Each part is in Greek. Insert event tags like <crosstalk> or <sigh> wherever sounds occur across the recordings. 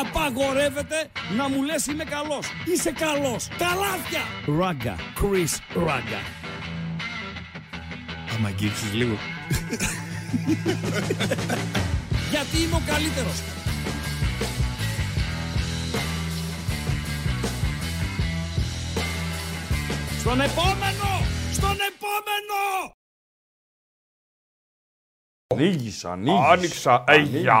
απαγορεύεται να μου λες είμαι καλός. Είσαι καλός. Καλάθια. Ράγκα. Chris Ράγκα. Άμα αγγίξεις λίγο. <laughs> Γιατί είμαι ο καλύτερος. Στον επόμενο! Στον επόμενο! Ανοίγησα, ανοίγησα. Άνοιξα. Ε, γεια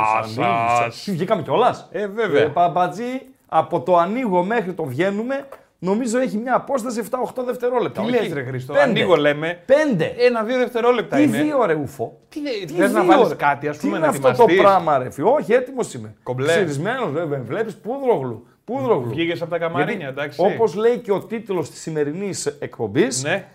σας. Τι βγήκαμε κιόλας. Ε, βέβαια. Ε, Παπατζή, από το ανοίγω μέχρι το βγαίνουμε, νομίζω έχει μια απόσταση 7-8 δευτερόλεπτα. Τι Όχι, λες ρε Χρήστο, πέντε. ανοίγω λέμε. Πέντε. Ένα-δύο δευτερόλεπτα Τι είναι. δύο ρε ουφο. Τι είναι, Τι θες να δύο, βάλεις ρε. κάτι, ας πούμε, Τι να είναι αυτό το ετοιμαστείς; πράγμα ρε φίλε. Όχι, έτοιμος είμαι. Κομπλέ. Ξυρισμένος βέβαια, βλέπεις πούδρογλου. Πούδρογλου. Βγήκες από τα καμαρίνια, εντάξει. Όπως λέει και ο τίτλος της σημερινής εκπομπής, Ναι.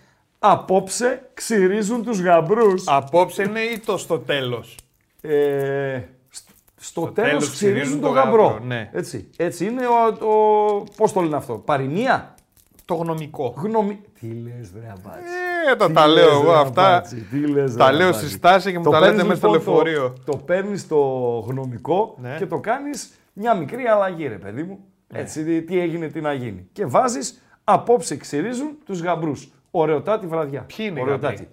Απόψε ξυρίζουν τους γαμπρούς. Απόψε είναι ή το στο τέλος. Ε, σ- στο τέλος τέλος ξυρίζουν ξυρίζουν τον το γαμπρό. γαμπρό, ναι. Έτσι. Έτσι είναι ο, ο, πώς το λένε αυτό, παροιμία, Το γνωμικό. γνωμη... Τι λες βρε Αμπατζή. Ε, τα, Τι τα λες, λέω εγώ ρε, αυτά. Αμπατζή, τι λες, Τα ρε, λέω Αμπατζή. στη στάση και μου Το τα λέτε παίρνεις, μέσα στο λοιπόν, λεωφορείο. Το, το παίρνεις το γνωμικό Ναι. και το κάνεις μια μικρή αλλαγή ρε παιδί μου. Έτσι, τι- τι έγινε, τι να γίνει. Και βάζεις απόψε ξυρίζουν τους γαμπρούς. Ωραιοτάτη βραδιά. Ποιοι είναι οι Ωραιοτάτη. γαμπροί;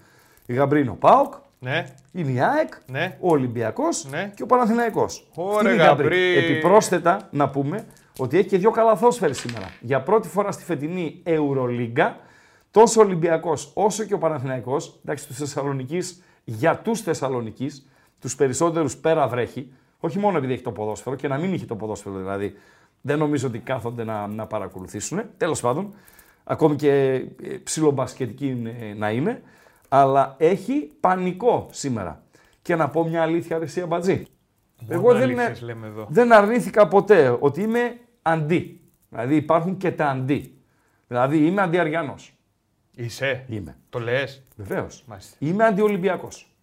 Η γαμπρή είναι ο ΠΑΟΚ, Ναι. είναι η ΑΕΚ, Ναι. ο Ολυμπιακός Ναι. και ο Παναθηναϊκός. Ωραία, Αυτή είναι η γαμπρή. γαμπρή. Επιπρόσθετα να πούμε ότι έχει και δύο καλαθόσφαιρες σήμερα. Για πρώτη φορά στη φετινή Ευρωλίγκα, τόσο ο Ολυμπιακός όσο και ο Παναθηναϊκός, εντάξει, τους Θεσσαλονικείς, για τους Θεσσαλονικείς, τους περισσότερους πέρα βρέχει, όχι μόνο επειδή έχει το ποδόσφαιρο και να μην είχε το ποδόσφαιρο δηλαδή, δεν νομίζω ότι κάθονται να, να παρακολουθήσουν. Τέλος πάντων, ακόμη και ε, ψιλομπασκετική είναι- να είναι, αλλά έχει πανικό σήμερα. Και να πω μια αλήθεια, ρε εσύ, Αμπατζή. Εγώ δεν, αλήθειες λέμε εδώ. δεν αρνήθηκα ποτέ ότι είμαι αντί. Δηλαδή υπάρχουν και τα αντί. Δηλαδή είμαι αντιαριανός. Είσαι; Είμαι. Το λες; Βεβαίως. Μάλιστα. Είμαι αντιολυμπιακός.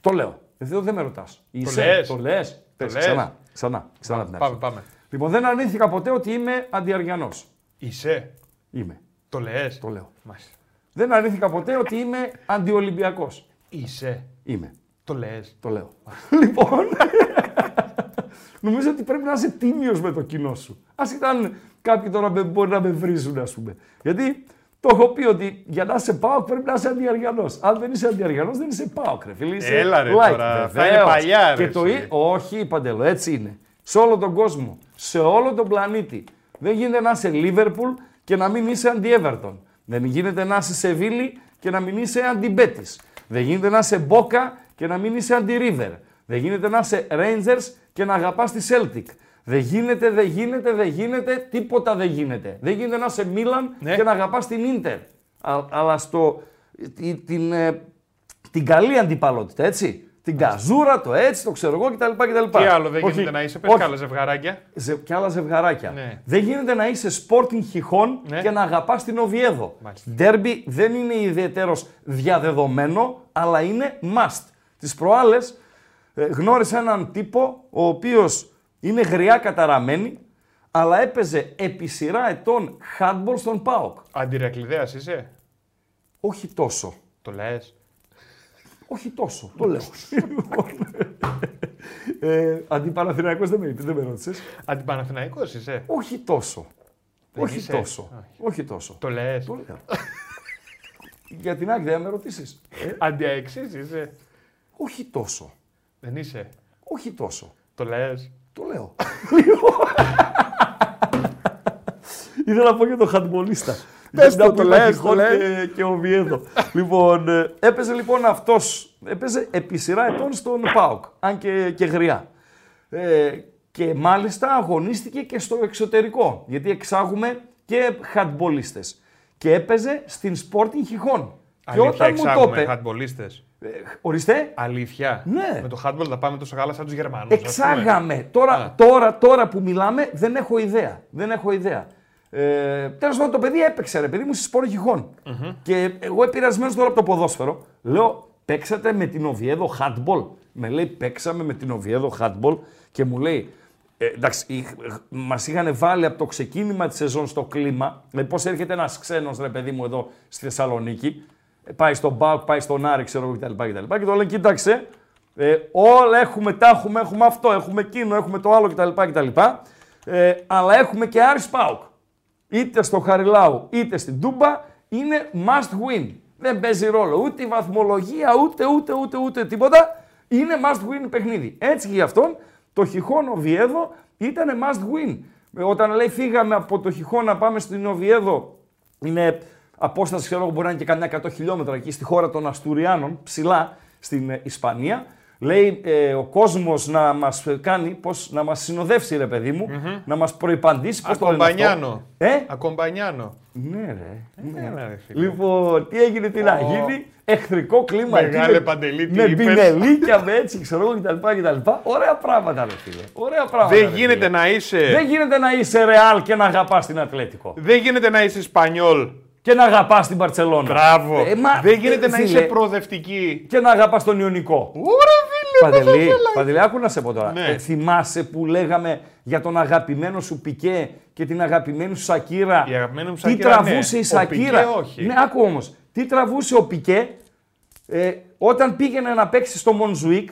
Το λέω. Εδώ δεν με ρωτάς. Είσαι, λες; Το λες. Πες, λες; Ξανά. Ξανά. Ξανά την Πάμε, αρχή. πάμε. Λοιπόν, δεν αρνήθηκα ποτέ ότι είμαι αντιαριανός. Είσαι; Είμαι. Το λες; Το λέω. Μάλιστα. Δεν αρνήθηκα ποτέ ότι είμαι αντιολυμπιακός. Είσαι; Είμαι. Το λες; Το λέω. <laughs> λοιπόν, <laughs> νομίζω ότι πρέπει να είσαι τίμιος με το κοινό σου. Ας ήταν κάποιοι τώρα με- μπορεί να με βρίζουν, ας πούμε. Γιατί το έχω πει ότι για να είσαι ΠΑΟΚ πρέπει να είσαι αντιαριανός. Αν δεν είσαι αντιαριανός δεν είσαι ΠΑΟΚ, ρε φίλε. Είσαι Έλα, ρε, like, τώρα. Θα βεβαίως. είναι παλιά, ρε, Και το... εσύ. εί- Όχι, Παντελό, έτσι είναι. Σε όλο τον κόσμο, σε όλο τον πλανήτη. Δεν γίνεται να είσαι Λίβερπουλ και να μην είσαι αντι-Everton. Δεν γίνεται να είσαι Σεβίλη και να μην είσαι αντι-Μπέτης. Δεν γίνεται να είσαι Μπόκα και να μην είσαι αντι-River. Δεν γίνεται να είσαι Rangers και να αγαπάς τη Celtic. Δεν γίνεται, δεν γίνεται, δεν γίνεται, τίποτα δεν γίνεται. Δεν γίνεται να είσαι Μίλαν Ναι. και να αγαπάς την Ίντερ. Α- Αλλά στο, την, την, ε, την καλή αντιπαλότητα, έτσι. Την καζούρα, το έτσι, το ξέρω εγώ κτλ. κτλ. Τι άλλο δεν Όχι, γίνεται να είσαι. Πες όχι, κι άλλα ζευγαράκια. ζε- και άλλα ζευγαράκια. Ναι. Δεν γίνεται να είσαι Sporting Χιχών Ναι. και να αγαπάς την Οβιέδο. Μάλιστα. Ντέρμπι δεν είναι ιδιαίτερος διαδεδομένο, αλλά είναι must. Τις προάλλες ε, γνώρισα έναν τύπο ο οποίος είναι γριά καταραμένη, αλλά έπαιζε επί σειρά ετών handball στον ΠΑΟΚ. Αντιρακλειδέας είσαι; Όχι τόσο. Το λες. Όχι τόσο, το λέω. ε, Αντιπαναθηναϊκός δεν με, δεν με ρώτησες. Αντιπαναθηναϊκός είσαι. Όχι τόσο. Δεν όχι είσαι. τόσο. Όχι. Όχι τόσο. Το λες. Το λέω. Για την άκρη δεν με ρωτήσεις. Ε, Αντιαεξής είσαι. όχι τόσο. Δεν είσαι. Όχι τόσο. Το λες. Το λέω. <laughs> Ήθελα να πω για τον χαντμπολίστα. <laughs> Πες Να το, πω το για λες, Χιχόν το και, και ο Βιέδο. λοιπόν, ε, έπαιζε λοιπόν αυτός, έπαιζε επί σειρά ετών στον ΠΑΟΚ, αν και, και γριά. Ε, και μάλιστα αγωνίστηκε και στο εξωτερικό, γιατί εξάγουμε και χαντμπολίστες. Και έπαιζε στην Sporting Χιχών. Και Αλήθεια όταν μου το εξάγουμε είπε, χατμπολίστες. ε, ορίστε, Αλήθεια. Ναι. Με το handball θα πάμε τόσο καλά σαν τους Γερμανούς. ας πούμε. Εξάγαμε. Τώρα, Α. τώρα, τώρα που μιλάμε δεν έχω ιδέα. Δεν έχω ιδέα. Ε, Τέλος πάντων το παιδί έπαιξε ρε παιδί μου στη σπόρο Χιχών. Και εγώ επηρεασμένος τώρα από το ποδόσφαιρο, λέω παίξατε με την Οβιέδο handball. Με λέει παίξαμε με την Οβιέδο handball και μου λέει ε, εντάξει, μας είχαν βάλει από το ξεκίνημα της σεζόν στο κλίμα. Δηλαδή, πώς έρχεται ένας ξένος ρε παιδί μου εδώ στη Θεσσαλονίκη, ε, πάει στον Μπάουκ, πάει στον Άρη, ξέρω εγώ κτλ. κτλ. Και το λένε, κοίταξε, Ε, όλα έχουμε, τα έχουμε, έχουμε αυτό, έχουμε εκείνο, έχουμε το άλλο κτλ. κτλ. Ε, αλλά έχουμε και Άρης Πάουκ. Είτε στο Χαριλάου είτε στην Τούμπα είναι must win. Δεν παίζει ρόλο ούτε η βαθμολογία ούτε ούτε ούτε ούτε τίποτα. Είναι must win παιχνίδι. Έτσι και γι' αυτόν το χιχόν Οβιέδο ήταν must win. Ε, Όταν λέει φύγαμε από το χιχόν να πάμε στην Οβιέδο, είναι απόσταση ξέρω εγώ, μπορεί να είναι και κανένα 100 χιλιόμετρα εκεί στη χώρα των Αστουριάνων, ψηλά στην ε, Ισπανία. Λέει ε, ο κόσμος να μας κάνει, πώς, να μας συνοδεύσει, ρε παιδί μου, να μας προπαντήσει. Πώς το λένε αυτό. Ακομπανιάνο. Ε; Ακομπανιάνο. Ναι, ρε. Ναι. Έλα, ρε, φίλε. Λοιπόν, τι έγινε, τι να Ω. γίνει. Εχθρικό κλίμα εκεί. Μεγάλε με- Παντελή, τι Με είπες. μπινελίκια, με έτσι, ξέρω εγώ κτλ. κτλ. Ωραία πράγματα, ρε φίλε. Ωραία πράγματα. Δεν ρε, γίνεται φίλε. να είσαι. Δεν γίνεται να είσαι ρεάλ και να αγαπάς την Ατλέτικο. Δεν γίνεται να είσαι Σπανιόλ. Και να αγαπάς την Παρσελόνα. Μπράβο. Ε, μα, Δεν γίνεται ε, να φίλε, είσαι προοδευτική. Και να αγαπάς τον Ιωνικό. Ωραία, φίλε. πώς <laughs> Παντελή, θα θέλα. Παντελή, άκου να σε πω τώρα. Ναι. Ε, θυμάσαι που λέγαμε για τον αγαπημένο σου Πικέ και την αγαπημένη σου Σακύρα; Η αγαπημένη μου Τι Σακύρα, τραβούσε ναι. η Ο Σακύρα; Πικέ, όχι. Ναι, άκου όμως. Τι τραβούσε ο Πικέ ε, όταν πήγαινε να παίξει στο Μονζουίκ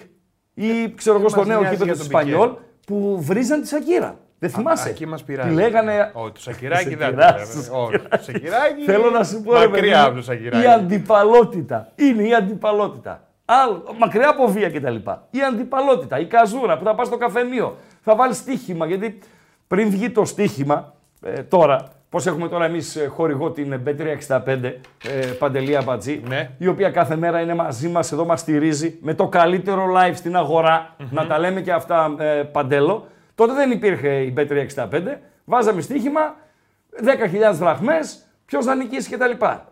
ή ξέρω εγώ στο μας νέο νοιάζει γήπεδο για του τον Πικέ. Σπανιόλ που βρίζαν τη Σακύρα. Δεν θυμάσαι; Α, εκεί μας πειράζει. Τη λέγανε. Όχι, το Σακυράκι δεν Σακυράς, το Όχι, το Σακυράκι. Θέλω να σου πω, ρε παιδί Μακριά μου, από το Σακυράκι. η αντιπαλότητα. Είναι η αντιπαλότητα. Άλλο, μακριά από βία κτλ. Η αντιπαλότητα, η καζούρα που θα πας στο καφενείο. Θα βάλεις στοίχημα. Γιατί πριν βγει το στοίχημα, ε, τώρα, πώς έχουμε τώρα εμείς χορηγό την B365, ε, Παντελία Μπατζή, Ναι. η οποία κάθε μέρα είναι μαζί μας, εδώ μας στηρίζει με το καλύτερο live στην αγορα Να τα λέμε και αυτά ε, παντέλο. Τότε δεν υπήρχε η B365. Βάζαμε στοίχημα, 10.000 δραχμές, ποιος θα νικήσει κτλ.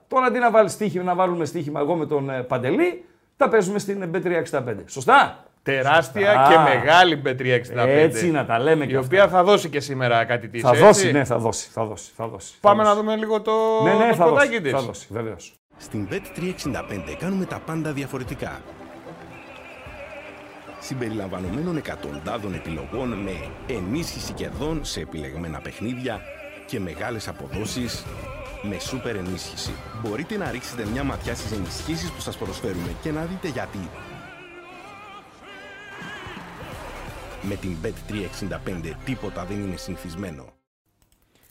Τώρα αντί να βάλεις στοίχημα, να βάλουμε στοίχημα εγώ με τον ε, Παντελή, τα παίζουμε στην ε, B365. Σωστά; Τεράστια Α. και μεγάλη B365. Έτσι να τα λέμε και Η αυτά. οποία θα δώσει και σήμερα κάτι της. Θα δώσει, ναι, θα δώσει. Θα δώσει, θα δώσει Πάμε θα να δώσει. δούμε λίγο το, Ναι, ναι, το θα σποτάκι δώσει. της. Θα δώσει, βεβαίως. Στην Bet365 κάνουμε τα πάντα διαφορετικά. Συμπεριλαμβανομένων εκατοντάδων επιλογών με ενίσχυση κερδών σε επιλεγμένα παιχνίδια και μεγάλες αποδόσεις με σούπερ ενίσχυση. Μπορείτε να ρίξετε μια ματιά στις ενισχύσεις που σας προσφέρουμε και να δείτε γιατί. Με την Bet365 τίποτα δεν είναι συνηθισμένο.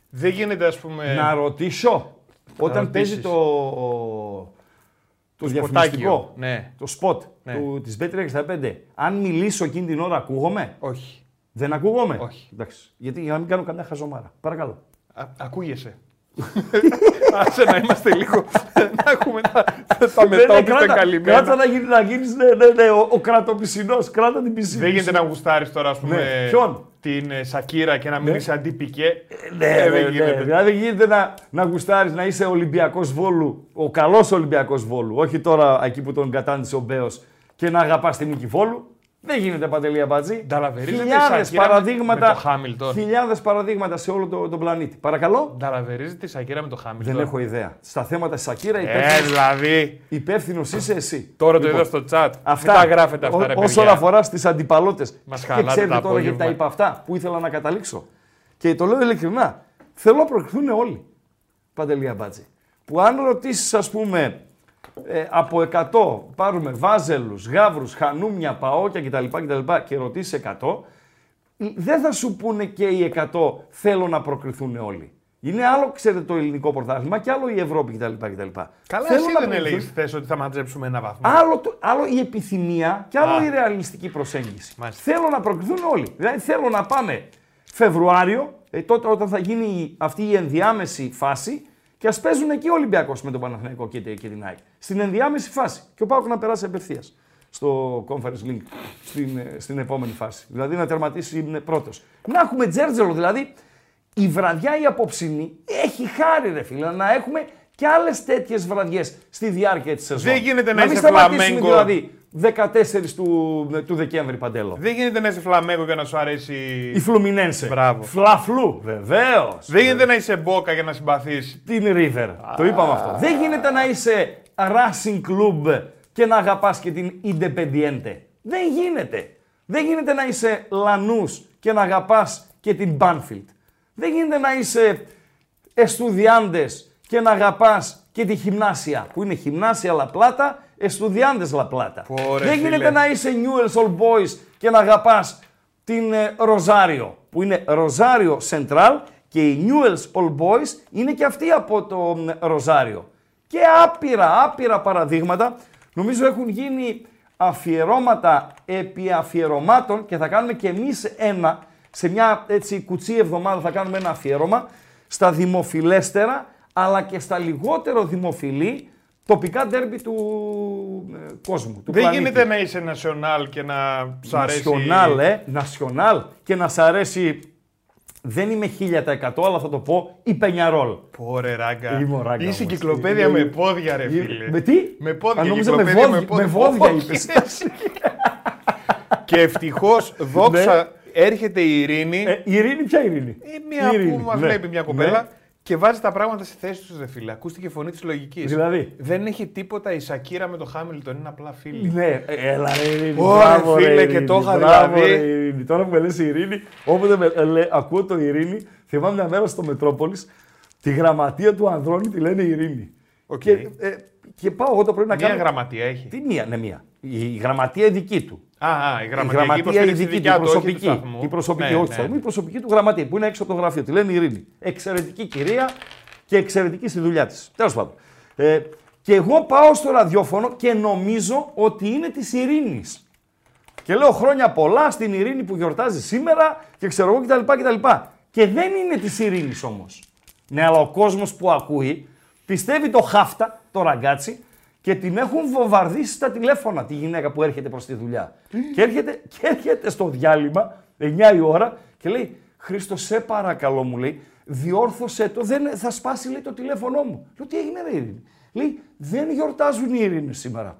Δεν γίνεται, ας πούμε. Να ρωτήσω, όταν ρωτήσεις. παίζει το, το διαφημιστικό, σποτάκιο, ναι. το σποτ Ναι. του, της Bet365, αν μιλήσω εκείνη την ώρα ακούγομαι, Όχι. δεν ακούγομαι; Όχι. Εντάξει, γιατί για να μην κάνω καμιά χαζομάρα. Παρακαλώ. Α, ακούγεσαι. <laughs> Άσε να είμαστε λίγο. να έχουμε τα, τα Ναι, ναι, μετόπιστα κράτα- καλυμμένα. Κάτσα να, γίνει, να γίνεις, ναι, ναι, ναι, ο, ο κρατοπισινός, κράτα την πισινή. Δεν γίνεται να γουστάρεις τώρα, ας πούμε. Ναι. Ποιον; Την ε, Σακύρα και να μην Ναι. είσαι αντίπικε. Ναι, Ε, ναι, δεν ναι. γίνεται. Δηλαδή δεν γίνεται να, να γουστάρεις να είσαι Ολυμπιακός Βόλου, ο καλός Ολυμπιακός Βόλου, όχι τώρα εκεί που τον κατάντησε ο Μπέος και να αγαπάς την νίκη Βόλου. Δεν γίνεται παντελή αμπατζή. Νταλαβερίζεται η Χιλιάδες Σακύρα με- παραδείγματα, με το Χάμιλτον. χιλιάδες παραδείγματα σε όλο τον το πλανήτη. Παρακαλώ. Νταλαβερίζει τη Σακύρα με το Χάμιλτον. Δεν έχω ιδέα. Στα θέματα της Σακύρα Ε, υπεύθυνος, δηλαδή. υπεύθυνος είσαι εσύ. Τώρα το Λοιπόν, είδα στο chat. Αυτά. Μην τα γράφετε αυτά, Ό- ρε Όσον παιδιά. αφορά στις αντιπαλότητε. Μας Και χαλάτε ξέρετε το τώρα γιατί τα απόγευμα. είπα αυτά που ήθελα να καταλήξω. Και το λέω ειλικρινά. Θέλω να προκριθούν όλοι. Παντελή Αμπάτζη. Που αν ρωτήσεις, ας πούμε, ε, από 100 πάρουμε βάζελους, γάβρους, χανούμια, παόκια κτλ. κτλ και ρωτήσει 100, δεν θα σου πούνε και οι 100 θέλω να προκριθούν όλοι. Είναι άλλο, ξέρετε, το ελληνικό πρωτάθλημα και άλλο η Ευρώπη κτλ. κτλ. Καλά, Θέλω εσύ να δεν προκριθούν- έλεγε χθες ότι θα μαζέψουμε ένα βαθμό. Άλλο, το- άλλο η επιθυμία και άλλο Α. η ρεαλιστική προσέγγιση. Μάλιστα. Θέλω να προκριθούν όλοι. Δηλαδή θέλω να πάμε Φεβρουάριο, ε, τότε όταν θα γίνει αυτή η ενδιάμεση φάση και ας παίζουν εκεί ο Ολυμπιακός με τον Παναθηναϊκό και, τε- και την ΑΕΚ. Στην ενδιάμεση φάση. Και ο Πάοκ να περάσει απευθείας στο Conference League στην, ε, στην επόμενη φάση. Δηλαδή να τερματίσει πρώτος. Να έχουμε τζέρτζελο, δηλαδή η βραδιά η απόψινή έχει χάρη ρε φίλε να έχουμε και άλλες τέτοιες βραδιές στη διάρκεια της σεζόν. Δεν γίνεται να μην είσαι σταματήσουμε Φλαμέγκο. δηλαδή 14 του, του Δεκέμβρη παντέλο. Δεν γίνεται να είσαι φλαμέγκο και να σου αρέσει. Η Φλουμινένσε. Μπράβο. Φλαφλού, βεβαίως. Δεν γίνεται να είσαι μπόκα για να συμπαθείς. Την River. Το είπαμε αυτό. Δεν γίνεται να είσαι Racing Club και να αγαπάς και την Independiente. Δεν γίνεται. Δεν γίνεται να είσαι Lanús και να αγαπάς και την Banfield. Δεν γίνεται να είσαι Estudiantes και να αγαπάς και τη γυμνάσια που είναι γυμνάσια Λαπλάτα, Εστουδιάντες Λαπλάτα. Πω, ρε, Δεν φίλε. γίνεται να είσαι Newell's All Boys και να αγαπάς την ε, Ροζάριο που είναι Ροζάριο Central και οι Newell's All Boys είναι και αυτοί από το μ, Ροζάριο. Και άπειρα, άπειρα παραδείγματα. Νομίζω έχουν γίνει αφιερώματα επί αφιερωμάτων και θα κάνουμε και εμείς ένα, σε μια έτσι κουτσή εβδομάδα θα κάνουμε ένα αφιέρωμα στα δημοφιλέστερα αλλά και στα λιγότερο δημοφιλή τοπικά ντέρμπι του ε, κόσμου. Του Δεν πλανήτη. γίνεται να είσαι national και να σ' αρέσει. Νασιονάλ, ε. Νασιονάλ. Και να σ' αρέσει. Δεν είμαι 1000% αλλά θα το πω η Πενιαρόλ. Πόρε ράγκα. Είμαι ο ράγκα Είσαι όμως. κυκλοπαίδεια Είμαι- με πόδια, ρε φίλε. Με τι; Με πόδια. Α, νόμιζα με κυκλοπαίδεια βόδια, με βόδια Όχι. είπες. Και ευτυχώς, δόξα, έρχεται η Ειρήνη. Ε, η Ειρήνη, ποια Ειρήνη; Ε, μια Η Ειρήνη, που μας ναι. βλέπει μια κοπέλα Ναι. Και βάζει τα πράγματα στη θέση τους, δε φίλε. Ακούστηκε η φωνή της λογικής. Δηλαδή; Δεν έχει τίποτα η Σακύρα με το Χάμιλτον, είναι απλά φίλοι. Ναι, ε, έλα ρε Ειρήνη. Ωραία, μπράβο, ρε, φίλε, και Ειρήνη, το είχα μπράβο, δηλαδή. ρε, Ειρήνη. Τώρα που με λες η Ειρήνη, όποτε με, ε, λέ- ακούω το Ειρήνη, θυμάμαι μια μέρα στο Μετρόπολης, τη γραμματεία του Ανδρώνη τη λένε Ειρήνη. Οκ. Και, ε, και πάω εγώ το πρωί να Μια κάνω... γραμματεία έχει. Τι μία, ναι μία. Η γραμματεία η δική του. Α, α, η Η γραμματεία, γραμματεία η δική του, η προσωπική. Η Η προσωπική, ναι, όχι ναι. του σταθμού, η προσωπική του γραμματεία που είναι έξω από το γραφείο. Τη λένε Ειρήνη. Εξαιρετική κυρία και εξαιρετική στη δουλειά της. Τέλος πάντων. Ε, και εγώ πάω στο ραδιόφωνο και νομίζω ότι είναι της Ειρήνης. Και λέω χρόνια πολλά στην Ειρήνη που γιορτάζει σήμερα και ξέρω εγώ κτλ. κτλ. Και δεν είναι της Ειρήνης όμως. Ναι, αλλά ο κόσμος που ακούει πιστεύει το χάφτα, το ραγκάτσι και την έχουν βομβαρδίσει στα τηλέφωνα τη γυναίκα που έρχεται προς τη δουλειά. και, έρχεται, και έρχεται στο διάλειμμα 9 η ώρα και λέει: Χρήστο, σε παρακαλώ, μου λέει, διόρθωσέ το, δεν, θα σπάσει λέει, το τηλέφωνό μου. Λέω: Τι έγινε, ρε Ειρήνη. Λέει: Δεν γιορτάζουν οι Ειρήνες σήμερα.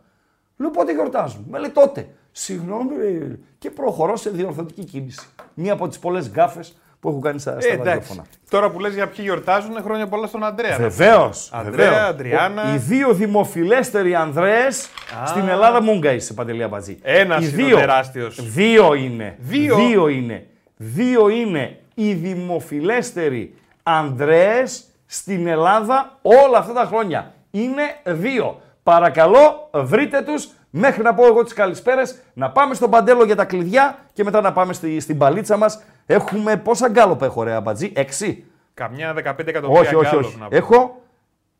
Λέω πότε γιορτάζουν. Με λέει τότε. Συγγνώμη, ρε. και προχωρώ σε διορθωτική κίνηση. Μία από τις πολλές γκάφες που έχω κάνει στα, στα Ε, εντάξει. ραδιόφωνα. Τώρα που λες για ποιοι γιορτάζουν, χρόνια πολλά στον Αντρέα. Βεβαίως. Ανδρέα, Αντριάννα. Οι δύο δημοφιλέστεροι Ανδρέες στην Ελλάδα μούγκα είσαι, Παντελή Αμπατζή. Ένας Οι είναι ο δύο. τεράστιος. Δύο είναι. Δύο. Δύο είναι. Δύο είναι οι δημοφιλέστεροι Ανδρέες στην Ελλάδα όλα αυτά τα χρόνια. Είναι δύο. Παρακαλώ, βρείτε τους μέχρι να πω εγώ τις καλησπέρες, να πάμε στον Παντέλο για τα κλειδιά και μετά να πάμε στη, στην παλίτσα μας. Έχουμε πόσα γκάλοπ έχω ρε Αμπατζή, έξι. Καμιά 15 εκατομμύρια Όχι, όχι, γκάλοπ όχι. να πω. Έχω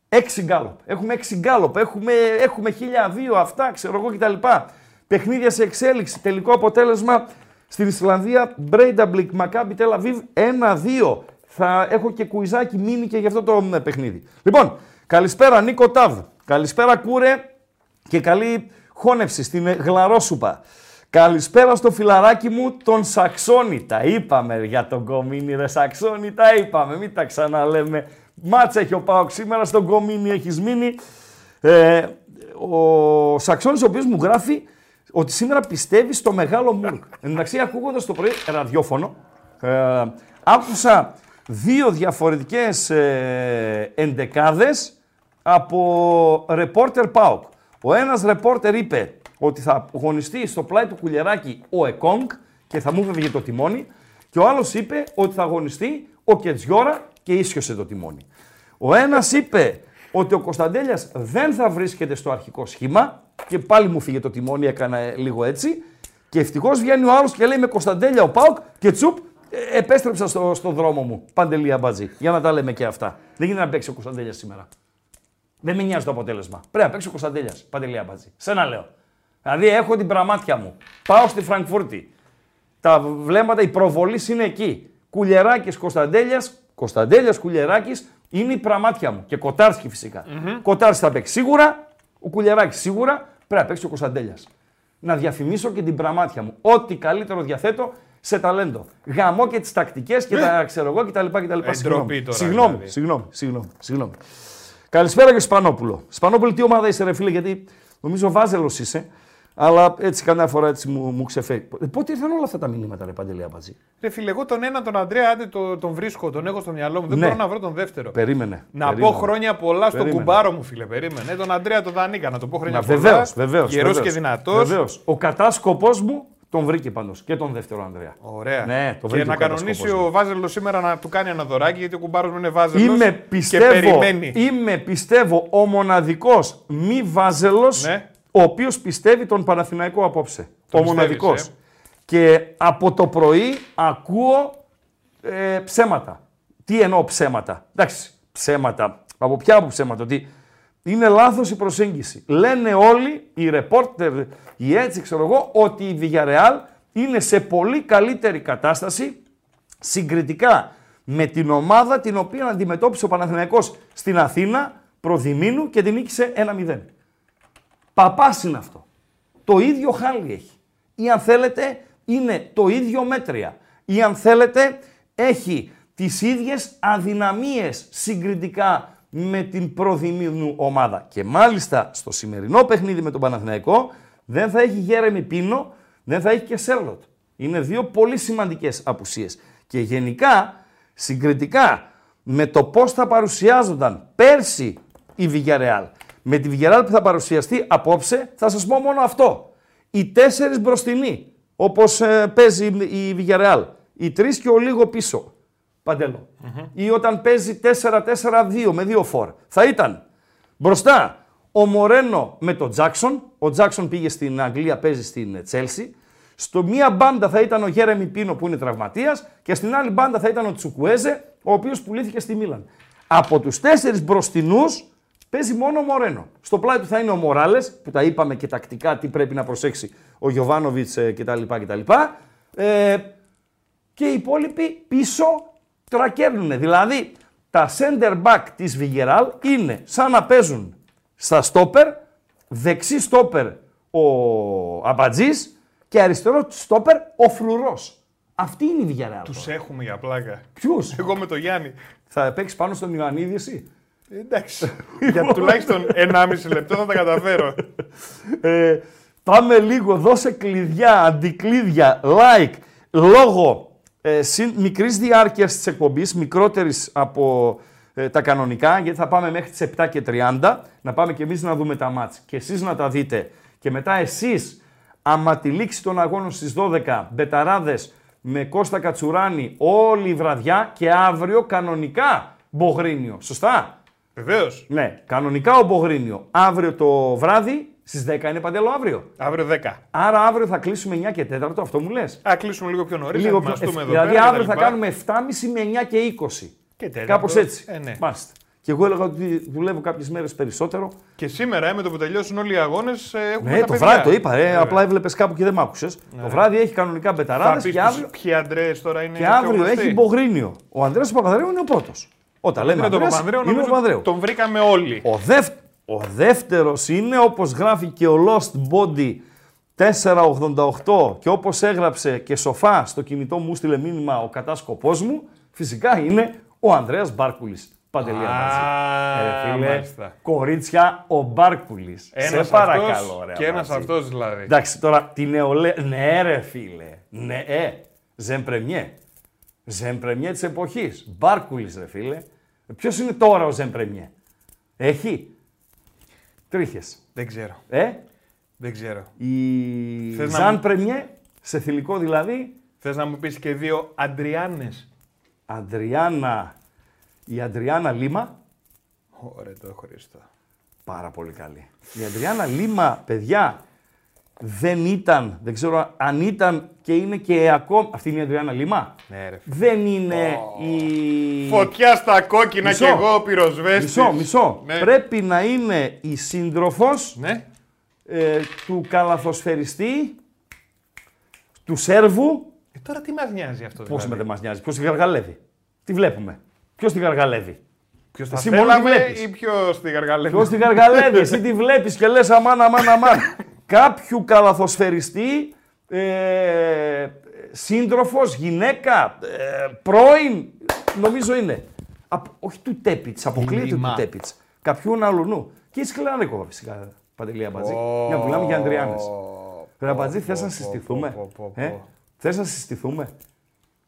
έξι γκάλοπ. Έχουμε έξι γκάλοπ. Έχουμε, έχουμε χίλια δύο αυτά, ξέρω εγώ κτλ. Παιχνίδια σε εξέλιξη. Τελικό αποτέλεσμα στην Ισλανδία. Μπρέινταμπλικ Μακάμπι Τελ Αβίβ 1-2. Θα έχω και κουιζάκι μείνει και για αυτό το μ, παιχνίδι. Λοιπόν, καλησπέρα Νίκο Ταβ. Καλησπέρα Κούρε και καλή χώνευση στην ε, Γλαρόσουπα. Καλησπέρα στο φιλαράκι μου τον Σαξόνη. Τα είπαμε για τον Κομίνη ρε Σαξόνη, τα είπαμε, μην τα ξαναλέμε. Μάτσα έχει ο Πάοκ σήμερα, στον Κομίνη έχεις μείνει. Ε, ο Σαξόνης ο οποίος μου γράφει ότι σήμερα πιστεύει στο μεγάλο Μουρκ. Εν τω μεταξύ ακούγοντας το πρωί ραδιόφωνο, ε, άκουσα δύο διαφορετικές ε, εντεκάδες από ρεπόρτερ ΠΑΟΚ. Ο ένας ρεπόρτερ είπε ότι θα αγωνιστεί στο πλάι του κουλιαράκι ο Εκόνγκ και θα μου έφευγε το τιμόνι και ο άλλος είπε ότι θα αγωνιστεί ο Κετζιόρα και ίσιοσε το τιμόνι. Ο ένας είπε ότι ο Κωνσταντέλιας δεν θα βρίσκεται στο αρχικό σχήμα και πάλι μου φύγε το τιμόνι, έκανα λίγο έτσι και ευτυχώς βγαίνει ο άλλος και λέει με Κωνσταντέλια ο Πάουκ και τσουπ ε, επέστρεψα στο, στο δρόμο μου. Παντελή αμπατζή. Για να τα λέμε και αυτά. Δεν γίνεται να παίξει ο Κωνσταντέλιας σήμερα. Δεν με νοιάζει το αποτέλεσμα. Πρέπει να παίξει ο Κωνσταντέλιας. Παντελή αμπατζή. Σε ένα λέω. Δηλαδή έχω την πραμάτια μου. Πάω στη Φραγκφούρτη. Τα βλέμματα, η προβολής είναι εκεί. Κουλιεράκη Κωνσταντέλιας, Κωνσταντέλιας Κουλιεράκη είναι η πραμάτια μου. Και Κοτάρσκι φυσικά. Κοτάρσκι θα παίξει σίγουρα, ο Κουλιεράκη σίγουρα, πρέπει να παίξει ο Κωνσταντέλιας. Να διαφημίσω και την πραμάτια μου. Ό,τι καλύτερο διαθέτω σε ταλέντο. Γαμώ και τις τακτικές και τα ξέρω εγώ κτλ. κτλ. Ε, Συγγνώμη. ντροπή τώρα, Συγγνώμη, δηλαδή. συγγνώμη, συγγνώμη, συγγνώμη. Καλησπέρα και Σπανόπουλο. Σπανόπουλο, τι ομάδα είσαι, ρε φίλε, γιατί νομίζω βάζελος είσαι. Αλλά έτσι καμιά φορά έτσι μου, μου ξεφεύγει. Ε, Πότε ήρθαν όλα αυτά τα μηνύματα, ρε Παντελή Αμπατζή; Ρε φίλε, εγώ τον ένα τον Αντρέα, άντε το- τον βρίσκω, τον έχω στο μυαλό μου. Δεν Ναι. μπορώ να βρω τον δεύτερο. Περίμενε. Να περίμενε. πω χρόνια πολλά στον Περίμενε. κουμπάρο μου, φίλε. Περίμενε. Ε, τον Αντρέα τον Δανίκα, να το πω χρόνια Μα πολλά. βεβαίως, βεβαίως. Γερό και δυνατός. Βεβαίως. Ο κατάσκοπός μου Τον βρήκε πάντως και τον δεύτερο Ανδρέα. Ωραία. Ναι, το και βρήκε να ο κανονίσει κατασκοπός. ο Βάζελος σήμερα να του κάνει ένα δωράκι γιατί ο κουμπάρος μου είναι Βάζελος. Είμαι και πιστεύω, περιμένει. είμαι πιστεύω ο μοναδικός μη βάζελος Ναι. Ο οποίος πιστεύει τον Παναθηναϊκό απόψε. Το ο πιστεύεις, μοναδικός. ε; Και από το πρωί ακούω ε, ψέματα. Τι εννοώ ψέματα; Εντάξει, ψέματα. Από ποια από ψέματα; Ότι είναι λάθος η προσέγγιση. Λένε όλοι οι ρεπόρτερ, οι έτσι ξέρω εγώ, ότι η Villarreal είναι σε πολύ καλύτερη κατάσταση συγκριτικά με την ομάδα την οποία αντιμετώπισε ο Παναθηναϊκός στην Αθήνα προδημήνου και την νίκησε 1-0. Παπάς είναι αυτό. Το ίδιο χάλι έχει. Ή αν θέλετε είναι το ίδιο μέτρια. Ή αν θέλετε έχει τις ίδιες αδυναμίες συγκριτικά με την προδημήνου ομάδα. Και μάλιστα στο σημερινό παιχνίδι με τον Παναθηναϊκό δεν θα έχει Γέρεμι Πίνο, δεν θα έχει και Σέρλοτ. Είναι δύο πολύ σημαντικές απουσίες. Και γενικά, συγκριτικά με το πώς θα παρουσιάζονταν πέρσι η Villarreal με τη Villarreal που θα παρουσιαστεί απόψε, θα σας πω μόνο αυτό. Οι τέσσερις μπροστινοί, όπως ε, παίζει η Villarreal. Οι τρεις και ο λίγο πίσω. Παντελό. Ή όταν παίζει 4-4-2 με δύο φορ. Θα ήταν μπροστά ο Μορένο με τον Τζάξον. Ο Τζάξον πήγε στην Αγγλία, παίζει στην Τσέλσι. Στο μία μπάντα θα ήταν ο Γέρεμι Πίνο που είναι τραυματίας και στην άλλη μπάντα θα ήταν ο Τσουκουέζε, ο οποίος πουλήθηκε στη Μίλαν. Από τους τέσσερις μπροστινούς παίζει μόνο ο Μορένο. Στο πλάι του θα είναι ο Μοράλες, που τα είπαμε και τακτικά τι πρέπει να προσέξει ο Γιωβάνοβιτς ε, κτλ. κτλ. Ε, και οι υπόλοιποι πίσω τρακέρνουν. Δηλαδή, τα center back της Βιγεράλ είναι σαν να παίζουν στα στόπερ, δεξί στόπερ ο Αμπατζής και αριστερό στόπερ ο Φρουρός. Αυτή είναι η Βιγεράλ. Τους έχουμε για πλάκα. Ποιους; Εγώ με το Γιάννη. Θα παίξεις πάνω στον Ιωαννίδη εσύ; Ε, Εντάξει. <laughs> για τουλάχιστον 1,5 λεπτό θα τα καταφέρω. Ε, πάμε λίγο, δώσε κλειδιά, αντικλείδια, like, λόγω ε, συν, μικρής διάρκειας της εκπομπής, μικρότερης από ε, τα κανονικά, γιατί θα πάμε μέχρι τις 7 και 30, να πάμε και εμείς να δούμε τα μάτς και εσείς να τα δείτε και μετά εσείς, άμα τη λήξη των αγώνων στις 12, μπεταράδες με Κώστα Κατσουράνη όλη η βραδιά και αύριο κανονικά Μπογρίνιο. Σωστά; Βεβαίως. Ναι, κανονικά ο Μπογρίνιο. Αύριο το βράδυ, στις 10 είναι παντέλο αύριο. Αύριο 10. Άρα αύριο θα κλείσουμε 9 και 4, αυτό μου λες; Α, κλείσουμε λίγο πιο νωρίς. Λίγο πιο. εδώ δηλαδή πέρα, αύριο κτλ. θα κάνουμε 7.30 με 9 και 20. Και τέταρτο. Κάπως έτσι. Ε, ναι. Μάλιστα. Και εγώ έλεγα ότι δουλεύω κάποιες μέρες περισσότερο. Και σήμερα, ε, με το που τελειώσουν όλοι οι αγώνες, έχουμε Ναι, τα το παιδιά. βράδυ το είπα. Ε, Βέβαια. απλά έβλεπες κάπου και δεν μ' άκουσες. Το βράδυ έχει κανονικά Θα μπεταράδες πεις και αύριο, τους ποιοι Αντρέες τώρα είναι. και πιο αύριο γνωστοί. έχει Μπογρίνιο. Ο Ανδρέας Παπαδρέου είναι ο πρώτος. Όταν λέμε Είναι τον Ανδρέας, Παπανδρέου, είναι ο νομίζω Παπαδρέου. τον βρήκαμε όλοι. Ο, δεύ, ο δεύτερος είναι όπως γράφει και ο Lost Body 488 και όπως έγραψε και σοφά στο κινητό μου στείλε μήνυμα ο κατάσκοπός μου, φυσικά είναι ο Ανδρέας Μπάρκουλης. Παντελία Α, μαζί. Ε, φίλε, μάλιστα. κορίτσια, ο Μπάρκουλης. Σε Ένας παρακαλώ, αυτός ρε Και ένας Αμπατζή. αυτός δηλαδή. Εντάξει, τώρα τη νεολαία. Ναι, ρε φίλε. Ναι, ε. Ζεμπρεμιέ. Ζεμπρεμιέ της εποχής. Μπάρκουλης, ρε φίλε. Ποιος είναι τώρα ο Ζεμπρεμιέ. Έχει; Τρίχες. Δεν ξέρω. Ε; Δεν ξέρω. Η Θες να Ζαν μου- Πρεμιέ, σε θηλυκό δηλαδή. Θες να μου πεις και δύο Αντριάνες. Αντριάννα. Η Αντριάννα Λίμα. Ωραία, το χωριστό. Πάρα πολύ καλή. Η Αντριάννα Λίμα, παιδιά, δεν ήταν, δεν ξέρω αν ήταν και είναι και ακόμα. Αυτή είναι η Αντριάννα Λίμα. Ναι, ρε. Δεν είναι η. Φωτιά στα κόκκινα Μισό. και εγώ ο πυροσβέστης. Μισό, μισό. Ναι. Πρέπει να είναι η σύντροφος Ναι. ε, του καλαθοσφαιριστή, του Σέρβου. Ε, τώρα τι μας νοιάζει αυτό. Πώς με δηλαδή; δεν μας νοιάζει, ποιος τη γαργαλεύει; Τι βλέπουμε. Ποιος τη γαργαλεύει; Ποιος θα Εσύ μόνος τη θέλαμε βλέπεις. ή ποιος τη γαργαλεύει; Ποιος τη γαργαλεύει, εσύ τη βλέπεις και λες αμάν, αμάν, αμάν. <laughs> Κάποιου καλαθοσφαιριστή, ε, σύντροφος, γυναίκα, ε, πρώην, νομίζω είναι. Απ- όχι του Τέπιτς, αποκλείεται Λίμα. του Τέπιτς. Κάποιου αλλού. Και η Σκληράνικοβα φυσικά, Παντελία Μπατζή. Ω, Για να μιλάμε για Ανδριάνες. πω, Ρε Μπατζή, πω, θες να πω, συστηθούμε; πω, πω, πω, Ε; πω. Θες να συστηθούμε;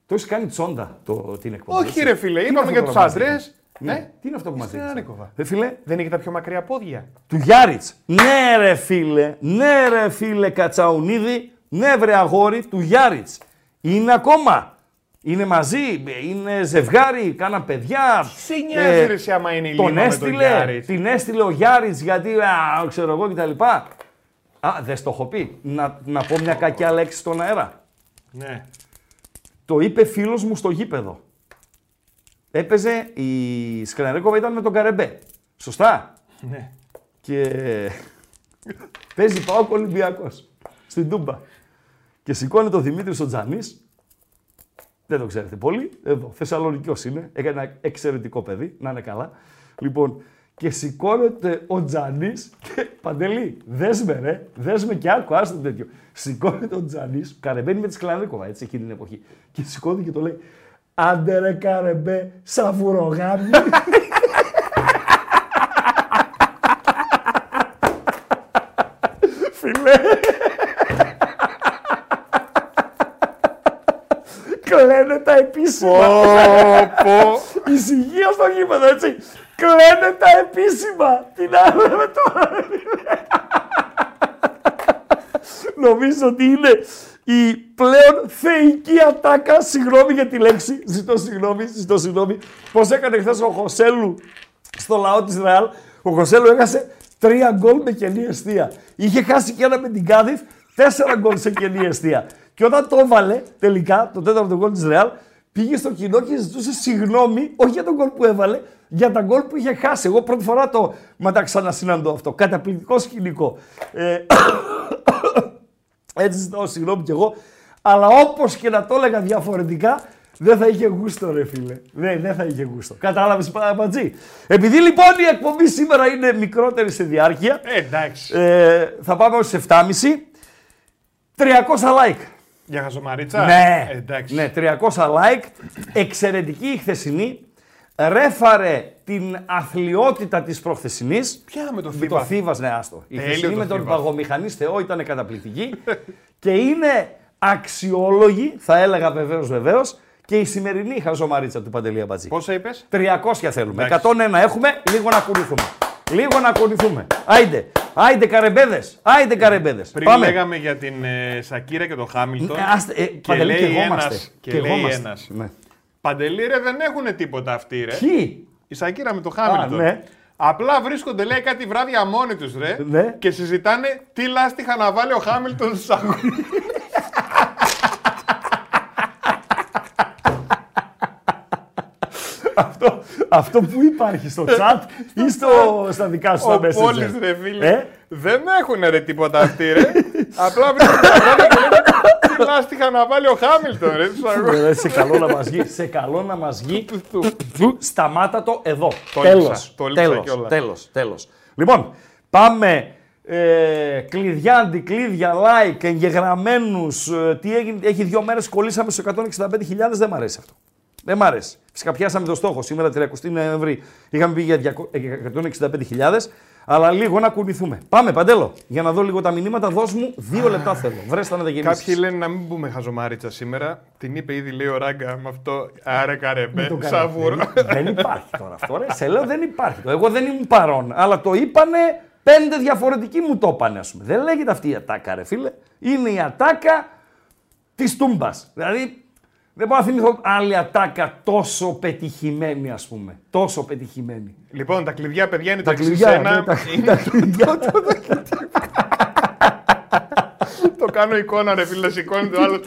Το έχεις κάνει τσόντα το, την εκπομπή. Όχι έτσι. ρε φίλε, Τι είναι είπαμε αυτό για που τους μας άντρες. δείχνεις; Ναι. Ναι. Τι είναι αυτό που μας Στην δείχνεις. Άνικοβα. Ρε φίλε, Δεν έχει τα πιο μακριά πόδια. του Γιάριτς. Ναι ρε φίλε, ναι ρε φίλε Κατσαουνίδη, Ναι, βρε αγόρι του Γιάριτς. Είναι ακόμα. Είναι μαζί, είναι ζευγάρι, κάνα παιδιά. Σε νοιάζει ρε εσύ άμα είναι η Τον Λίμα με τον έστειλε, Γιάριτς. την έστειλε ο Γιάριτς γιατί α, ξέρω εγώ κτλ. Α, δεν στο έχω πει. Να, να πω μια κακιά λέξη στον αέρα. Ναι. Το είπε φίλος μου στο γήπεδο. Έπαιζε η Σκρεναρίκοβα ήταν με τον Καρεμπέ. Σωστά. ναι. Και παίζει πάω Ολυμπιακός στην Τούμπα. Και σηκώνει το Δημήτρη ο Τζανής. Δεν το ξέρετε πολύ. Εδώ, Θεσσαλονικιός είναι. Έκανε ένα εξαιρετικό παιδί, να είναι καλά. Λοιπόν, και σηκώνεται ο Τζανής και Παντελή, δέσμε ρε, δέσμε και άκου, άστο τέτοιο. Σηκώνεται ο Τζανής, καρεμπαίνει με τη Σκλανίκοβα, έτσι, εκείνη την εποχή. Και σηκώνεται και το λέει, άντε ρε καρεμπέ, σαβουρογάμι. Φίλε. Κλαίνε τα επίσημα. πω. Ησυχία στο γήπεδο, έτσι. Κλαίνε τα επίσημα. Τι να λέμε τώρα. ρε φίλε. Νομίζω ότι είναι η πλέον θεϊκή ατάκα. Συγγνώμη για τη λέξη. Ζητώ συγγνώμη, ζητώ συγγνώμη. Πώς έκανε χθες ο Χωσέλου στο λαό της Ρεάλ. Ο Χωσέλου έχασε τρία γκολ με κενή αιστεία. Είχε χάσει και ένα με την Κάδιφ, τέσσερα γκολ σε κενή αιστεία. Και όταν το έβαλε τελικά, το τέταρτο γκολ της Ρεάλ, πήγε στο κοινό και ζητούσε συγγνώμη, όχι για τον γκολ που έβαλε, για τα γκολ που είχε χάσει. Εγώ πρώτη φορά το μα τα ξανασυναντώ αυτό. Καταπληκτικό σκηνικό. Ε, έτσι ζητάω συγγνώμη κι εγώ. Αλλά όπως και να το έλεγα διαφορετικά, δεν θα είχε γούστο, ρε φίλε. Ναι, δεν θα είχε γούστο. Κατάλαβες Παπατζή. Επειδή λοιπόν η εκπομπή σήμερα είναι μικρότερη σε διάρκεια, Ε, εντάξει. ε, θα πάμε ως 7.30. 300 like. Για χαζομαρίτσα; Ναι, Ε, εντάξει. ναι, 300 like. Εξαιρετική η χθεσινή. Ρέφαρε την αθλειότητα της προχθεσινής. Ποια με το Με Θήβα; το Θήβας, ναι, άστο. Η Τέλειο χθεσινή το με τον Θήβας. παγομηχανή Θεό ήταν καταπληκτική. <laughs> και είναι αξιόλογη, θα έλεγα βεβαίως βεβαίως, και η σημερινή χαζομαρίτσα του Παντελή Αμπατζή. Πόσα είπες; 300 θέλουμε. Εντάξει. 101 έχουμε, λίγο να κουνηθούμε. Λίγο να κουνηθούμε. Άιντε, άιντε καρεμπέδες, άιντε καρεμπέδες. Πριν Πάμε. λέγαμε για την ε, Σακύρα και τον Χάμιλτον. Ε, άστε, ε, Παντελή, και εγώ ένας- είμαστε. Και Και εγώ λέει είμαστε. ένας. Ναι. Παντελή ρε δεν έχουν τίποτα αυτοί ρε. Ποιοι; Η Σακύρα με τον Χάμιλτον. ναι. Απλά βρίσκονται λέει κάτι βράδια μόνοι τους ρε Ναι. και συζητάνε τι λάστιχα να βάλει ο Χάμιλτον στου αγώνε. αυτό, αυτό που υπάρχει στο chat ή στο, στα δικά σου Ο τα Πόλης messenger. ρε φίλε. Ε; Δεν έχουν ρε τίποτα αυτοί ρε. <laughs> Απλά βρίσκονται βράδια και λένε τι λάστιχα να βάλει ο Χάμιλτον ρε στους αγώνες. Ε, σε καλό να μας βγει. Σε καλό να μας βγει. Του, Σταμάτα το εδώ. Το τέλος. λείψα, το λείψα τέλος, κιόλας. τέλος, τέλος. Λοιπόν, πάμε ε, κλειδιά, αντικλείδια, like, εγγεγραμμένους. ε, τι έγινε, έχει δύο μέρες κολλήσαμε στο 165.000, δεν μ' αρέσει αυτό. Δεν μ' αρέσει. Φυσικά πιάσαμε το στόχο. Σήμερα 30 Νοεμβρίου είχαμε πει για 200 165.000, αλλά λίγο να κουνηθούμε. Πάμε, Παντέλο, για να δω λίγο τα μηνύματα. Δώσ' μου δύο λεπτά θέλω. Βρέστα να τα γεμίσεις. Κάποιοι λένε να μην πούμε χαζομάριτσα σήμερα. Την είπε ήδη λέει ο Ράγκα με αυτό. Άρε καρεμπέ, Το κάνω. σαβούρο. Δεν, δεν υπάρχει τώρα αυτό. Ρε. Σε λέω δεν υπάρχει. Εγώ δεν ήμουν παρόν. Αλλά το είπανε πέντε διαφορετικοί μου το είπανε. Ας πούμε. Δεν λέγεται αυτή η ατάκα, ρε φίλε. Είναι η ατάκα της τούμπας. Δηλαδή δεν μπορώ να θυμηθώ άλλη ατάκα τόσο πετυχημένη, ας πούμε. Τόσο πετυχημένη. Λοιπόν, τα κλειδιά, παιδιά, είναι Τα τα εξής. κλειδιά, Ένα, ναι, τα, είναι- τα κλειδιά. <laughs> το κάνω εικόνα, ρε φίλε, σηκώνει το άλλο.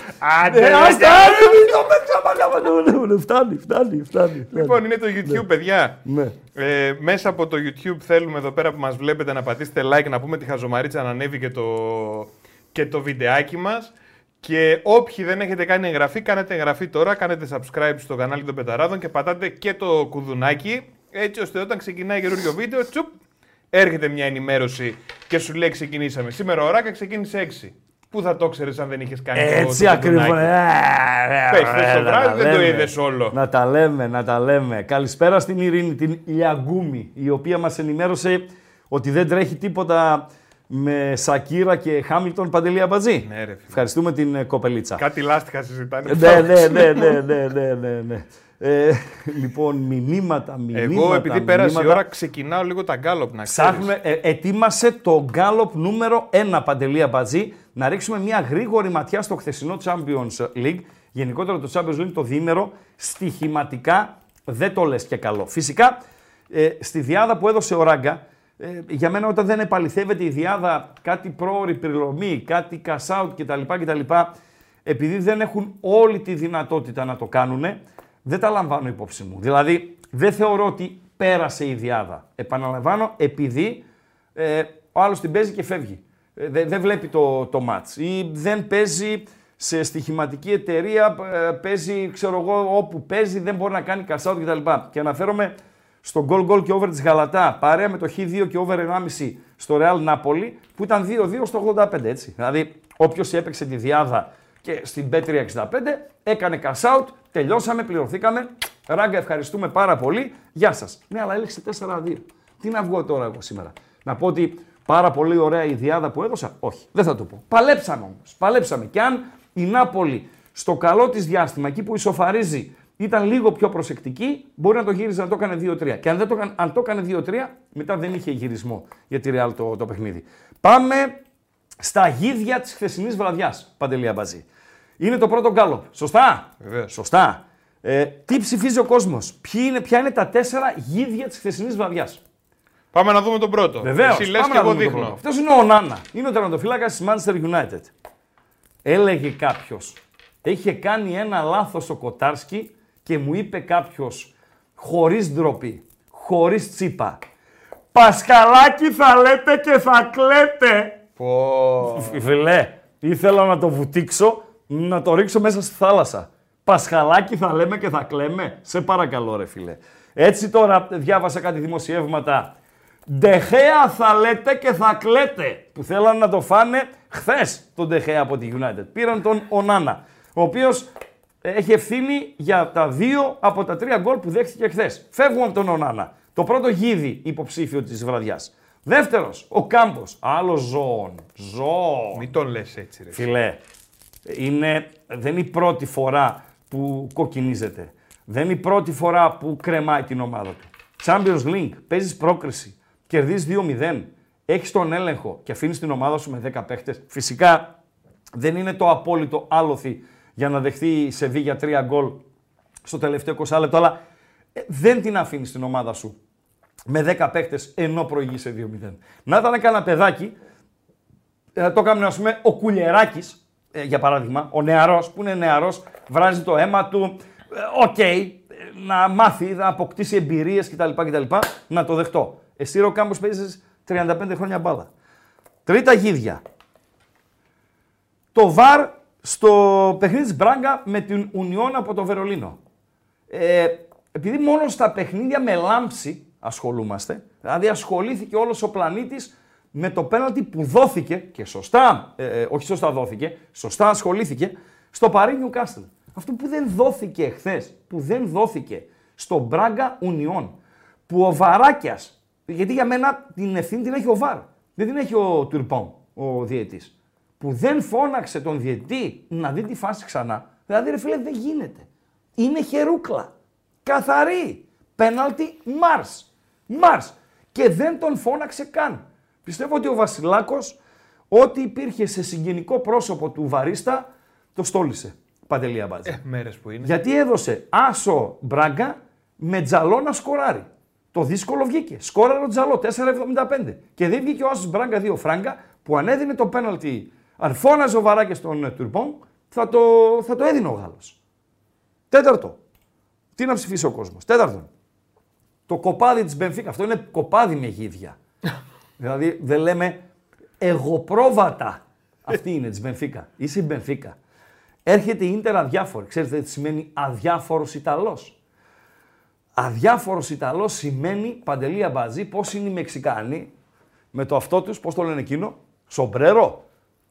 Άντε, Ε, ρε, άστα, γεια. ρε, μην το με ξαπαλάβα. Ναι, ναι, Φτάνει, φτάνει, φτάνει. Λοιπόν, είναι το YouTube, παιδιά. Ναι. Ε, μέσα από το YouTube θέλουμε εδώ πέρα που μας βλέπετε να πατήσετε like, να πούμε τη χαζομαρίτσα να ανέβει και το, και το βιντεάκι μας. Και όποιοι δεν έχετε κάνει εγγραφή, κάνετε εγγραφή τώρα, κάνετε subscribe στο κανάλι των Πεταράδων και πατάτε και το κουδουνάκι, έτσι ώστε όταν ξεκινάει καινούριο βίντεο, τσουπ, έρχεται μια ενημέρωση και σου λέει ξεκινήσαμε. Σήμερα ο Ράκα ξεκίνησε 6. Πού θα το ξέρεις αν δεν είχες κάνει το- Έτσι το ακριβώς. κουδουνάκι. Πες, χθες το βράδυ δεν το είδες όλο. Να τα λέμε, να τα λέμε. Καλησπέρα στην Ειρήνη, την Λιαγκούμη, η οποία μας ενημέρωσε ότι δεν τρέχει τίποτα με Σακύρα και Χάμιλτον Παντελή Αμπατζή. Ναι, ρε φίλε. Ευχαριστούμε την ε, κοπελίτσα. Κάτι λάστιχα συζητάνε. ναι, ναι, ναι, ναι, ναι, ναι, ναι, ναι. Ε, λοιπόν, μηνύματα, μηνύματα. Εγώ, επειδή πέρασε η μηνύματα. ώρα, ξεκινάω λίγο τα γκάλωπ να ξέρεις. Ψάχνουμε, ε, ετοίμασε το γκάλοπ νούμερο 1 Παντελή Αμπατζή. να ρίξουμε μια γρήγορη ματιά στο χθεσινό Champions League. Γενικότερα το Champions League το διήμερο στοιχηματικά δεν το λες και καλό. Φυσικά, ε, στη διάδα που έδωσε ο Ράγκα, ε, για μένα όταν δεν επαληθεύεται η διάδα κάτι πρόορη πληρωμή, κάτι cash out κτλ, κτλ επειδή δεν έχουν όλη τη δυνατότητα να το κάνουν, δεν τα λαμβάνω υπόψη μου. Δηλαδή, δεν θεωρώ ότι πέρασε η διάδα. Επαναλαμβάνω, επειδή ε, ο άλλος την παίζει και φεύγει. Ε, δεν βλέπει το, το μάτς ή δεν παίζει σε στοιχηματική εταιρεία, ε, παίζει, ξέρω εγώ, όπου παίζει, δεν μπορεί να κάνει cash out κτλ. Και αναφέρομαι στο goal goal και over της Γαλατά, παρέα με το Χ2 και over 1,5 στο Real Napoli, που ήταν 2-2 στο 85, έτσι. Δηλαδή, όποιος έπαιξε τη διάδα και στην B365 έκανε cash out, τελειώσαμε, πληρωθήκαμε. Ράγκα, ευχαριστούμε πάρα πολύ. Γεια σας. Ναι, αλλά έλεξε 4-2. Τι να βγω τώρα εγώ σήμερα; Να πω ότι πάρα πολύ ωραία η διάδα που έδωσα; Όχι, δεν θα το πω. Παλέψαμε όμως. Παλέψαμε. Και αν η Νάπολη στο καλό της διάστημα, εκεί που ισοφαρίζει, ήταν λίγο πιο προσεκτική, μπορεί να το γύριζε να το έκανε 2-3. Και αν, δεν το, αν το έκανε 2-3, μετά δεν είχε γυρισμό για τη Real το, το παιχνίδι. Πάμε στα γίδια της χθεσινής βραδιάς, Παντελία Μπαζή. Είναι το πρώτο γκάλωπ. Σωστά; Βεβαίως. Σωστά. Ε, τι ψηφίζει ο κόσμος, Ποια είναι τα τέσσερα γίδια της χθεσινής βραδιάς; Πάμε να δούμε τον πρώτο. Βεβαίως. Εσύ λες και εγώ δείχνω. Αυτός είναι ο Νάνα. Είναι ο τερματοφύλακας της Manchester United. Έλεγε κάποιος, είχε κάνει ένα λάθος ο Κοτάρσκι και μου είπε κάποιος, χωρίς ντροπή, χωρίς τσίπα. Πασχαλάκι θα λέτε και θα κλαίτε. Πω. Φιλέ, ήθελα να το βουτήξω, να το ρίξω μέσα στη θάλασσα. Πασχαλάκι θα λέμε και θα κλαίμε. Σε παρακαλώ ρε φίλε. Έτσι τώρα διάβασα κάτι δημοσιεύματα Ντεχέα θα λέτε και θα κλαίτε. Που θέλανε να το φάνε χθες τον Ντεχέα από τη United. Πήραν τον Ονάνα, ο οποίος έχει ευθύνη για τα δύο από τα τρία γκολ που δέχτηκε χθες. Φεύγουμε από τον Ονάνα. Το πρώτο γίδι υποψήφιο της βραδιάς. Δεύτερος, ο Κάμπος. Άλλο ζώων. Ζώο. Μην τον λες έτσι, ρε. Φιλέ, είναι, δεν είναι η πρώτη φορά που κοκκινίζεται. Δεν είναι η πρώτη φορά που κρεμάει την ομάδα του. Champions League, παίζεις πρόκριση κερδίζεις 2-0, έχεις τον έλεγχο και αφήνεις την ομάδα σου με 10 παίχτες. Φυσικά δεν είναι το απόλυτο άλοθη για να δεχθεί σε βή για 3 γκολ στο τελευταίο 20 λεπτό, αλλά ε, δεν την αφήνεις την ομάδα σου με 10 παίχτε ενώ προηγείς σε 2-0. Να ήταν κανένα παιδάκι, ε, το έκανε ας πούμε ο Κουλιεράκης, ε, για παράδειγμα, ο νεαρός που είναι νεαρός, βράζει το αίμα του. Οκ, να μάθει, να αποκτήσει εμπειρίες κτλ, κτλ. Να το δεχτώ. Εσύ Οκάμπος παίζεις 35 χρόνια μπάλα. Τρίτα γίδια. Το VAR στο παιχνίδι της Μπράγκα με την Ουνιόν από το Βερολίνο. Ε, επειδή μόνο στα παιχνίδια με λάμψη ασχολούμαστε, δηλαδή ασχολήθηκε όλος ο πλανήτης με το πέναλτι που δόθηκε και σωστά, ε, ε όχι σωστά δόθηκε, σωστά ασχολήθηκε στο Παρί Νιουκάστελ. Αυτό που δεν δόθηκε χθες, που δεν δόθηκε στο Μπράγκα Ουνιόν, που ο Βαράκιας γιατί για μένα την ευθύνη την έχει ο Βαρ. Δεν την έχει ο Τουρπόν, ο διαιτή. Που δεν φώναξε τον διαιτή να δει τη φάση ξανά. Δηλαδή, ρε φίλε, δεν γίνεται. Είναι χερούκλα. Καθαρή. Πέναλτι Μάρς. Μάρς. Και δεν τον φώναξε καν. Πιστεύω ότι ο Βασιλάκος, ό,τι υπήρχε σε συγγενικό πρόσωπο του Βαρίστα, το στόλισε. Παντελία Μπάτζα. Ε, μέρες που είναι. Γιατί έδωσε άσο Μπράγκα με τζαλό να σκοράρει. Το δύσκολο βγήκε. Σκόραρε ο Τζαλό 4,75. Και δεν βγήκε ο Άσος Μπράγκα 2 φράγκα που αν έδινε το πέναλτι, αν φώναζε ο Βαράκε στον ε, Τουρπόν, θα το, θα το έδινε ο Γάλλος. Τέταρτο. Τι να ψηφίσει ο κόσμος. Τέταρτον. Το κοπάδι της Μπενφίκα. Αυτό είναι κοπάδι με γίδια. <laughs> δηλαδή δεν λέμε εγωπρόβατα. Αυτή είναι της Μπενφίκα. Είσαι η Μπενφίκα. Έρχεται η Ίντερ αδιάφορη. Ξέρετε τι σημαίνει αδιάφορος Ιταλός; Αδιάφορος Ιταλός σημαίνει παντελή αμπαζή. Πώς είναι οι Μεξικάνοι με το αυτό τους, πώς το λένε εκείνο, σομπρέρο.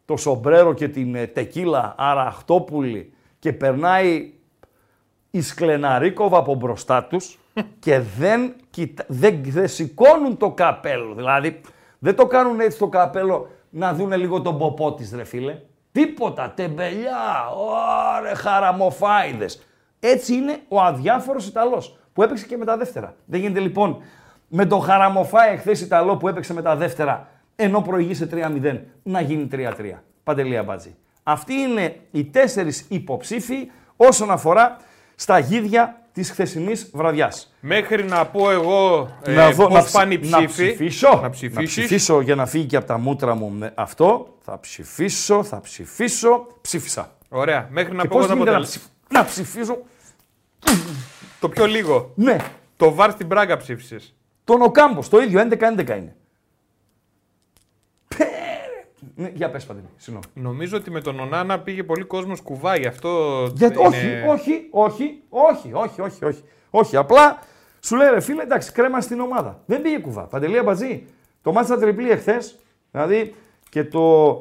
Το σομπρέρο και την ε, τεκίλα αραχτόπουλη και περνάει η Σκλεναρίκοβα από μπροστά τους <laughs> και δεν, δεν, δεν σηκώνουν το καπέλο. Δηλαδή δεν το κάνουν έτσι το καπέλο να δουν λίγο τον ποπό της, ρε φίλε. Τίποτα, τεμπελιά, ωρε χαραμοφάιδες. Έτσι είναι ο αδιάφορος Ιταλός που έπαιξε και με τα δεύτερα. Δεν γίνεται λοιπόν με το χαραμοφάι εχθές Ιταλό που έπαιξε με τα δεύτερα ενώ προηγεί σε 3-0 να γίνει 3-3. Παντελία Μπάτζη. Αυτοί είναι οι τέσσερις υποψήφοι όσον αφορά στα γίδια της χθεσινής βραδιάς. Μέχρι να πω εγώ ε, να, δω, πώς ψ- πάνε οι να ψήφοι. ψηφίσω, Να ψηφίσεις. ψηφίσω για να φύγει και από τα μούτρα μου με αυτό. Θα ψηφίσω, θα ψηφίσω. Ψήφισα. Ωραία. Μέχρι να Και πω εγώ πώς το γίνεται να, αποτέλεσμα. ψηφ- να ψηφίσω. Το πιο λίγο. Ναι, Το βάρ στην Πράγκα ψήφισες. τον Οκάμπος, το ίδιο, 11-11 είναι. Πε, Ναι, για πες Παντελή, συγγνώμη. Νομίζω ότι με τον Ονάνα πήγε πολύ κόσμος κουβά, γι' αυτό. Γιατί, είναι- όχι, όχι, όχι, όχι, όχι, όχι, όχι. Όχι, απλά σου λέει ρε φίλε, εντάξει, κρέμα στην ομάδα. Δεν πήγε κουβά. Παντελία Μπατζή, το μάτσα στα τριπλή εχθές, δηλαδή και το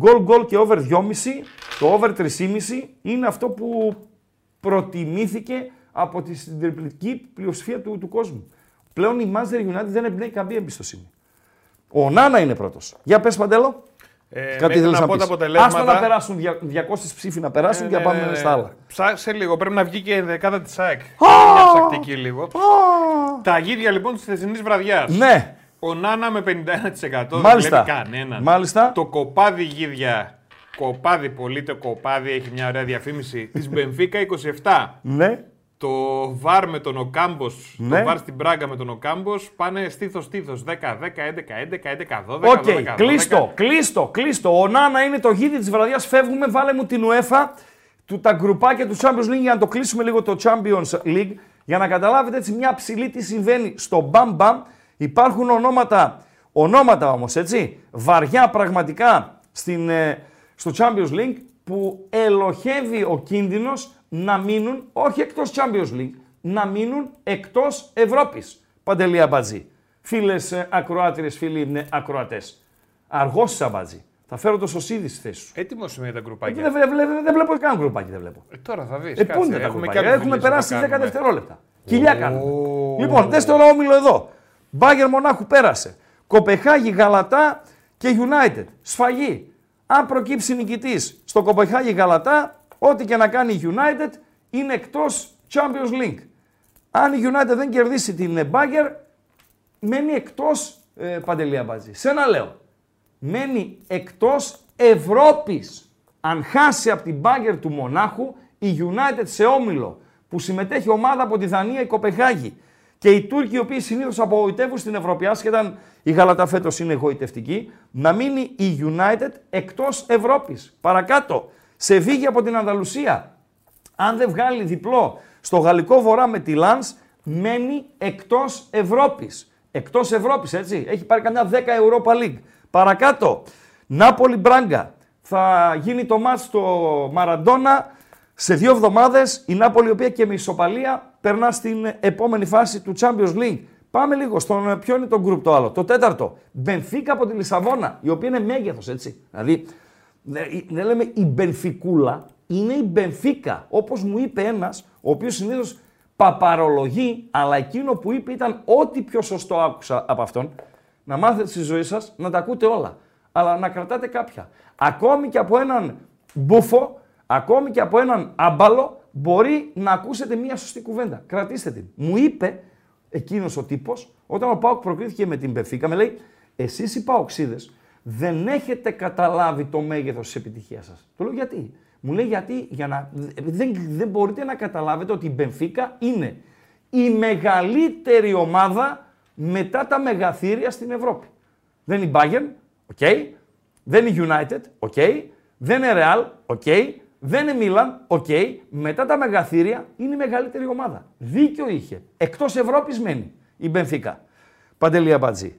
goal goal και over 2,5, το over 3,5 είναι αυτό που προτιμήθηκε από τη συντριπλική πλειοψηφία του, του κόσμου. Πλέον η Manchester United δεν εμπνέει καμία εμπιστοσύνη. Ο Νάνα είναι πρώτος. Για πες Παντέλο. Ε, Κάτι μέχρι ήθελες να να πω τα πεις. αποτελέσματα. Άστο να περάσουν δια- 200 ψήφοι να περάσουν και να πάμε Ε, στα άλλα. Ψάξε λίγο, πρέπει να βγει και η δεκάδα της ΑΕΚ. Α! Μια ψακτική λίγο. Τα γίδια λοιπόν της χθεσινής βραδιάς. Ναι, Ονάνα με 51%. Μάλιστα. Δεν βλέπει κανέναν. Μάλιστα. Το κοπάδι γίδια. Κοπάδι, πολύ το κοπάδι έχει μια ωραία διαφήμιση. Της Μπενφίκα 27. ναι. Το VAR με τον Οκάμπος, Ναι. το VAR στην Μπράγκα με τον Οκάμπος πάνε στήθο-στήθο. 10, 10, 11, 11, 11, 12. Οκ, 12, κλείστο, κλείστο, κλείστο. Ονάνα είναι το γίδι της βραδιάς. Φεύγουμε, βάλε μου την UEFA, του, τα γκρουπάκια του Champions League για να το κλείσουμε λίγο το Champions League. Για να καταλάβετε έτσι μια ψηλή τι συμβαίνει στο μπαμ μπαμ. Υπάρχουν ονόματα, ονόματα όμως έτσι, βαριά πραγματικά στην, ε, στο Champions League που ελοχεύει ο κίνδυνος να μείνουν, όχι εκτός Champions League, να μείνουν εκτός Ευρώπης. Παντελία Μπατζή. Φίλες ε, ακροάτριες, φίλοι ε, ακροατές. Αργός Σαμπατζή. Θα φέρω το σωσίδι στη θέση σου. Έτοιμος είμαι για τα γκρουπάκια. Δεν, βλέπω, δεν βλέπω καν γκρουπάκι, δεν βλέπω. Ε, τώρα θα δεις. Ε, πού είναι τα γκρουπάκια; Έχουμε περάσει 10 δευτερόλεπτα. Κοιλιά κάνουμε. Λοιπόν, δες τώρα όμιλο εδώ. Μπάγκερ Μονάχου πέρασε. Κοπεχάγη, Γαλατά και United. Σφαγή. Αν προκύψει νικητής στο Κοπεχάγη Γαλατά, ό,τι και να κάνει η United είναι εκτός Champions League. Αν η United δεν κερδίσει την Μπάγκερ, μένει εκτός ε, Παντελία Μπατζή. Σε ένα λέω. Μένει εκτός Ευρώπης. Αν χάσει από την Μπάγκερ του Μονάχου, η United σε όμιλο που συμμετέχει ομάδα από τη Δανία, η Κοπεχάγη και οι Τούρκοι, οι οποίοι συνήθως απογοητεύουν στην Ευρώπη, άσχετα αν η Γαλατά φέτος είναι εγωιτευτική, να μείνει η United εκτός Ευρώπης. Παρακάτω, σε βίγη από την Ανδαλουσία. Αν δεν βγάλει διπλό στο γαλλικό βορρά με τη Λανς, μένει εκτός Ευρώπης. Εκτός Ευρώπης, έτσι. Έχει πάρει καμιά 10 Europa League. Παρακάτω, Νάπολη Μπράγκα. Θα γίνει το μάτς στο Μαραντόνα σε δύο εβδομάδες. Η Νάπολη, η οποία και με ισοπαλία περνά στην επόμενη φάση του Champions League. Πάμε λίγο στον ποιο είναι το group το άλλο. Το τέταρτο. Μπενφίκα από τη Λισαβόνα, η οποία είναι μέγεθος, έτσι. Δηλαδή, δεν δεν λέμε η Μπενφικούλα, είναι η Μπενφίκα. Όπως μου είπε ένας, ο οποίος συνήθως παπαρολογεί, αλλά εκείνο που είπε ήταν ό,τι πιο σωστό άκουσα από αυτόν. Να μάθετε στη ζωή σας να τα ακούτε όλα, αλλά να κρατάτε κάποια. Ακόμη και από έναν μπούφο, ακόμη και από έναν άμπαλο, μπορεί να ακούσετε μία σωστή κουβέντα. Κρατήστε την. Μου είπε εκείνος ο τύπος, όταν ο Πάουκ προκρίθηκε με την Μπενφίκα, με λέει, εσείς οι Παοξίδες δεν έχετε καταλάβει το μέγεθος της επιτυχίας σας. Του λέω γιατί; Μου λέει γιατί, για να, δεν, δεν μπορείτε να καταλάβετε ότι η Μπενφίκα είναι η μεγαλύτερη ομάδα μετά τα μεγαθύρια στην Ευρώπη. Δεν είναι η Bayern, OK. Δεν είναι η United, OK. Δεν είναι Real, OK. Δεν είναι Milan, OK. Μετά τα μεγαθύρια είναι η μεγαλύτερη ομάδα. Δίκιο είχε. Εκτός Ευρώπης μένει η Μπενφίκα. Παντελή Αμπατζή.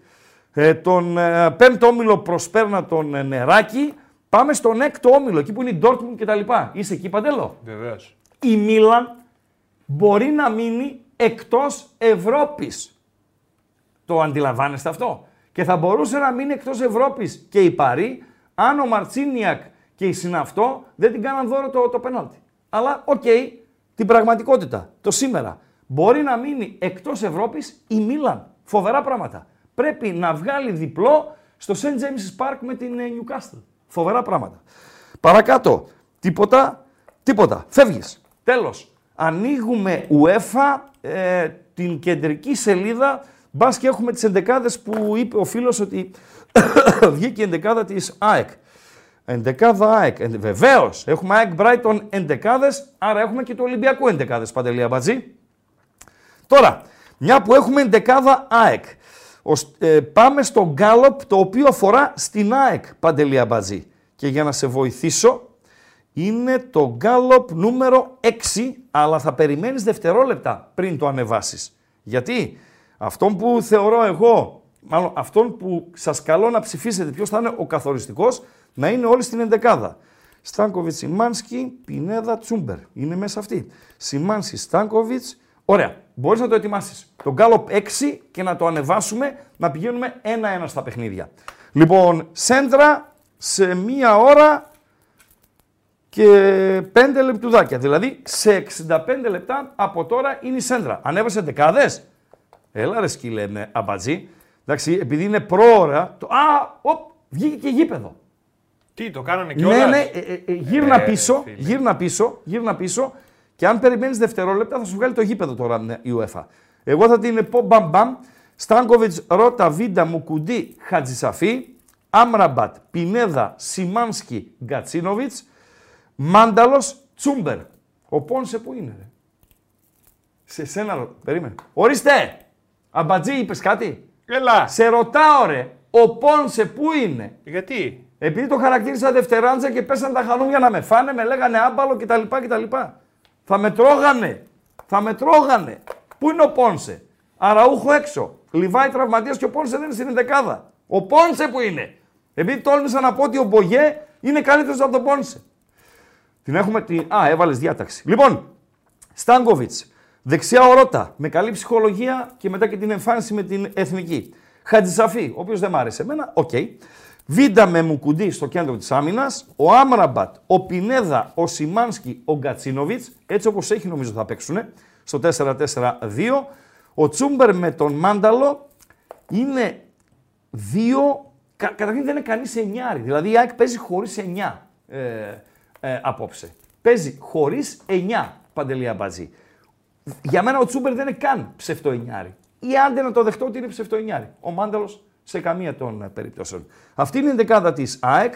Ε, τον ε, πέμπτο όμιλο προσπέρνα τον ε, Νεράκη. Πάμε στον έκτο όμιλο, εκεί που είναι η Dortmund και τα λοιπά. Είσαι εκεί, Παντέλο; Βεβαίως. Η Μίλαν μπορεί να μείνει εκτός Ευρώπης. Το αντιλαμβάνεστε αυτό; Και θα μπορούσε να μείνει εκτός Ευρώπης και η Παρί, αν ο Μαρτσίνιακ και οι συν αυτώ δεν την κάναν δώρο το, το πέναλτι. Αλλά οκ, την πραγματικότητα, το σήμερα. Μπορεί να μείνει εκτός Ευρώπης η Μίλαν. Φοβερά πράγματα. Πρέπει να βγάλει διπλό στο St. James's Park με την ε, Newcastle. Φοβερά πράγματα. Παρακάτω, τίποτα, τίποτα. Φεύγεις. Τέλος. Ανοίγουμε UEFA ε, την κεντρική σελίδα. Μπας και έχουμε τις εντεκάδες που είπε ο φίλος ότι <coughs> βγήκε η εντεκάδα της ΑΕΚ. Εντεκάδα ΑΕΚ. Βεβαίως. Έχουμε ΑΕΚ Brighton εντεκάδες, άρα έχουμε και το Ολυμπιακό εντεκάδες παντελή αμπατζή. Τώρα, μια που έχουμε εντεκάδα ΑΕΚ. Ε, πάμε στο γκάλοπ το οποίο αφορά στην ΑΕΚ παντελή αμπατζή. Και για να σε βοηθήσω, είναι το γκάλοπ νούμερο 6, αλλά θα περιμένεις δευτερόλεπτα πριν το ανεβάσεις. Γιατί αυτόν που θεωρώ εγώ, μάλλον αυτόν που σας καλώ να ψηφίσετε ποιος θα είναι ο καθοριστικός, να είναι όλοι στην εντεκάδα. Στάνκοβιτς, Σιμάνσκι, Πινέδα, Τσούμπερ. Είναι μέσα αυτή. Σιμάνσκι, Στάνκοβιτς. Ωραία. Μπορείς να το ετοιμάσεις. Το γκάλοπ 6 και να το ανεβάσουμε να πηγαίνουμε ένα-ένα στα παιχνίδια. Λοιπόν, σέντρα σε μία ώρα και 5 λεπτουδάκια. Δηλαδή σε 65 λεπτά από τώρα είναι η σέντρα. Ανέβασε δεκάδες. Έλα ρε σκύλε με αμπατζή. Εντάξει, επειδή είναι πρόωρα. Το... Α, οπ, βγήκε και γήπεδο. Τι, το κάνανε κιόλας; Ναι, ναι, ε, ε, ε, γύρνα ε, πίσω, γύρνα πίσω, γύρνα πίσω και αν περιμένεις δευτερόλεπτα θα σου βγάλει το γήπεδο τώρα ναι, η UEFA. Εγώ θα την πω μπαμ μπαμ. Στάνκοβιτς, Ρότα, Βίντα, Μουκουντή, Χατζησαφή, Άμραμπατ, Πινέδα, Σιμάνσκι, Γκατσίνοβιτς, Μάνταλος, Τσούμπερ. Ο Πόνσε που είναι, ρε; Σε σένα, περίμενε. Ορίστε! Αμπατζή, είπες κάτι; Έλα. Σε ρωτάω, ρε. Ο Πόνσε που είναι; Γιατί; Επειδή το χαρακτήρισα δευτεράντζα και πέσαν τα χανούμια να με φάνε, με λέγανε άμπαλο κτλ. κτλ. Θα με τρώγανε. Θα με τρώγανε. Πού είναι ο Πόνσε; Αραούχο έξω. Λιβάι τραυματίας και ο Πόνσε δεν είναι στην δεκάδα. Ο Πόνσε που είναι. Επειδή τόλμησα να πω ότι ο Μπογέ είναι καλύτερος από τον Πόνσε. Την έχουμε. Τη... Α, έβαλες διάταξη. Λοιπόν, Στάνκοβιτς. Δεξιά ο Ρότα. Με καλή ψυχολογία και μετά και την εμφάνιση με την εθνική. Χατζισαφί, ο οποίος δεν μ' άρεσε εμένα. OK. Okay. Βίντα με Μουκουντή στο κέντρο της άμυνας. Ο Άμραμπατ, ο Πινέδα, ο Σιμάνσκι, ο Γκατσίνοβιτς. Έτσι όπως έχει νομίζω θα παίξουν στο 4-4-2. Ο Τσούμπερ με τον Μάνταλο είναι δύο. Κα, καταρχήν δεν είναι κανείς εννιάρι. Δηλαδή η ΑΕΚ παίζει χωρίς εννιά ε, ε, απόψε. Παίζει χωρίς εννιά παντελή αμπατζή. Για μένα ο Τσούμπερ δεν είναι καν ψευτοεννιάρι. Ή άντε να το δεχτώ ότι είναι ψευτοεννιάρι. Ο Μάνταλος σε καμία των ε, περιπτώσεων. Αυτή είναι η δεκάδα της ΑΕΚ.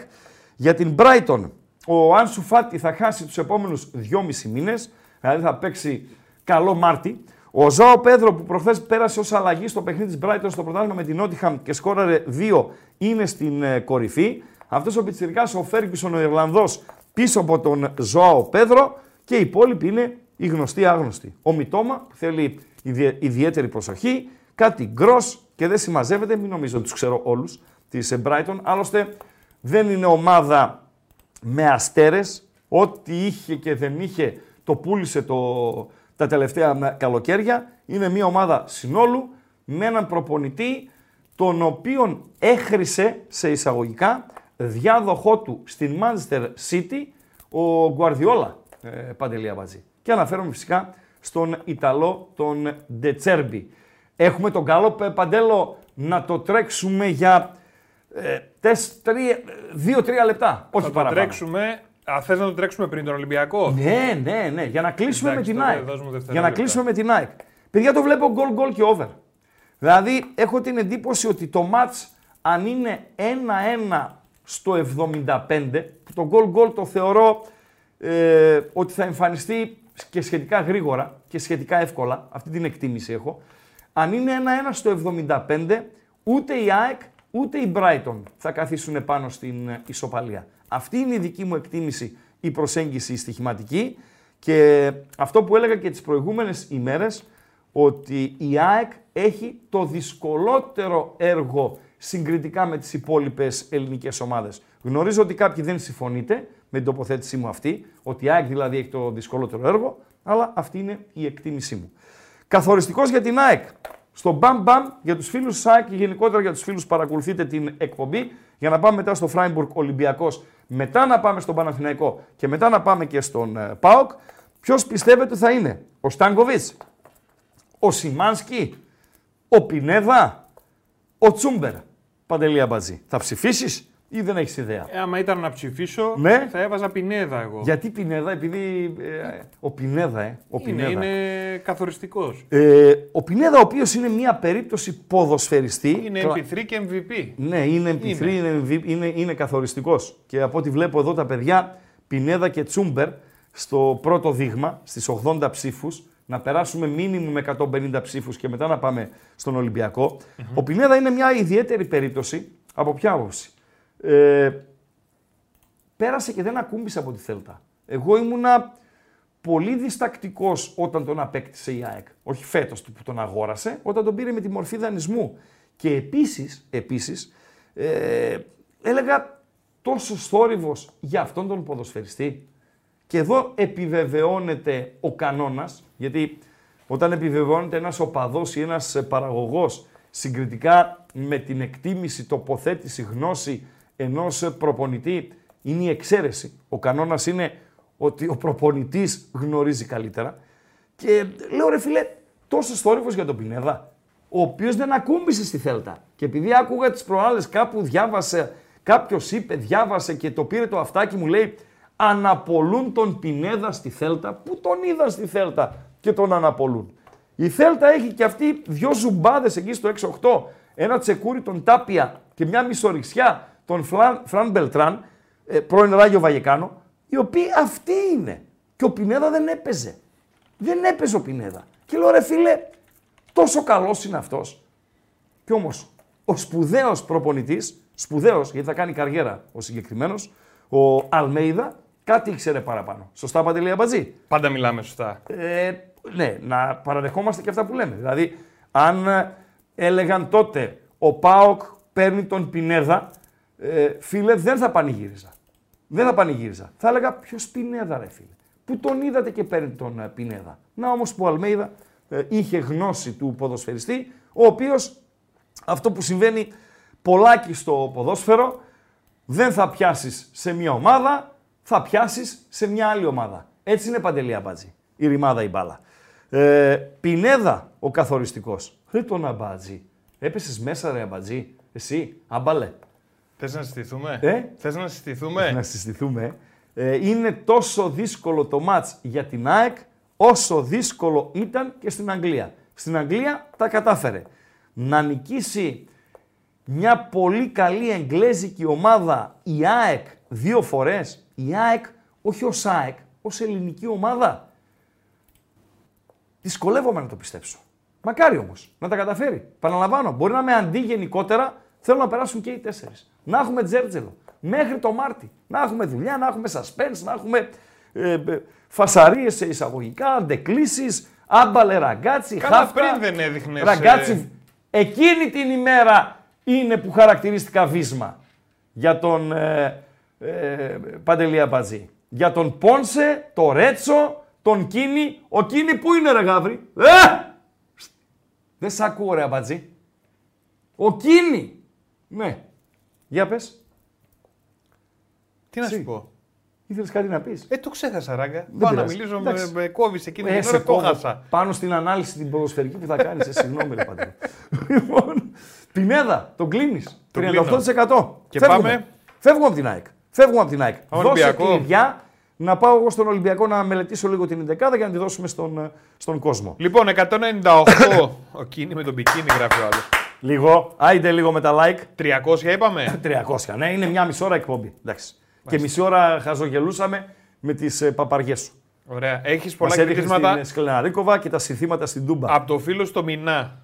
Για την Brighton, ο Άνσου Φάτι θα χάσει τους επόμενους 2,5 μήνες, δηλαδή θα παίξει καλό Μάρτι. Ο Ζάο Πέδρο που προχθές πέρασε ως αλλαγή στο παιχνίδι της Brighton στο πρωτάθλημα με την Νότιχαμ και σκόραρε 2 είναι στην ε, κορυφή. Αυτός ο Πιτσυρικά, ο Φέργκισον, ο Ιρλανδός πίσω από τον Ζωάο Πέδρο και οι υπόλοιποι είναι οι γνωστοί άγνωστοι. Ο Μιτόμα που θέλει ιδιαίτερη προσοχή, κάτι γκρό και δεν συμμαζεύεται, μην νομίζω ότι τους ξέρω όλους της Brighton. Άλλωστε δεν είναι ομάδα με αστέρες. Ό,τι είχε και δεν είχε το πούλησε το, τα τελευταία καλοκαίρια. Είναι μια ομάδα συνόλου με έναν προπονητή τον οποίον έχρισε σε εισαγωγικά διάδοχό του στην Manchester City ο Γκουαρδιόλα ε, Παντελία Μπατζή. Και αναφέρομαι φυσικά στον Ιταλό τον Ντετσέρμπι. Έχουμε τον καλό Παντέλο να το τρέξουμε για ε, 2-3 λεπτά. Όχι θα παραπάνω. το τρέξουμε. Α, θες να το τρέξουμε πριν τον Ολυμπιακό; Ναι, ναι, ναι. Για να κλείσουμε με την ΑΕΚ. Για να κλείσουμε με την ΑΕΚ. Παιδιά το βλέπω γκολ γκολ και over. Δηλαδή έχω την εντύπωση ότι το match αν είναι 1-1 στο 75, το γκολ γκολ το θεωρώ ε, ότι θα εμφανιστεί και σχετικά γρήγορα και σχετικά εύκολα. Αυτή την εκτίμηση έχω. Αν είναι 1-1 στο 75, ούτε η ΑΕΚ ούτε η Brighton θα καθίσουν πάνω στην ε, ισοπαλία. Αυτή είναι η δική μου εκτίμηση, η προσέγγιση η στοιχηματική και αυτό που έλεγα και τις προηγούμενες ημέρες, ότι η ΑΕΚ έχει το δυσκολότερο έργο συγκριτικά με τις υπόλοιπες ελληνικές ομάδες. Γνωρίζω ότι κάποιοι δεν συμφωνείτε με την τοποθέτησή μου αυτή, ότι η ΑΕΚ δηλαδή έχει το δυσκολότερο έργο, αλλά αυτή είναι η εκτίμησή μου. Καθοριστικός για την ΑΕΚ. Στο μπαμ μπαμ για τους φίλους τη ΑΕΚ και γενικότερα για τους φίλους που παρακολουθείτε την εκπομπή. Για να πάμε μετά στο Φράιμπουργκ Ολυμπιακός, μετά να πάμε στον Παναθηναϊκό και μετά να πάμε και στον ε, ΠΑΟΚ. Ποιος πιστεύετε θα είναι, ο Στάνκοβιτς, ο Σιμάνσκι, ο Πινέδα, ο Τσούμπερ. Παντελία Μπατζή. Θα ψηφίσεις; Ή ή δεν έχεις ιδέα; Ε, άμα ήταν να ψηφίσω, Ναι. θα έβαζα Πινέδα εγώ. Γιατί Πινέδα, επειδή. ε, ο Πινέδα, ε. Ο είναι, Πινέδα. είναι καθοριστικός. Ε, ο Πινέδα, ο οποίος είναι μια περίπτωση ποδοσφαιριστή. Είναι κλα- MP3 και MVP. Ναι, είναι MP3, Είναι. είναι, είναι, είναι, είναι καθοριστικός. Και από ό,τι βλέπω εδώ τα παιδιά, Πινέδα και Τσούμπερ, στο πρώτο δείγμα, στις 80 ψήφους, να περάσουμε μήνυμου με 150 ψήφους και μετά να πάμε στον ολυμπιακο Ο Πινέδα είναι μια ιδιαίτερη περίπτωση, από ποια άποψη; Ε, πέρασε και δεν ακούμπησε από τη Θέλτα. Εγώ ήμουνα πολύ διστακτικός όταν τον απέκτησε η ΑΕΚ. Όχι φέτος του που τον αγόρασε, όταν τον πήρε με τη μορφή δανεισμού. Και επίσης, επίσης ε, έλεγα τόσο θόρυβος για αυτόν τον ποδοσφαιριστή. Και εδώ επιβεβαιώνεται ο κανόνας, γιατί όταν επιβεβαιώνεται ένας οπαδός ή ένας ε, παραγωγός συγκριτικά με την εκτίμηση, τοποθέτηση, γνώση ενός ε, προπονητή, είναι η εξαίρεση. Ο κανόνας είναι ότι ο προπονητής γνωρίζει καλύτερα. Και λέω ρε φίλε, τόσος θόρυβος για τον Πινέδα, ο οποίος δεν ακούμπησε στη Θέλτα. Και επειδή άκουγα τις προάλλες κάπου διάβασε, κάποιος είπε, διάβασε και το πήρε το αυτάκι μου, λέει αναπολούν τον Πινέδα στη Θέλτα. Πού τον είδαν στη Θέλτα και τον αναπολούν. Η Θέλτα έχει και αυτή δυο ζουμπάδες εκεί στο 6-8. Ένα τσεκούρι τον Τάπια και μια μισοριξιά τον Φλαν, Φραν Μπελτράν, ε, πρώην Ράγιο Βαγεκάνο, οι οποίοι αυτοί είναι. Και ο Πινέδα δεν έπαιζε. Δεν έπαιζε ο Πινέδα. Και λέω ρε φίλε, τόσο καλός είναι αυτός. Κι όμως, ο σπουδαίος προπονητής, σπουδαίος γιατί θα κάνει καριέρα ο συγκεκριμένος, ο Αλμέιδα, κάτι ήξερε παραπάνω. Σωστά Παντελή Αμπατζή; Πάντα μιλάμε σωστά. Ε, ναι, να παραδεχόμαστε και αυτά που λέμε. Δηλαδή, αν ε, έλεγαν τότε ο Πάοκ παίρνει τον Πινέδα, ε, φίλε, δεν θα πανηγύριζα. Δεν θα πανηγύριζα. Θα έλεγα ποιος Πινέδα, ρε φίλε. Πού τον είδατε και παίρνει τον ε, Πινέδα. Να όμως που ο Αλμέιδα ε, είχε γνώση του ποδοσφαιριστή, ο οποίος αυτό που συμβαίνει πολλάκι στο ποδόσφαιρο, δεν θα πιάσεις σε μια ομάδα, θα πιάσεις σε μια άλλη ομάδα. Έτσι είναι παντελή αμπάτζη. Η ρημάδα η μπάλα. Ε, Πινέδα ο καθοριστικός. Ρε τον αμπάτζη. Έπεσες μέσα ρε αμπάτζη. Εσύ, αμπάλε. Θες να συστηθούμε; Ε; Θες να συστηθούμε; Να συστηθούμε. Ε, είναι τόσο δύσκολο το μάτς για την ΑΕΚ όσο δύσκολο ήταν και στην Αγγλία. Στην Αγγλία τα κατάφερε. Να νικήσει μια πολύ καλή εγγλέζικη ομάδα η ΑΕΚ δύο φορές. Η ΑΕΚ όχι ως ΑΕΚ, ως ελληνική ομάδα. Δυσκολεύομαι να το πιστέψω. Μακάρι όμως να τα καταφέρει. Παραλαμβάνω, μπορεί να είμαι αντί γενικότερα, θέλω να περάσουν και οι τέσσερις. Να έχουμε τζέρτζελο. Μέχρι το Μάρτι. Να έχουμε δουλειά, να έχουμε suspense, να έχουμε ε, ε, φασαρίες σε εισαγωγικά, αντεκλήσεις, άμπαλε ραγκάτσι, Καλά, χάφτα. πριν δεν έδειχνες, Ραγκάτσι. Εκείνη την ημέρα είναι που χαρακτηρίστηκα βίσμα για τον ε, ε, Παντελή Αμπατζή. Για τον Πόνσε, το Ρέτσο, τον Κίνη. Ο Κίνη πού είναι ρε Γαβρί; Ε! Δεν σ' ακούω ρε Αμπατζή. Ο Κίνη. Ναι. Για πες. Τι να Εσύ. σου πω. Ήθελες κάτι να πεις. Ε, το ξέχασα, ράγκα. Πάω να πειράζει. μιλήσω με, Εντάξει. με κόβεις εκείνη Ε, την σε ώρα, το κόβω. χάσα. Πάνω στην ανάλυση την ποδοσφαιρική που θα κάνεις. Ε, συγγνώμη ρε Παντελή. λοιπόν, Πινέδα, τον κλείνεις. Τον 38%. Και Φεύγουμε. πάμε. Φεύγουμε από την ΑΕΚ. Φεύγουμε από την ΑΕΚ. Δώσε Ολυμπιακό. κλειδιά να πάω εγώ στον Ολυμπιακό να μελετήσω λίγο την 11 για να τη δώσουμε στον, ε, στον κόσμο. Λοιπόν, 198 ο Κίνη με τον πικίνι γράφει ο άλλος. Λίγο, άιντε λίγο με τα like. 300 είπαμε. <laughs> 300, ναι, είναι μια μισή ώρα εκπομπή. Εντάξει. Και μισή ώρα χαζογελούσαμε με τις ε, παπαριές σου. Ωραία. Έχεις Μας πολλά έδειχνε κριτήματα στην Σκλεναρίκοβα και τα συνθήματα στην Τούμπα. από το φίλο στο Μινά.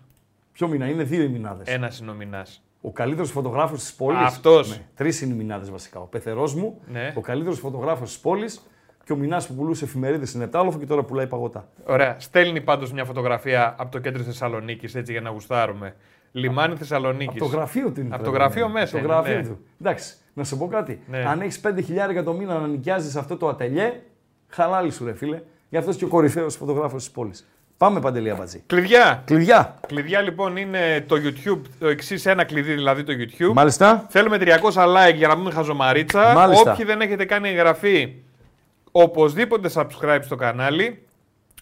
Ποιο μήνα, είναι δύο οι μηνάδε. Ένας είναι ο Μινάς. Ο καλύτερος φωτογράφος της πόλης. Αυτός. Ναι, Τρεις είναι οι μηνάδε βασικά. Ο πεθερός μου, Ναι. ο καλύτερος φωτογράφος της πόλης και ο μηνά που πουλούσε εφημερίδες στην Επτάλοφο και τώρα πουλάει παγωτά. Ωραία. Στέλνει πάντως μια φωτογραφία από το κέντρο Θεσσαλονίκης έτσι για να γουστάρουμε. Λιμάνι Θεσσαλονίκης. Από το γραφείο του είναι. Από πρέπει το να γραφείο είναι. μέσα Από είναι, Το γραφείο ναι. του. Εντάξει, να σου πω κάτι. Ναι. Αν έχεις 5 χιλιάρικα το μήνα να νοικιάζεις αυτό το ατελιέ, χαλάλι σου ρε φίλε. Γι' αυτό και ο κορυφαίος φωτογράφος της πόλης. Πάμε παντελή αμπατζή. Κλειδιά. Κλειδιά. Κλειδιά λοιπόν είναι το YouTube, το εξής ένα κλειδί δηλαδή το YouTube. Μάλιστα. Θέλουμε 300 like για να πούμε χαζομαρίτσα. Μάλιστα. Όποιοι δεν έχετε κάνει εγγραφή, οπωσδήποτε subscribe στο κανάλι.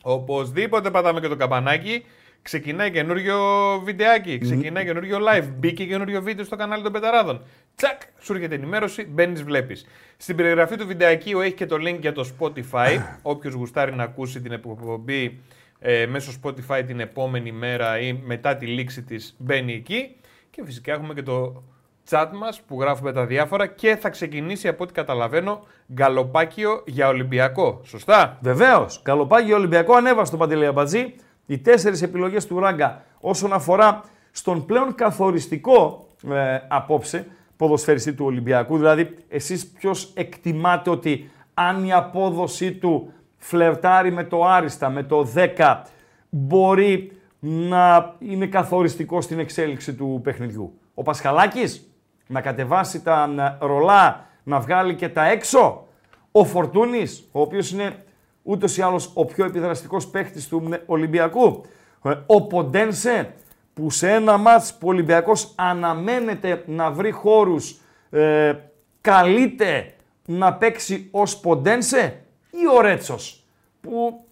Οπωσδήποτε πατάμε και το καμπανάκι. Ξεκινάει καινούριο βιντεάκι, ξεκινάει καινούριο live, μπήκε καινούριο βίντεο στο κανάλι των Πεταράδων. Τσακ, σου έρχεται ενημέρωση, μπαίνεις, βλέπεις. Στην περιγραφή του βιντεακίου έχει και το link για το Spotify. <coughs> Όποιος γουστάρει να ακούσει την εκπομπή ε, μέσω Spotify την επόμενη μέρα ή μετά τη λήξη της μπαίνει εκεί. Και φυσικά έχουμε και το chat μας που γράφουμε τα διάφορα και θα ξεκινήσει από ό,τι καταλαβαίνω γκαλοπάκιο για Ολυμπιακό. Σωστά; Βεβαίως. Καλοπάγιο Ολυμπιακό ανέβασε το Παντελή Αμπατζή. Οι τέσσερις επιλογές του Ράγκα όσον αφορά στον πλέον καθοριστικό ε, απόψε ποδοσφαιριστή του Ολυμπιακού. Δηλαδή, εσείς ποιος εκτιμάτε ότι αν η απόδοσή του φλερτάρει με το άριστα, με το 10, μπορεί να είναι καθοριστικό στην εξέλιξη του παιχνιδιού; Ο Πασχαλάκης να κατεβάσει τα ρολά, να βγάλει και τα έξω. Ο Φορτούνης, ο οποίος είναι ούτως ή άλλως ο πιο επιδραστικός παίχτης του Ολυμπιακού. Ε, ο Ποντένσε, που σε ένα ματς που ο Ολυμπιακός αναμένεται να βρει χώρους, ε, καλείται να παίξει ως Ποντένσε ή ο Ρέτσος, που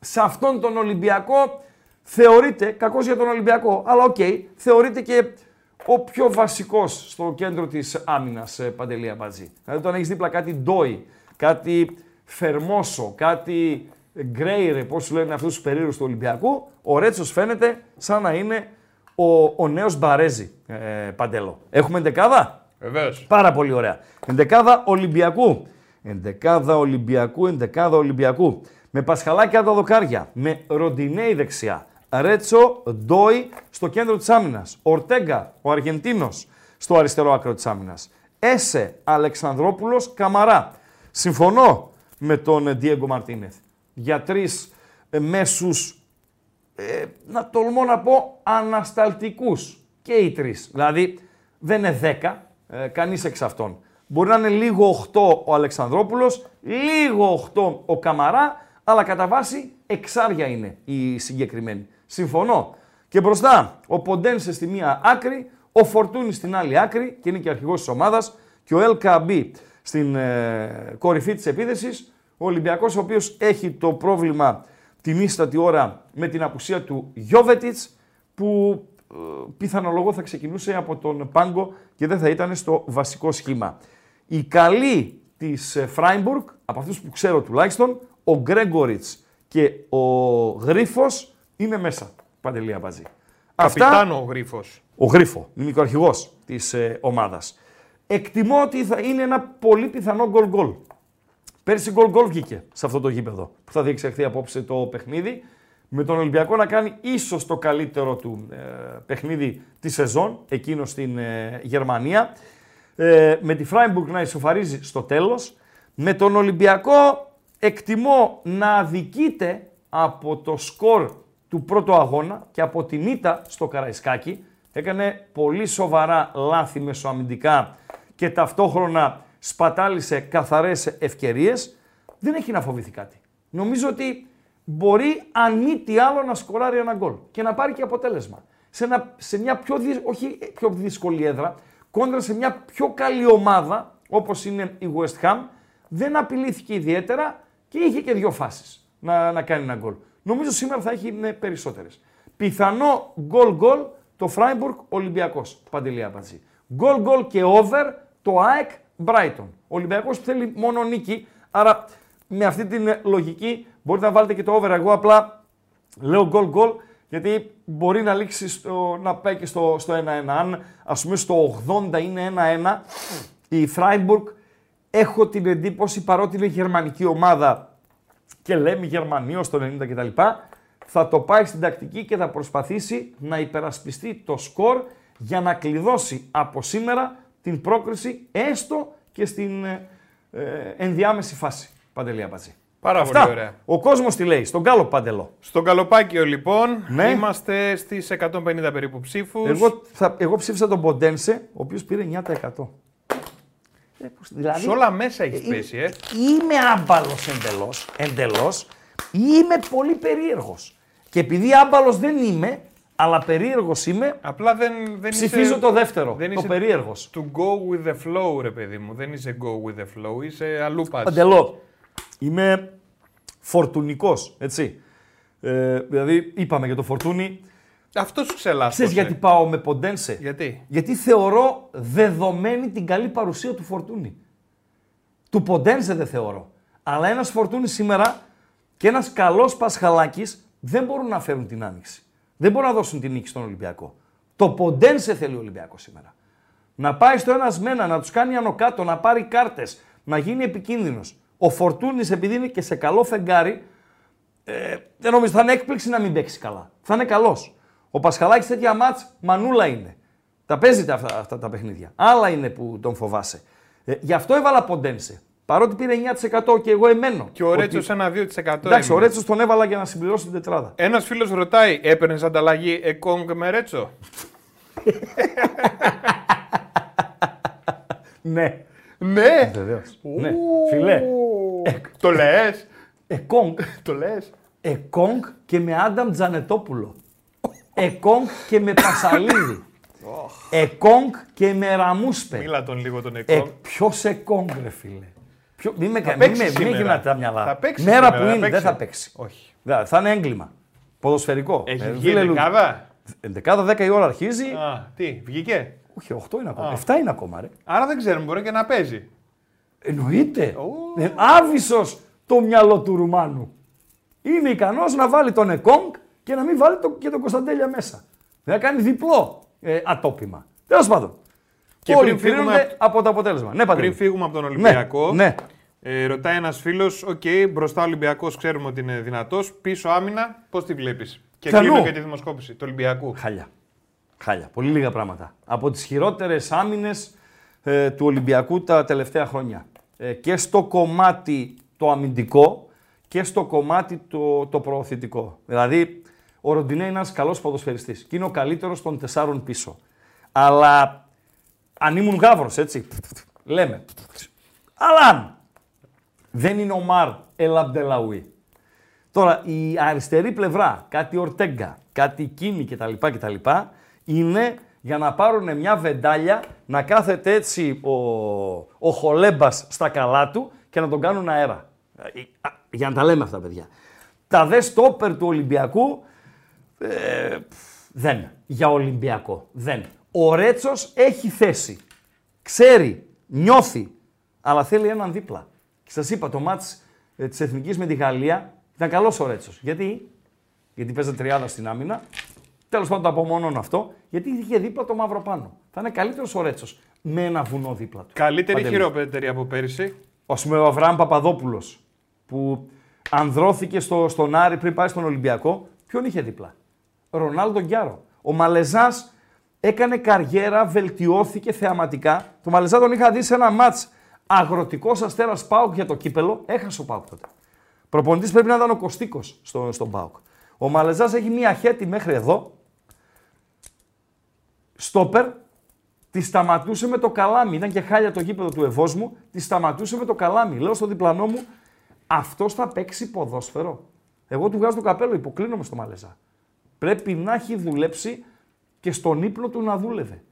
σε αυτόν τον Ολυμπιακό θεωρείται, κακός για τον Ολυμπιακό, αλλά οκ, θεωρείται και ο πιο βασικός στο κέντρο της άμυνας, ε, Παντελή Αμπατζή. Δηλαδή όταν έχεις δίπλα κάτι Ντόι, κάτι Φερμόσο, κάτι Γκρέιρε, πώς σου λένε αυτούς τους περίεργους του Ολυμπιακού, ο Ρέτσος φαίνεται σαν να είναι ο, ο νέος Μπαρέζη, ε, Παντέλο. Έχουμε εντεκάδα; Βεβαίως. Πάρα πολύ ωραία. Εντεκάδα Ολυμπιακού. Εντεκάδα Ολυμπιακού, εντεκάδα Ολυμπιακού. Με Πασχαλάκια τα δοκάρια. Με Ροντινέη δεξιά. Ρέτσο Ντόι στο κέντρο της άμυνας. Ορτέγκα, ο Αργεντίνος, στο αριστερό άκρο της άμυνας. Έσε Αλεξανδρόπουλος Καμαρά. Συμφωνώ με τον Ντιέγκο Μαρτίνεθ. Για τρεις ε, μέσους, ε, να τολμώ να πω, ανασταλτικούς. Και οι τρεις. Δηλαδή δεν είναι δέκα, ε, κανείς εξ αυτών. Μπορεί να είναι λίγο 8 ο Αλεξανδρόπουλος, λίγο 8 ο Καμαρά, αλλά κατά βάση εξάρια είναι οι συγκεκριμένοι. Συμφωνώ. Και μπροστά ο Ποντένσε στη μία άκρη, ο Φορτούνη στην άλλη άκρη και είναι και αρχηγός της ομάδας και ο LKB στην ε, κορυφή της επίθεσης. Ο Ολυμπιακός ο οποίος έχει το πρόβλημα την ίστατη ώρα με την απουσία του Γιώβετιτς που ε, πιθανολογώ θα ξεκινούσε από τον Πάγκο και δεν θα ήταν στο βασικό σχήμα. Η καλή της ε, Φράιμπουργκ, από αυτούς που ξέρω τουλάχιστον, ο Γκρέγκοριτς και ο Γρίφος είναι μέσα. Παντελία Μπαζή. Καπιτάνο ο Γρίφος. Ο Γρίφο, μικροαρχηγός της ε, ομάδας. Εκτιμώ ότι θα είναι ένα πολύ πιθανό γκολ γκολ. Πέρσι γκολ γκολ βγήκε σε αυτό το γήπεδο που θα διεξαχθεί απόψε το παιχνίδι. Με τον Ολυμπιακό να κάνει ίσως το καλύτερο του ε, παιχνίδι τη σεζόν, εκείνο στην ε, Γερμανία. Ε, με τη Φράιμπουργκ να ισοφαρίζει στο τέλος. Με τον Ολυμπιακό εκτιμώ να αδικείται από το σκορ του πρώτου αγώνα και από την ήττα στο Καραϊσκάκι. Έκανε πολύ σοβαρά λάθη μεσοαμυντικά και ταυτόχρονα σπατάλησε καθαρές ευκαιρίες. Δεν έχει να φοβηθεί κάτι. Νομίζω ότι μπορεί αν μη τι άλλο να σκοράρει ένα γκολ και να πάρει και αποτέλεσμα. Σε, ένα, σε μια πιο, όχι πιο δύσκολη έδρα, κόντρα σε μια πιο καλή ομάδα όπως είναι η West Ham, δεν απειλήθηκε ιδιαίτερα και είχε και δύο φάσεις να, να κάνει ένα γκολ. Νομίζω σήμερα θα έχει περισσότερες. Πιθανό γκολ γκολ το Φράιμπουργκ Ολυμπιακός. Παντελή Αμπατζή. Γκολ γκολ και over το ΑΕΚ Brighton. Ο Ολυμπιακός που θέλει μόνο νίκη. Άρα με αυτή την λογική μπορείτε να βάλετε και το over. Εγώ απλά λέω γκολ γκολ γιατί μπορεί να λήξει στο, να πάει και στο, στο 1-1. Αν ας πούμε στο 80 είναι 1-1, η Φράιμπουργκ έχω την εντύπωση παρότι είναι γερμανική ομάδα και λέμε Γερμανίο στο 90 κτλ. Θα το πάει στην τακτική και θα προσπαθήσει να υπερασπιστεί το σκορ για να κλειδώσει από σήμερα την πρόκριση έστω και στην ε, ε ενδιάμεση φάση. Παντελία Πατζή. Πάρα Αυτά. πολύ ωραία. Ο κόσμος τι λέει, στον κάλο παντελό. Στον καλοπάκιο λοιπόν, ναι. είμαστε στις 150 περίπου ψήφους. Εγώ, εγώ ψήφισα τον Ποντένσε, ο οποίος πήρε 9%. Δηλαδή, Σε όλα μέσα έχεις ε, πέσει, ε. Είμαι άμπαλος εντελώς, εντελώς, είμαι πολύ περίεργος. Και επειδή άμπαλος δεν είμαι, αλλά περίεργος είμαι. Απλά δεν, δεν ψηφίζω το δεύτερο. Δεν το περίεργος. To go with the flow, ρε παιδί μου. Δεν είσαι go with the flow, είσαι αλλού πάντα. Παντελώ. Είμαι φορτουνικός, έτσι. Ε, δηλαδή, είπαμε για το Φορτούνι. Αυτό σου ξελάφωσε. Ξέρεις γιατί πάω με Ποντένσε; Γιατί; Γιατί θεωρώ δεδομένη την καλή παρουσία του Φορτούνι. Του Ποντένσε δεν θεωρώ. Αλλά ένας Φορτούνι σήμερα και ένας καλός Πασχαλάκης δεν μπορούν να φέρουν την άνοιξη. Δεν μπορούν να δώσουν την νίκη στον Ολυμπιακό. Το Ποντένσε θέλει ο Ολυμπιακός σήμερα. Να πάει στο ένας μένα, να τους κάνει άνω κάτω, να πάρει κάρτες, να γίνει επικίνδυνος. Ο Φορτούνης, επειδή είναι και σε καλό φεγγάρι, ε, δεν νομίζω θα είναι έκπληξη να μην παίξει καλά. Θα είναι καλός. Ο Πασχαλάκης τέτοια μάτς μανούλα είναι. Τα παίζετε αυτά, αυτά τα παιχνίδια. Άλλα είναι που τον φοβάσαι. Ε, γι' αυτό έβαλα Ποντένσε. Παρότι πήρε 9% και εγώ εμένω. Και ο ότι- Ρέτσος ένα 2%. Εντάξει, ο έμεινε. Ρέτσος τον έβαλα για να συμπληρώσει την τετράδα. Ένας φίλος ρωτάει, έπαιρνες ανταλλαγή Εκόνγκ με Ρέτσο; Ναι. Ναι. Βεβαίως. ναι. Φιλέ. Το λες. Εκόνγκ. Το λες. Εκόνγκ και με Άνταμ Τζανετόπουλο. Εκόνγκ και με Πασαλίδη. Εκόνγκ και με Ραμούσπε. Μίλα τον λίγο τον Ε, Εκόνγκ. Ποιος Εκόνγκ, ρε φίλε. Ποιο... Μην με Θα κα- παίξει μην με- μην σήμερα. γυρνάτε τα μυαλά. Θα παίξει Μέρα σήμερα, που θα είναι, δεν παίξει. θα παίξει. Όχι. Δεν, θα είναι έγκλημα. Ποδοσφαιρικό. Έχει Ε, βγει φίλε, Λου- δεκάδα; Ενδεκάδα, 10 η ώρα αρχίζει. Α, τι, βγήκε; Όχι, 8 είναι ακόμα. Α. 7 είναι ακόμα, ρε. Άρα δεν ξέρουμε, μπορεί και να παίζει. Εννοείται. Ω. Ε, Άβυσσος το μυαλό του Ρουμάνου. Είναι ικανός να βάλει τον Εκόνγκ και να μην βάλει το, και τον Κωνσταντέλια μέσα. Δεν θα κάνει διπλό ε, ατόπημα. Τέλος πάντων. Και Όλοι πριν φύγουμε κρίνονται απ' από το αποτέλεσμα. Ναι, Παντελή. Πριν φύγουμε από τον Ολυμπιακό, Ναι, ναι. Ε, ρωτάει ένας φίλος, οκ, μπροστά ο Ολυμπιακός ξέρουμε ότι είναι δυνατός. Πίσω άμυνα, πώς τη βλέπεις; Και Ποιανού; κλείνω και τη δημοσκόπηση του Ολυμπιακού. Χάλια. Χάλια. Πολύ λίγα πράγματα. Από τις χειρότερες άμυνες ε, του Ολυμπιακού τα τελευταία χρόνια. Ε, και στο κομμάτι το αμυντικό και στο κομμάτι το, το προωθητικό. Δηλαδή, ο Ροντινέ είναι ένας καλός ποδοσφαιριστής και είναι ο καλύτερος των τεσσάρων πίσω. Αλλά αν ήμουν γάβρος, έτσι, λέμε. Αλλά αν δεν είναι ο Μαρ Ελαμπτελαουί, Τώρα, η αριστερή πλευρά, κάτι Ορτέγκα, κάτι Κίνη κτλ. κτλ. είναι για να πάρουν μια βεντάλια, να κάθεται έτσι ο, ο Χολέμπας στα καλά του και να τον κάνουν αέρα. Ε, α, Για να τα λέμε αυτά, παιδιά. Τα δε στόπερ του Ολυμπιακού ε, δεν. Για Ολυμπιακό. Δεν. Ο Ρέτσος έχει θέση. Ξέρει, νιώθει, αλλά θέλει έναν δίπλα. Και σας είπα, το μάτς ε, της Εθνικής με τη Γαλλία ήταν καλός ο Ρέτσος. Γιατί, γιατί παίζε τριάδα στην άμυνα. Τέλος πάντων το απομονώνω αυτό, γιατί είχε δίπλα το μαύρο πάνω. Θα είναι καλύτερος ο Ρέτσος με ένα βουνό δίπλα του. Καλύτερη ή Παντελή. χειρότερη από πέρυσι. Α πούμε ο Αβραάμ Παπαδόπουλος που ανδρώθηκε στο, στον Άρη πριν πάει στον Ολυμπιακό, ποιον είχε δίπλα; Ρονάλντο Γκιάρο. Ο Μαλεζάς έκανε καριέρα, βελτιώθηκε θεαματικά. Το Μαλεζά τον είχα δει σε ένα μάτς αγροτικός αστέρας Πάουκ για το κύπελο. Έχασε ο Πάουκ τότε. Προπονητής πρέπει να ήταν ο Κωστίκος στο, στον Πάουκ. Ο Μαλεζά έχει μία χέτη μέχρι εδώ. Στόπερ, Τη σταματούσε με το καλάμι. Ήταν και χάλια το γήπεδο του Ευόσμου. Τη σταματούσε με το καλάμι. Λέω στο διπλανό μου, αυτός θα παίξει ποδόσφαιρο. Εγώ του βγάζω το καπέλο, υποκλίνομαι στο Μαλέζα. Πρέπει να έχει δουλέψει και στον ύπνο του να δούλευε.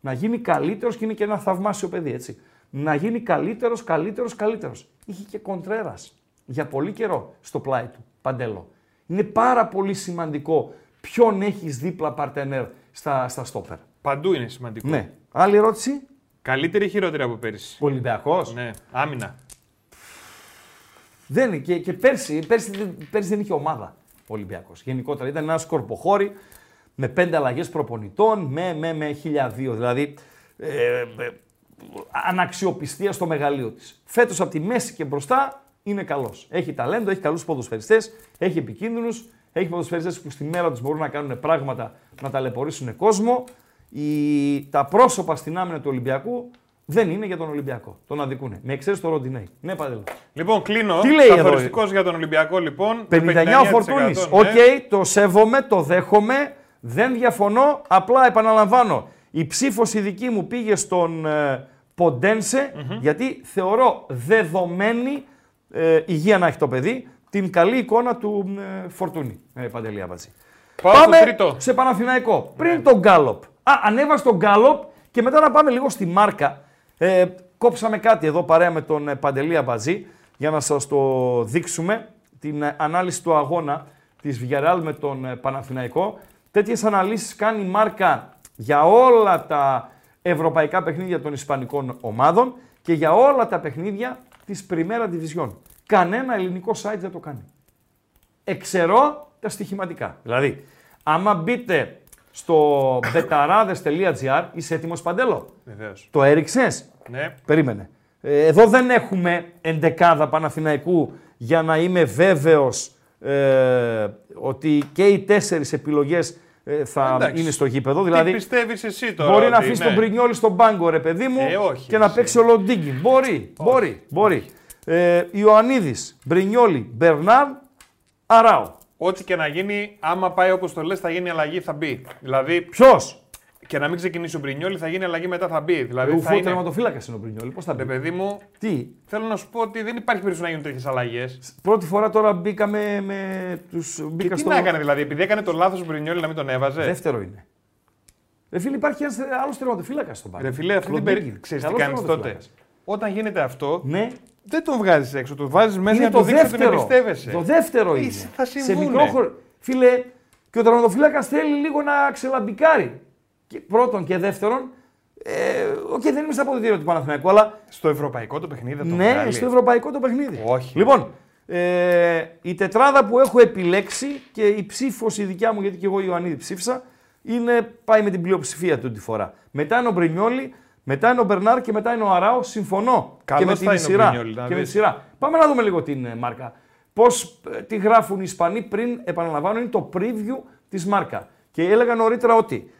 Να γίνει καλύτερος και είναι και ένα θαυμάσιο παιδί, έτσι. Να γίνει καλύτερος, καλύτερος, καλύτερος. Είχε και κοντρέρας για πολύ καιρό στο πλάι του. Παντέλο. Είναι πάρα πολύ σημαντικό ποιον έχεις δίπλα παρτενέρ στα, στα στόπερ. Παντού είναι σημαντικό. Ναι. Άλλη ερώτηση; Καλύτερη ή χειρότερη από πέρυσι; Ολυμπιακό. Ναι, άμυνα. Δεν είναι. Και, και πέρσι, πέρσι, δεν- πέρσι δεν είχε ομάδα ο Ολυμπιακός. Γενικότερα ήταν ένα σκορποχώρη με πέντε αλλαγές προπονητών, με, με, με 1002. Δηλαδή ε, ε, αναξιοπιστία στο μεγαλείο της. Φέτος από τη μέση και μπροστά είναι καλός. Έχει ταλέντο, έχει καλούς ποδοσφαιριστές, έχει επικίνδυνους, έχει ποδοσφαιριστές που στη μέρα τους μπορούν να κάνουν πράγματα να ταλαιπωρήσουν κόσμο. Η, τα πρόσωπα στην άμυνα του Ολυμπιακού δεν είναι για τον Ολυμπιακό. Τον αδικούνε. Με εξαίρεση το Ροντινέι. Ναι, Παντελή. Λοιπόν, κλείνω. Τι λέει εδώ, Καθοριστικός για τον Ολυμπιακό, λοιπόν. 59 ο Φορτούνης. ναι. Οκ, το σέβομαι, το δέχομαι. Δεν διαφωνώ. Απλά επαναλαμβάνω. Η ψήφος η δική μου πήγε στον ε, ποντενσε γιατί θεωρώ δεδομένη ε, υγεία να έχει το παιδί την καλή εικόνα του ε, Φορτούνη. Ε, Παντελή Αμπατζή. Πάω πάμε στο τρίτο. σε Παναθηναϊκό. Πριν τον Γκάλοπ. Α, ανέβα τον Γκάλοπ και μετά να πάμε λίγο στη Μάρκα. Ε, κόψαμε κάτι εδώ παρέα με τον ε, Παντελή Αμπατζή για να σας το δείξουμε. Την ε, ανάλυση του αγώνα της Villarreal με τον ε, Παναθηναϊκό. Τέτοιες αναλύσεις κάνει η Μάρκα για όλα τα ευρωπαϊκά παιχνίδια των Ισπανικών ομάδων και για όλα τα παιχνίδια της Πριμέρα Division. Κανένα ελληνικό site δεν το κάνει. Εξαιρώ τα στοιχηματικά. Δηλαδή, άμα μπείτε στο betarades.gr, είσαι έτοιμος Παντέλο; Βεβαίως. Το έριξες; Ναι. Περίμενε. Ε, εδώ δεν έχουμε εντεκάδα Παναθηναϊκού για να είμαι βέβαιος ε, ότι και οι τέσσερις επιλογές ε, θα Εντάξει. είναι στο γήπεδο. Τι Δηλαδή, πιστεύεις εσύ τώρα. μπορεί να ότι, αφήσει ναι. τον Μπρινιόλη στον πάγκο, ρε παιδί μου, Ε, όχι, και να εσύ. παίξει ο Λοντίγκιν. Μπορεί, μπορεί, μπορεί. Ε, Ιωαννίδης, Μπρινιόλη, Μπερνάρ, Αράου. Ό,τι και να γίνει, άμα πάει όπως το λες, θα γίνει αλλαγή, θα μπει. Δηλαδή, Ποιος; Και να μην ξεκινήσει ο Μπρινιόλη, θα γίνει αλλαγή μετά, θα μπει. Δηλαδή, θα Ρουφό είναι... τερματοφύλακας είναι ο Μπρινιόλη. Πώς θα Ρε μπει; παιδί μου, Τι, θέλω να σου πω ότι δεν υπάρχει περίπτωση να γίνουν τέτοιες αλλαγές. πρώτη φορά τώρα μπήκαμε με τους... Και Μπήκα τι στο... να έκανε δηλαδή, επειδή έκανε το λάθος ο Μπρινιόλη να μην τον έβαζε; Δεύτερο είναι. Ρε φίλε, υπάρχει ένας άλλος τερματοφύλακα στον πάγκο. Ρε φίλε, αυτή την Λοντίγκιν. περίπτωση. Ξέρεις τι Καλός κάνεις τότε. τερματοφύλακας. Όταν γίνεται αυτό, Ναι, δεν τον βγάζεις έξω. Το βάζεις μέσα είναι για να το του δείξεις ότι τον δεύτερο. εμπιστεύεσαι. Το δεύτερο είναι. Είσαι- θα Σε συμβούνε. μικρό χωρο... Φίλε, και ο τερματοφύλακας θέλει λίγο να ξελαμπικάρει. Και πρώτον και δεύτερον, ε, οκ, δεν είμαι στα αποδυτήρια του Παναθηναϊκού, αλλά Στο ευρωπαϊκό το παιχνίδι θα τον ναι, βγάλει. στο ευρωπαϊκό το παιχνίδι. Όχι. Λοιπόν, ε, η τετράδα που έχω επιλέξει και η ψήφος η δικιά μου, γιατί και εγώ Ιωαννίδη ψήφισα, είναι, πάει με την πλειοψηφία του τη φορά. Μετά είναι ο Μπρινιόλη, μετά είναι ο Μπερνάρ και μετά είναι ο Αράο. Συμφωνώ Καλός και με θα την είναι ο σειρά. Μπρινιόλι, να και με τη δεις. σειρά. Πάμε να δούμε λίγο την ε, μάρκα. Πώς τι γράφουν οι Ισπανοί πριν, επαναλαμβάνω, είναι το preview της μάρκα. Και έλεγα νωρίτερα ότι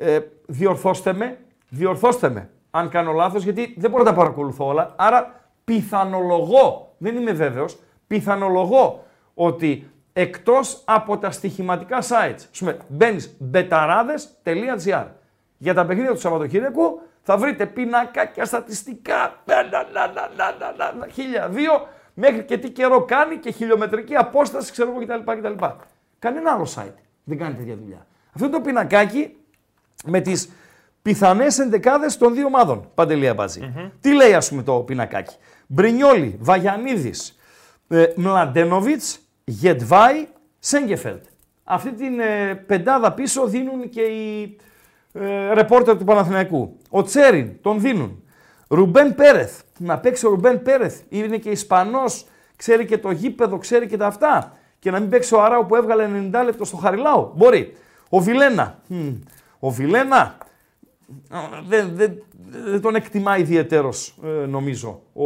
ε, διορθώστε με, διορθώστε με αν κάνω λάθος, γιατί δεν μπορώ να τα παρακολουθώ όλα. Άρα πιθανολογώ, δεν είμαι βέβαιος, πιθανολογώ ότι εκτός από τα στοιχηματικά sites, ας πούμε, μπαίνει μπεταράδε.gr για τα παιχνίδια του Σαββατοκύριακου θα βρείτε πινακάκια στατιστικά, να, να, να, να, να, να, να, χίλια δύο, μέχρι και τι καιρό κάνει και χιλιομετρική απόσταση, ξέρω εγώ κτλ. κτλ. Κανένα άλλο site δεν κάνει τέτοια δουλειά. Αυτό είναι το πινακάκι με τις πιθανές ενδεκάδες των δύο ομάδων, Παντελή Αμπατζή. Τι λέει ας πούμε το πινακάκι; Μπρινιόλι, Βαγιανίδης, ε, Μλαντένοβιτς, Γετβάη, Σέγκεφελτ. Αυτή την ε, πεντάδα πίσω δίνουν και οι ε, ρεπόρτερ του Παναθηναϊκού. Ο Τσέριν τον δίνουν. Ρουμπέν Πέρεθ. Να παίξει ο Ρουμπέν Πέρεθ. Είναι και Ισπανός, ξέρει και το γήπεδο, ξέρει και τα αυτά. Και να μην παίξει ο Αράου που έβγαλε 90 λεπτό στο Χαριλάου. Μπορεί. Ο Βιλένα. Μμ. Ο Βιλένα Α, δεν, δεν, δεν τον εκτιμά ιδιαίτερος, νομίζω, ο,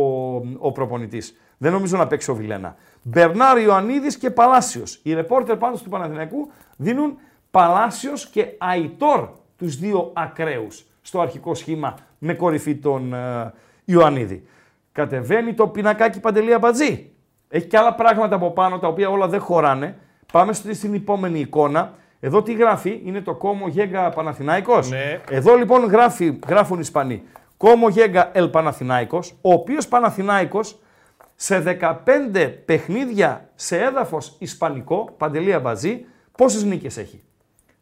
ο προπονητής. Δεν νομίζω να παίξει ο Βιλένα. Μπερνάρ Ιωαννίδης και Παλάσιος. Οι ρεπόρτερ πάντω του Παναθηναϊκού δίνουν Παλάσιος και Αϊτόρ τους δύο ακραίους στο αρχικό σχήμα με κορυφή τον ε, Ιωαννίδη. Κατεβαίνει το πινακάκι Παντελή Αμπατζή. Έχει και άλλα πράγματα από πάνω τα οποία όλα δεν χωράνε. Πάμε στη- στην επόμενη εικόνα. Εδώ τι γράφει, είναι το Κόμο Γέγκα Παναθηνάικος. Ναι. Εδώ λοιπόν γράφει, γράφουν οι Ισπανοί. Κόμο Γέγκα Ελ Παναθηνάικος, ο οποίος Παναθηνάικος σε 15 παιχνίδια σε έδαφος ισπανικό, παντελή αμπατζή, πόσες νίκες έχει;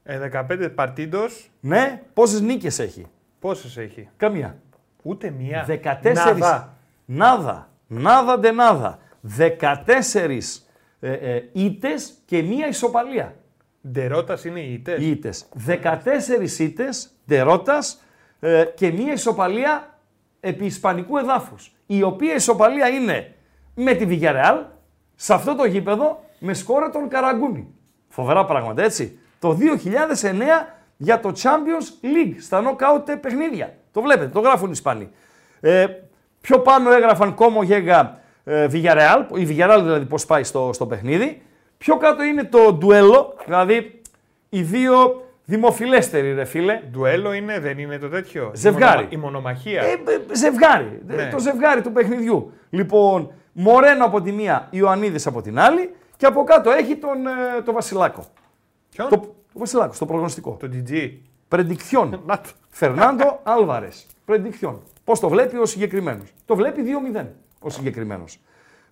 Ε, 15 παρτίντος, Ναι, πόσες νίκες έχει; πόσες έχει; Καμία. Ούτε μία. 14. Νάδα. Νάδα. Νάδα ντε νάδα. 14 ε, ε, ήττες και μία ισοπαλία. Ντερότα είναι οι ήττε. Οι ήττες. 14 ήττες, ντερότας ε, και μία ισοπαλία επί ισπανικού εδάφους. Η οποία ισοπαλία είναι με τη Villarreal, σε αυτό το γήπεδο, με σκόρα τον Καραγκούνι. Φοβερά πράγματα, έτσι. Το 2009 για το Champions League, στα knockout παιχνίδια. Το βλέπετε, το γράφουν οι Ισπανοί. Ε, πιο πάνω έγραφαν Κόμο Γέγα ε, Villarreal, η Villarreal δηλαδή πώς πάει στο, στο παιχνίδι. Πιο κάτω είναι το ντουέλο, δηλαδή οι δύο δημοφιλέστεροι ρε φίλε. Ντουέλο είναι, δεν είναι το τέτοιο; Ζευγάρι. Η, μονομα- η μονομαχία. Ε, ε, ζευγάρι, Ναι. το ζευγάρι του παιχνιδιού. Λοιπόν, Μορένο από τη μία, Ιωαννίδης από την άλλη και από κάτω έχει τον ε, το Βασιλάκο. Ποιον; Το, το Βασιλάκο, στο προγνωστικό. Το GG. Πρεντικθιόν. <laughs> Να το. Φερνάντο Άλβαρες. Πρεντικθιόν. Πώς το βλέπει ο συγκεκριμένος. Το βλέπει 2-0 ο συγκεκριμένος.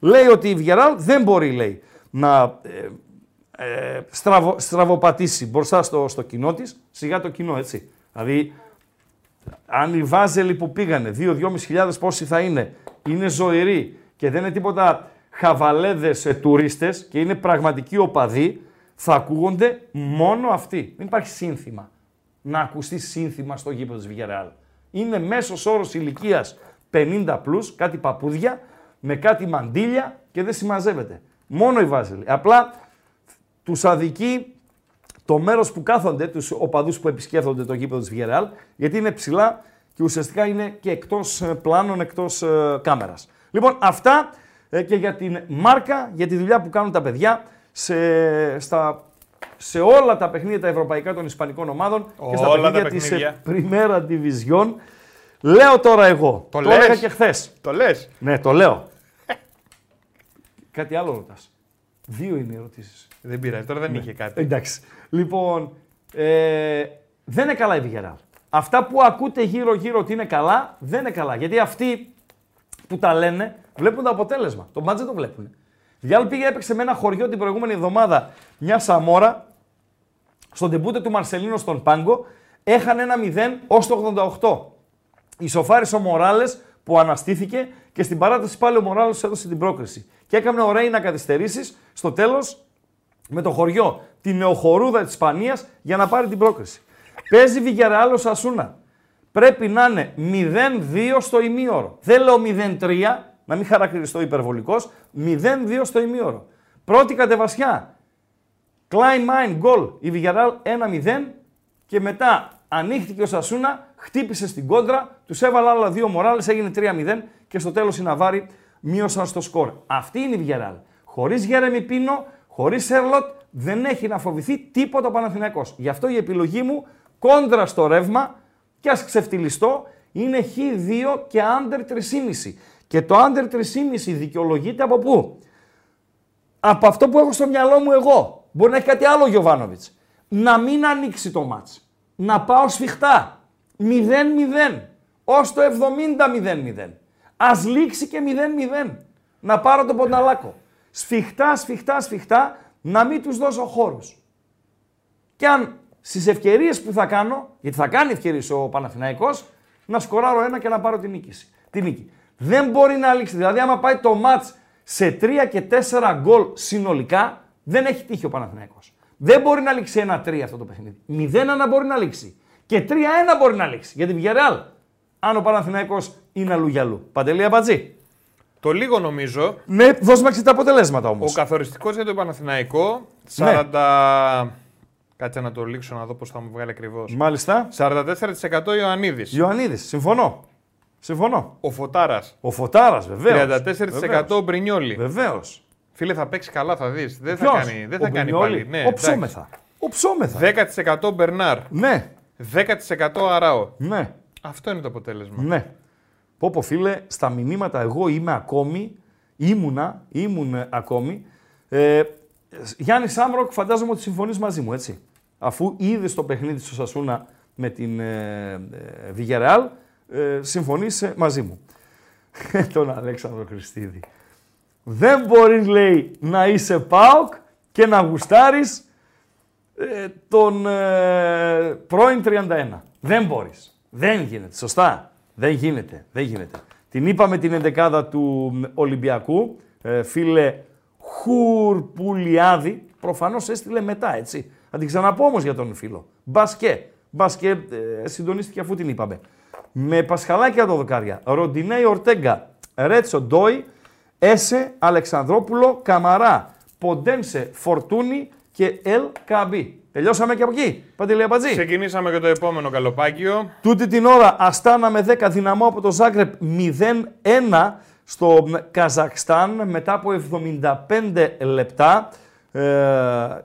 Λέει ότι η Βιεράλ δεν μπορεί, λέει, να ε, ε, στραβο, στραβοπατήσει μπροστά στο, στο κοινό της. Σιγά το κοινό, έτσι. Δηλαδή, αν οι Βάζελοι που πήγανε, 2-2.500 χιλιάδες πόσοι θα είναι, είναι ζωηροί και δεν είναι τίποτα χαβαλέδες ε, τουρίστες και είναι πραγματικοί οπαδοί, θα ακούγονται μόνο αυτοί. Δεν υπάρχει σύνθημα. Να ακουστεί σύνθημα στο γήπεδο της Βιγερεάλ. Είναι μέσος όρος ηλικίας 50 πλούς, κάτι παπούδια, με κάτι μαντίλια και δεν συμμαζεύεται. Μόνο οι Βάζελοι. Απλά τους αδικεί το μέρος που κάθονται, τους οπαδούς που επισκέφτονται το γήπεδο της Βιγερεάλ, γιατί είναι ψηλά και ουσιαστικά είναι και εκτός ε, πλάνων, εκτός ε, κάμερας. Λοιπόν, αυτά ε, και για την μάρκα, για τη δουλειά που κάνουν τα παιδιά σε, στα, σε όλα τα παιχνίδια τα ευρωπαϊκά των ισπανικών ομάδων και στα Όλα τα παιχνίδια της παιχνίδια. Primera Division. Λέω τώρα εγώ, Το το, λες; έλεγα και χθες. Το λες. Ναι, το λέω. Κάτι άλλο ρωτάς. Δύο είναι οι ερωτήσεις. Δεν πειράζει, τώρα δεν είχε κάτι. Εντάξει. Λοιπόν, ε, δεν είναι καλά η Villarreal. Αυτά που ακούτε γύρω-γύρω ότι είναι καλά, δεν είναι καλά. Γιατί αυτοί που τα λένε βλέπουν το αποτέλεσμα. Το μάτς δεν το βλέπουν. Διάλ πήγε έπαιξε με ένα χωριό την προηγούμενη εβδομάδα μια Σαμόρα στον τεμπούτε του Μαρσελίνο στον Πάγκο. Έχανε ένα 0 ως το 88. Ισοφάρισε ο Μοράλες που αναστήθηκε και στην παράταση πάλι ο Μοράλες έδωσε την πρόκριση. Και έκανε ο Ρέι να καθυστερήσει στο τέλος με το χωριό, τη νεοχωρούδα της Ισπανίας για να πάρει την πρόκριση. Παίζει Βιγιαρεάλο Σασούνα. Πρέπει να είναι 0-2 στο ημίωρο. Δεν λέω 0-3, να μην χαρακτηριστώ υπερβολικός. 0-2 στο ημίωρο. Πρώτη κατεβασιά. Klein Mine γκολ. Η Villarreal 1-0 και μετά ανοίχτηκε ο Σασούνα, χτύπησε στην κόντρα, τους έβαλε άλλα δύο Μοράλες, έγινε 3-0 και στο τέλος οι Ναβάροι μείωσαν στο σκορ. Αυτή είναι η Villarreal. Χωρίς Γέρεμι Πίνο, χωρίς Σέρλοτ, δεν έχει να φοβηθεί τίποτα ο Παναθηναϊκός. Γι' αυτό η επιλογή μου κόντρα στο ρεύμα και ας ξεφτυλιστώ είναι χ2 και under 3,5. Και το under 3,5 δικαιολογείται από πού; από αυτό που έχω στο μυαλό μου εγώ. Μπορεί να έχει κάτι άλλο ο Γιωβάνοβιτς. Να μην ανοίξει το μάτς. Να πάω σφιχτά. 0-0. Ως το 70-0-0. Ας λήξει και 0-0. Να πάρω τον πονταλάκο. Σφιχτά, σφιχτά, σφιχτά. Να μην τους δώσω χώρους. Και αν στις ευκαιρίες που θα κάνω, γιατί θα κάνει ευκαιρίες ο Παναθηναϊκός, να σκοράρω ένα και να πάρω την νίκη. Την νίκη. Δεν μπορεί να λήξει. Δηλαδή, άμα πάει το μάτς σε 3 και 4 γκολ συνολικά, δεν έχει τύχει ο Παναθηναϊκός. Δεν μπορεί να λήξει 1-3 αυτό το παιχνίδι. 0-1 μπορεί να λήξει. Και 3-1 μπορεί να λήξει. Για την Villarreal. Αν ο Παναθηναϊκός είναι αλλού για αλλού. Παντελή Αμπατζή. Το λίγο νομίζω, Ναι, δώσ' μας και τα αποτελέσματα ο όμως. καθοριστικός για το Παναθηναϊκό, Ναι. 40... Κάτσε να το λήξω να δω πώς θα μου βγάλει ακριβώς. Μάλιστα. 44% Ιωαννίδης. Ιωαννίδης. Συμφωνώ. Συμφωνώ. Ο Φωτάρας. Ο Φωτάρας, βεβαίως. 34% ο Μπρινιόλι. Βεβαίως. Φίλε, θα παίξει καλά, θα δεις. Δεν θα Ποιος; κάνει, δεν Ο θα κάνει Μπρινιόλι. πάλι. Ναι, ο εντάξει. Ψόμεθα. Ο Ψόμεθα. 10% Μπερνάρ. Ναι, 10% Αράο. ναι, Αυτό είναι το αποτέλεσμα. ναι. Πω πω φίλε, στα μηνύματα εγώ είμαι ακόμη, ήμουνα, ήμουν ακόμη. Ε, Γιάννης Σάμροκ, φαντάζομαι ότι συμφωνείς μαζί μου, έτσι. Αφού είδες το παιχνίδι στο Σασούνα με την ε, ε, Villarreal, ε, συμφωνείς ε, μαζί μου. <laughs> Τον Αλέξανδρο Χριστίδη. Δεν μπορείς, λέει, να είσαι ΠΑΟΚ και να γουστάρεις ε, τον ε, πρώην 31. Δεν μπορείς. Δεν γίνεται. Σωστά. Δεν γίνεται. Δεν γίνεται. Την είπαμε την εντεκάδα του μ, Ολυμπιακού. Ε, φίλε Χουρπουλιάδη. Προφανώς έστειλε μετά, έτσι. Θα την ξαναπώ όμως για τον φίλο. Μπασκέ. Μπασκέ ε, συντονίστηκε αφού την είπαμε. Με Πασχαλάκια το δοκάρια. Ροντινέι Ορτέγκα. Ρέτσο Ντόι. Έσε Αλεξανδρόπουλο Καμαρά. Ποντένσε Φορτούνη και Ελ Καμπή. Τελειώσαμε και από εκεί. Παντελή Αμπατζή. Ξεκινήσαμε και το επόμενο καλοπάκιο. Τούτη την ώρα Αστάνα με 10 δυναμό από το Ζάγκρεπ 0-1 στο Καζακστάν μετά από 75 λεπτά. Ε,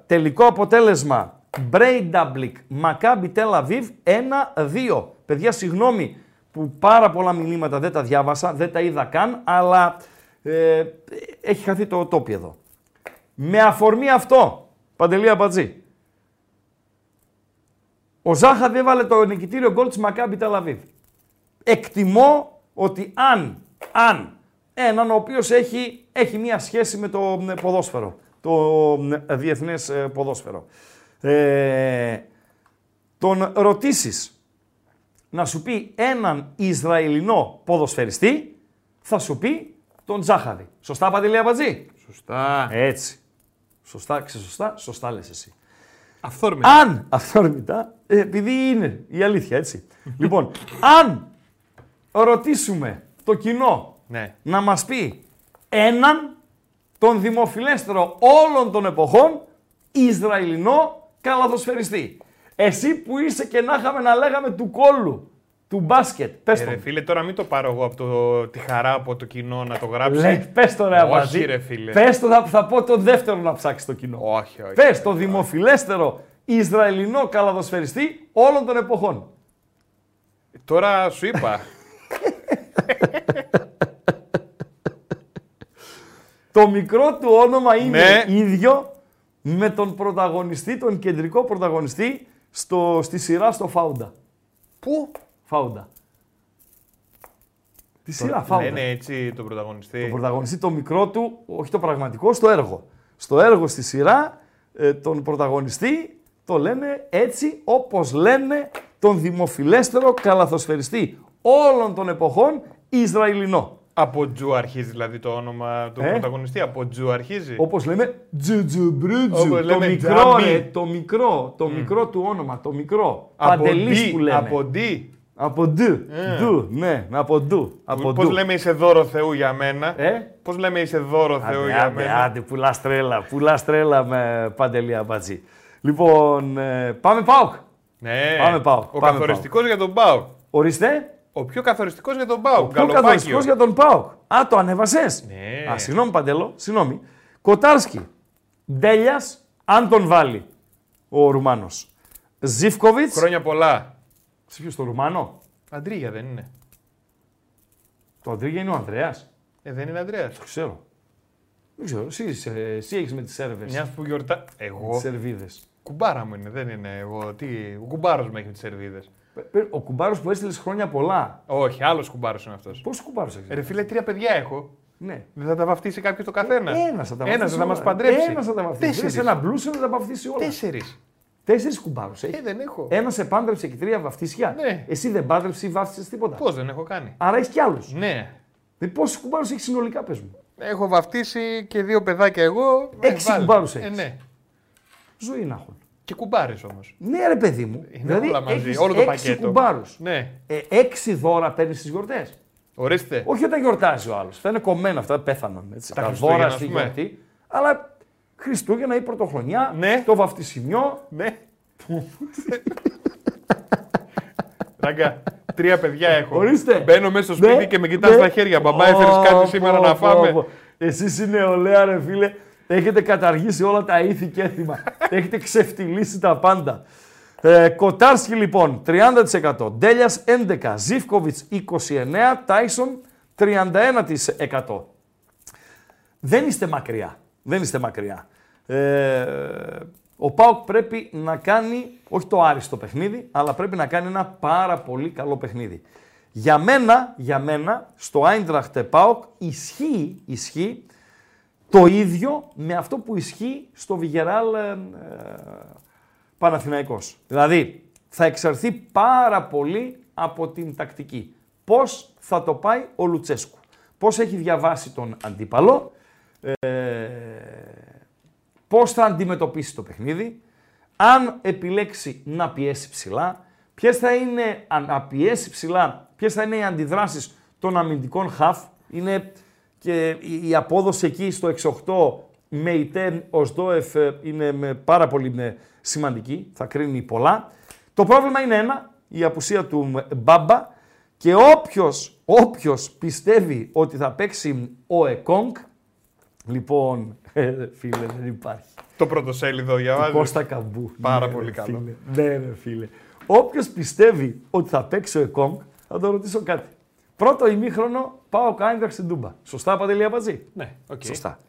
τελικό αποτέλεσμα Μπρέινταμπλικ Μακάμπι Τελαβίβ 1-2. Παιδιά, συγγνώμη που πάρα πολλά μηνύματα δεν τα διάβασα, δεν τα είδα καν, αλλά ε, έχει χαθεί το τόπι εδώ. Με αφορμή αυτό, Παντελή Αμπατζή, ο Ζάχαβ έβαλε το νικητήριο γκολ της Μακάμπι Τελαβίβ. Εκτιμώ ότι αν, αν έναν ο οποίος έχει, έχει μία σχέση με το ε, ποδόσφαιρο, το ε, διεθνές ε, ποδόσφαιρο, ε, τον ρωτήσεις να σου πει έναν Ισραηλινό ποδοσφαιριστή, θα σου πει τον Ζάχαβη. Σωστά, Παντελή Αμπατζή; Σωστά. Έτσι. Σωστά, ξεσωστά, σωστά λες εσύ. Αυθόρμητα. Αν, αυθόρμητα, ε, επειδή είναι η αλήθεια, έτσι. <laughs> λοιπόν, αν ρωτήσουμε το κοινό Ναι. να μας πει έναν τον δημοφιλέστερο όλων των εποχών Ισραηλινό καλαθοσφαιριστή. Εσύ που είσαι και να είχαμε να λέγαμε του κόλλου, του μπάσκετ. Πες Ε, το. ρε φίλε, τώρα μην το πάρω εγώ από το, τη χαρά από το κοινό να το γράψει. Λε, πες το ρε Όχι, Αβαζή. ρε φίλε. Πες το, θα, θα πω το δεύτερο να ψάξει το κοινό. Όχι, όχι. Πες το δημοφιλέστερο Ισραηλινό καλαδοσφαιριστή όλων των εποχών. Τώρα σου είπα. <laughs> Το μικρό του όνομα είναι Ναι. ίδιο με τον πρωταγωνιστή, τον κεντρικό πρωταγωνιστή στο, στη σειρά στο Φάουντα. Πού; Φάουντα. Τη σειρά Φάουντα. Λένε έτσι τον πρωταγωνιστή. Τον πρωταγωνιστή, το μικρό του, όχι το πραγματικό, στο έργο. Στο έργο στη σειρά, ε, τον πρωταγωνιστή το λένε έτσι όπως λένε τον δημοφιλέστερο καλαθοσφαιριστή όλων των εποχών Ισραηλινό. Από Τζου αρχίζει δηλαδή το όνομα του Ε; πρωταγωνιστή; Από Τζου αρχίζει; Όπως λέμε τζουτζουμπρούτζου. Όπως Το λέμε μικρό, τζάμπι. ρε, το μικρό, το μικρό του όνομα, το μικρό. από Παντελής D, που λέμε. Από D. Από ντου. Ντου, ναι, από ντου. Από Πώς ντου. λέμε είσαι δώρο Θεού για μένα; Ε; Πώς λέμε είσαι δώρο Θεού Άντε, για άντε, μένα; άντε, πουλά τρέλα, πουλά τρέλα με παντελή αμπατζή. Λοιπόν, ε, πάμε ΠΑΟΚ. Ναι. Πάμε, Πάοκ, Ο πάμε, καθοριστικός για τον Πάοκ. Ορίστε, Ο πιο καθοριστικός για τον Πάοκ. πιο καθοριστικός για τον ΠΑΟΚ. Α, το ανέβασες; Ναι. Α, συγγνώμη Παντελό, συγγνώμη. Κοτάρσκι, Ντέλιας, αν τον βάλει ο Ρουμάνος. Ζήφκοβιτς. Χρόνια πολλά. Σε ποιος το Ρουμάνο; Αντρίγια δεν είναι. Το Αντρίγια είναι ο Ανδρέας. Ε, δεν είναι Αντρέα. Το ξέρω. Δεν ξέρω. Εσύ, είσαι- εσύ έχεις με τις Σέρβες. Μιας που γιορτά. Εγώ; Σερβίδες. Κουμπάρα μου είναι, δεν είναι εγώ. Τι... Ο κουμπάρος μου έχει με τις σερβίδες. Ο κουμπάρος που έστειλες χρόνια πολλά. Όχι, άλλος κουμπάρος είναι αυτός. Πόσο κουμπάρο έχεις; Ρε φίλε, τρία παιδιά έχω. Ναι. Δεν θα τα βαφτίσει κάποιος το καθένας. Ένας θα τα Ένας βαφτίσει. θα μας παντρέψει. Ένας θα τα βαφτίσει. Τέσσερις. Τέσσερι. Ένα μπλούσιο να τα βαφτίσει όλα. Τέσσερις. Τέσσερις κουμπάρους έχει. Ε, δεν έχω. Ένας σε πάντρεψε και τρία βαφτίσια. Ναι. Εσύ δεν πάντρεψε ή βάφτισε τίποτα. Πώς δεν έχω κάνει. Άρα έχεις κι άλλους. Ναι. Πόσους κουμπάρους έχεις συνολικά, πες μου. Έχω βαφτίσει και δύο παιδάκια εγώ. Έξι Ε, βάλε. κουμπάρους Ε, έχεις. ναι. Ζωή να έχουν. Και κουμπάρες όμως. Ναι, ρε παιδί μου. Είναι όλα μαζί, έχεις όλο το έξι πακέτο. κουμπάρους. Ναι. Ε, έξι δώρα παίρνεις στις γιορτές. Ορίστε. Όχι όταν γιορτάζει ο άλλος. Θα είναι κομμένα αυτά, πέθαναν. Έτσι. Τα Τα, Χριστούγεννα, δώρα ας στη πούμε. γιορτή. Αλλά Χριστούγεννα ή Πρωτοχρονιά, Ναι. το βαφτισιμιό. Ναι. Ράγκα, τρία παιδιά έχω. Ορίστε. Μπαίνω μέσα στο σπίτι Ναι, και με κοιτάς ναι. στα χέρια. Μπαμπά, έφερες κάτι Πω, σήμερα πω, να πω, φάμε; πω. Εσείς είναι νεολαία ρε φίλε. Έχετε καταργήσει όλα τα ήθη και έθιμα. <laughs> Έχετε ξεφτυλίσει τα πάντα. Ε, Κοτάρσκι λοιπόν 30%, Ντέλιας 11%, Ζήφκοβιτς 29%, Τάισον 31%. Δεν είστε μακριά. Δεν είστε μακριά. Ε, ο Πάουκ πρέπει να κάνει, όχι το άριστο παιχνίδι, αλλά πρέπει να κάνει ένα πάρα πολύ καλό παιχνίδι. Για μένα, για μένα, στο Άιντραχτε Πάουκ ισχύει, ισχύει το ίδιο με αυτό που ισχύει στο Βιγεράλ ε, ε, Παναθηναϊκός. Δηλαδή, θα εξαρθεί πάρα πολύ από την τακτική. Πώς θα το πάει ο Λουτσέσκου; Πώς έχει διαβάσει τον αντίπαλο, ε, πώς θα αντιμετωπίσει το παιχνίδι, αν επιλέξει να πιέσει ψηλά, ποιες θα είναι, αν να πιέσει ψηλά, ποιες θα είναι οι αντιδράσεις των αμυντικών χαφ. Είναι και η- η απόδοση εκεί στο 6-8 με η Τεν ως Δόεφ ε, είναι με πάρα πολύ ε, σημαντική, θα κρίνει πολλά. Το πρόβλημα είναι ένα, η απουσία του ε, Μπάμπα και όποιος, όποιος πιστεύει ότι θα παίξει ο Εκόνγκ, λοιπόν, ε, φίλε δεν υπάρχει. Το πρωτοσέλιδο διαβάζεις. Κώστα Καμπού. Πάρα Ναι, πολύ ρε, καλό. Φίλε. Ναι, ρε φίλε. Όποιος πιστεύει ότι θα παίξει ο Εκόνγκ, θα το ρωτήσω κάτι. Πρώτο ημίχρονο ΠΑΟΚ Άιντραχτ στην Τούμπα. Σωστά, Παντελή Αμπατζή. Ναι, οκ. Σωστά.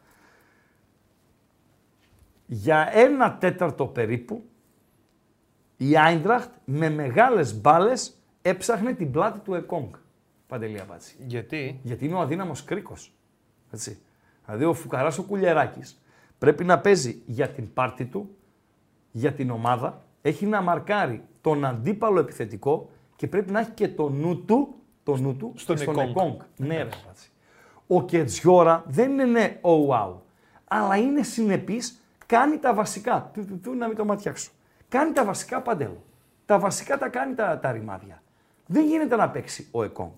Για ένα τέταρτο περίπου, η Άιντραχτ με μεγάλες μπάλες έψαχνε την πλάτη του Εκόνγκ. Παντελή Αμπατζή. Γιατί; Γιατί είναι ο αδύναμος κρίκος. Έτσι. Δηλαδή ο Φουκαράς ο Κουλιεράκης πρέπει να παίζει για την πάρτη του, για την ομάδα, έχει να μαρκάρει τον αντίπαλο επιθετικό και πρέπει να έχει και το νου του, το νου του Στον και στον Εκόνγκ. Εκόνγκ. Ναι, ρε, έτσι. Ο Κετζιόρα δεν είναι ναι, ο wow, αλλά είναι συνεπής κάνει τα βασικά. Του, του, του, να μην το ματιάξω. Κάνει τα βασικά παντέλο. Τα βασικά τα κάνει τα, τα ρημάδια. Δεν γίνεται να παίξει ο Εκόνγκ.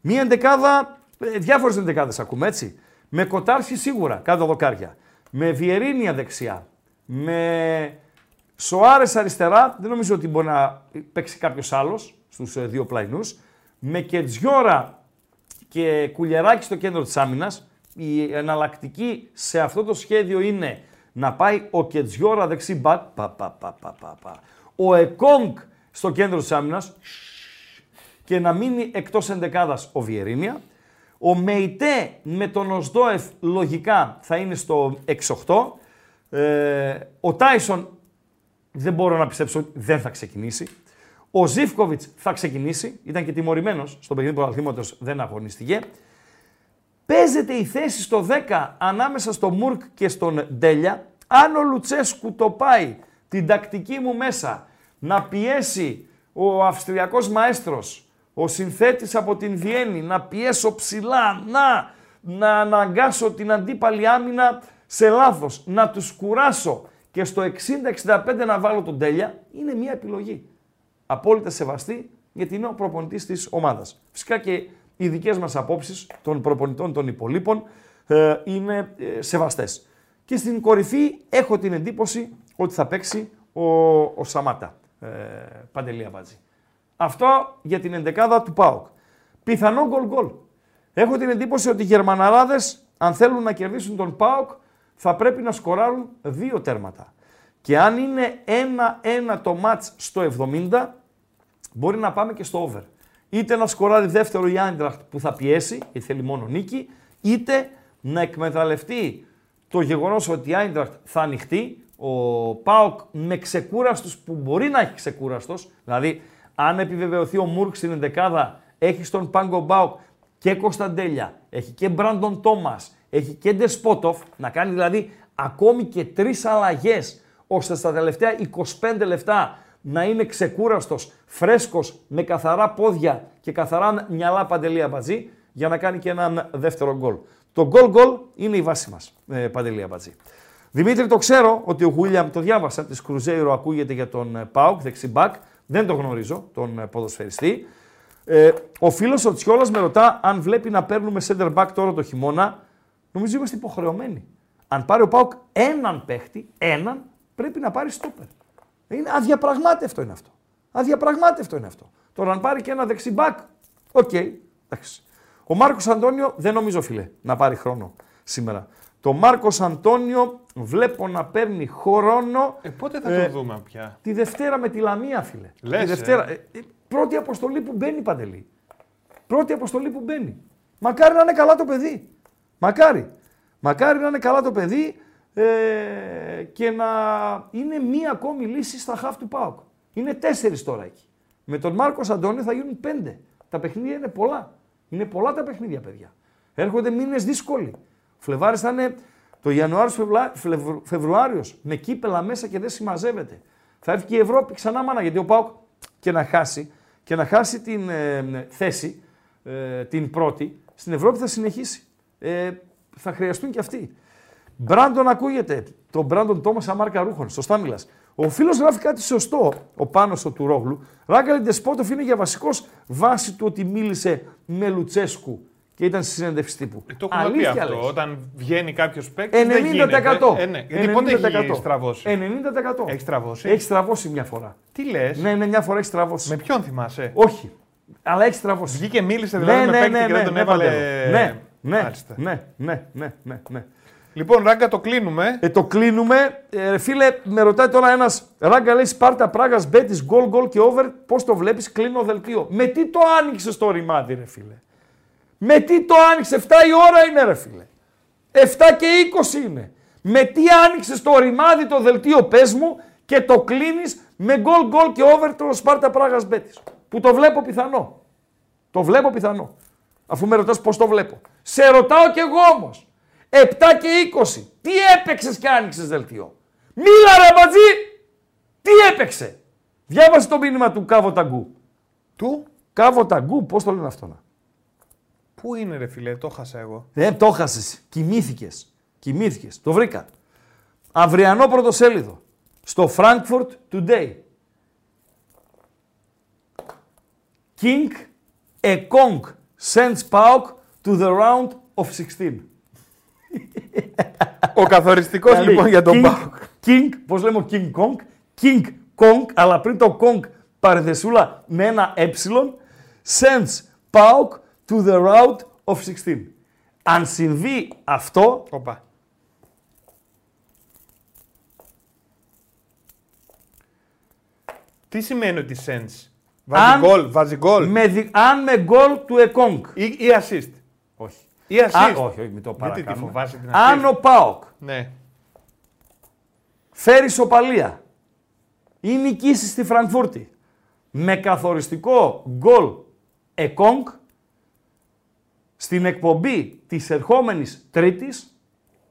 Μία εντεκάδα, ε, διάφορες εντεκάδες ακούμε έτσι. Με κοτάρσι σίγουρα κάτω δοκάρια. Με Βιερίνια δεξιά. Με Σοάρες αριστερά. Δεν νομίζω ότι μπορεί να παίξει κάποιος άλλος στους ε, δύο πλαϊνούς. Με Κετζιόρα και Κουλιεράκη στο κέντρο της άμυνας. Η εναλλακτική σε αυτό το σχέδιο είναι να πάει ο Κετζιόρα δεξί μπακ. Πα, πα, πα, πα, πα, πα. Ο Εκόνγκ στο κέντρο της άμυνας και να μείνει εκτός εντεκάδας ο Βιερίνια. Ο Μεϊτέ με τον Οσδόεφ λογικά θα είναι στο 6-8. Ε, ο Τάισον δεν μπορώ να πιστέψω ότι δεν θα ξεκινήσει. Ο Ζήφκοβιτς θα ξεκινήσει. Ήταν και τιμωρημένος στο παιχνίδι του Αλθήματο, δεν αγωνίστηκε. Παίζεται η θέση στο 10 ανάμεσα στο Μουρκ και στον Ντέλια. Αν ο Λουτσέσκου το πάει την τακτική μου μέσα να πιέσει ο Αυστριακός Μαέστρος, ο συνθέτης από την Βιέννη, να πιέσω ψηλά, να, να αναγκάσω την αντίπαλη άμυνα σε λάθος, να τους κουράσω και στο 60-65 να βάλω τον τέλεια, είναι μια επιλογή. Απόλυτα σεβαστή, γιατί είναι ο προπονητής της ομάδας. Φυσικά και οι δικές μας απόψεις των προπονητών των υπολείπων ε, είναι ε, σεβαστές. Και στην κορυφή έχω την εντύπωση ότι θα παίξει ο, ο Σαμάτα, ε, Παντελία Βάτζη. Αυτό για την εντεκάδα του ΠΑΟΚ. Πιθανό γκολ γκολ. Έχω την εντύπωση ότι οι Γερμαναράδες, αν θέλουν να κερδίσουν τον ΠΑΟΚ, θα πρέπει να σκοράρουν δύο τέρματα. Και αν είναι ένα-ένα το μάτς στο 70, μπορεί να πάμε και στο over. Είτε να σκοράρει δεύτερο η Άιντραχτ που θα πιέσει, γιατί θέλει μόνο νίκη, είτε να εκμεταλλευτεί το γεγονός ότι η Άιντραχτ θα ανοιχτεί, ο Πάοκ με ξεκούραστος που μπορεί να έχει ξεκούραστος, δηλαδή αν επιβεβαιωθεί ο Μούρκ στην ενδεκάδα, έχει στον Πάγκο Μπάουκ και Κωνσταντέλια, έχει και Μπράντον Τόμας, έχει και Ντεσπότοφ, να κάνει δηλαδή ακόμη και τρεις αλλαγές, ώστε στα τελευταία 25 λεπτά να είναι ξεκούραστος, φρέσκος, με καθαρά πόδια και καθαρά μυαλά παντελία μπατζή, για να κάνει και έναν δεύτερο γκολ. Το γκολ γκολ είναι η βάση μας, ε, παντελία μπατζή. Δημήτρη, το ξέρω ότι ο Γουίλιαμ το διάβασα, τη Κρουζέιρο ακούγεται για τον ε, Πάουκ, δεξιμπάκ. Δεν το γνωρίζω, τον ε, ποδοσφαιριστή. Ε, ο φίλος ο Τσιόλας με ρωτά αν βλέπει να παίρνουμε center back τώρα το χειμώνα. Νομίζω είμαστε υποχρεωμένοι. Αν πάρει ο Πάουκ έναν παίχτη, έναν, πρέπει να πάρει στόπερ. Είναι αδιαπραγμάτευτο είναι αυτό. Αδιαπραγμάτευτο είναι αυτό. Τώρα, αν πάρει και ένα δεξιμπάκ, OK, okay, εντάξει. Ο Μάρκος Αντώνιο δεν νομίζω, φίλε, να πάρει χρόνο σήμερα. Το Μάρκος Αντώνιο βλέπω να παίρνει χρόνο. Ε, πότε θα ε, το δούμε πια; Τη Δευτέρα με τη Λαμία, φίλε. Λες, τη Δευτέρα. Ε. ε πρώτη αποστολή που μπαίνει, Παντελή. Πρώτη αποστολή που μπαίνει. Μακάρι να είναι καλά το παιδί. Μακάρι. Μακάρι να είναι καλά το παιδί ε, και να είναι μία ακόμη λύση στα χαφ του ΠΑΟΚ. Είναι τέσσερις τώρα εκεί. Με τον Μάρκος Αντώνιο θα γίνουν πέντε. Τα παιχνίδια είναι πολλά. Είναι πολλά τα παιχνίδια, παιδιά. Έρχονται μήνες δύσκολοι. Φλεβάρις θα είναι το Ιανουάριος Φεβρουάριος με κύπελα μέσα και δεν συμμαζεύεται. Θα έρθει και η Ευρώπη ξανά μάνα γιατί ο Πάοκ και να χάσει και να χάσει την ε, θέση, ε, την πρώτη, στην Ευρώπη θα συνεχίσει. Ε, θα χρειαστούν και αυτοί. Μπράντον ακούγεται. Το Μπράντον Τόμας Αμάρκα Ρούχων. Σωστά μιλάς. Ο φίλος γράφει κάτι σωστό, ο πάνω ο Τουρόγλου. Ράγκαλι Ντεσπότοφ είναι για βασικός βάση του ότι μίλησε με Λουτσέσκου και ήταν στη συνέντευξη τύπου. Ε, το έχουμε Αλήθεια, πει αυτό. Λες. Όταν βγαίνει κάποιος παίκτης. 90%. Δεν γίνεται. Ε, ναι. Γιατί πότε έχει στραβώσει; 90%. Έχει στραβώσει; Έχει στραβώσει μια φορά. Τι λες; Ναι, ναι, μια φορά έχει στραβώσει. Με ποιον θυμάσαι; Όχι. Αλλά έχει στραβώσει. Βγήκε και μίλησε δηλαδή ναι, με ναι, παίκτη ναι, και δεν τον έβαλε. Ναι, ναι, ναι, ναι, ναι, ναι, ναι. Λοιπόν, ράγκα το κλείνουμε. Ε, το κλείνουμε. Ε, φίλε, με ρωτάει τώρα ένας. Ράγκα λέει Σπάρτα Πράγας Μπέτης, γκολ γκολ και over. Πώς το βλέπεις, κλείνω δελτίο. Με τι το άνοιξε το ρημάδι, ρε φίλε. Με τι το άνοιξε, 7 η ώρα είναι ρε φίλε. 7 και 20 είναι. Με τι άνοιξε το ρημάδι το δελτίο πες μου και το κλείνεις με γκολ γκολ και over το Σπάρτα Πράγας Μπέτης. Που το βλέπω πιθανό. Το βλέπω πιθανό. Αφού με ρωτάς πώς το βλέπω. Σε ρωτάω κι εγώ όμως. 7 και 20. Τι έπαιξες και άνοιξες δελτίο. Μίλα ρε μπατζή. Τι έπαιξε. Διάβασε το μήνυμα του Κάβο Ταγκού. Του; Κάβο Ταγκού, πώς το λένε αυτό να. Πού είναι ρε φίλε, το χάσα εγώ; Δεν το χάσες. Κοιμήθηκες. Κοιμήθηκες. Το βρήκα. Αυριανό πρωτοσέλιδο. Στο Frankfurt Today. King Ekong sends Pauk to the round of 16. Ο καθοριστικός Δηλαδή, λοιπόν για τον King, Πάοκ. King, πώς λέμε ο King Kong, King Kong, αλλά πριν το Kong παρεδεσούλα με ένα ε, sends Pauk to the round of 16. Αν συμβεί αυτό, Οπα. Τι σημαίνει ότι sense. Βάζει Αν- γκολ, βάζει γκολ με, δι- αν με γκολ του Εκόνγκ. ή, ή assist. Όχι. Ή assist. Α, όχι, όχι, μην το Γιατί τη παρακάνουμε. φοβάσαι την Αν assist; ο Πάοκ Ναι. φέρει σοπαλία ή νικήσει στη Φραγκφούρτη με καθοριστικό γκολ Εκόνγκ στην εκπομπή της ερχόμενης Τρίτης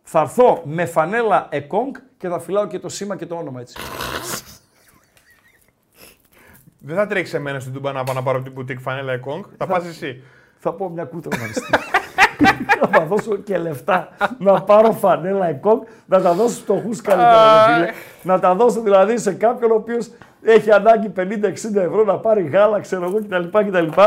θα έρθω με φανέλα Εκόνγκ και θα φυλάω και το σήμα και το όνομα έτσι. Δεν θα τρέξεις σε μένα στην Τούμπα να πάω να πάρω από την μπουτίκ φανέλα Εκόνγκ. Θα πας εσύ. Θα πω μια κούτρα να ριστεί. <laughs> θα δώσω και λεφτά να πάρω φανέλα εκόγκ, να τα δώσω φτωχού καλύτερα. ρε φίλε. να τα δώσω δηλαδή σε κάποιον ο οποίος έχει ανάγκη 50-60 ευρώ να πάρει γάλα, ξέρω εγώ κτλ. κτλ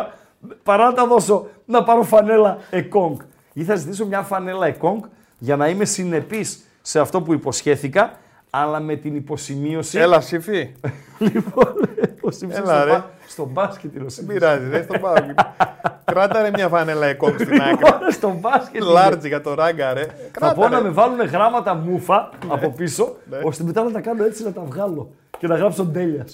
παρά να τα δώσω να πάρω φανέλα εκόγκ. Ή θα ζητήσω μια φανέλα εκόγκ για να είμαι συνεπής σε αυτό που υποσχέθηκα, αλλά με την υποσημείωση. Έλα, σύφη. <laughs> Λοιπόν, υποσημείωση Έλα, στο, ρε. μπα- στο μπάσκετ. είναι ο Δεν Σίμψον. πειράζει, δεν στο πάω. <laughs> Κράτα ρε μια φανέλα Εκόνγκ στην άκρη. Λοιπόν, <laughs> στο μπάσκετ. είναι. Λάρτζ για το ράγκα, ρε. Θα Κράτα, πω να ρε. με βάλουν γράμματα μούφα Ναι. από πίσω, ώστε μετά να τα κάνω έτσι να τα βγάλω και να γράψω τέλεια.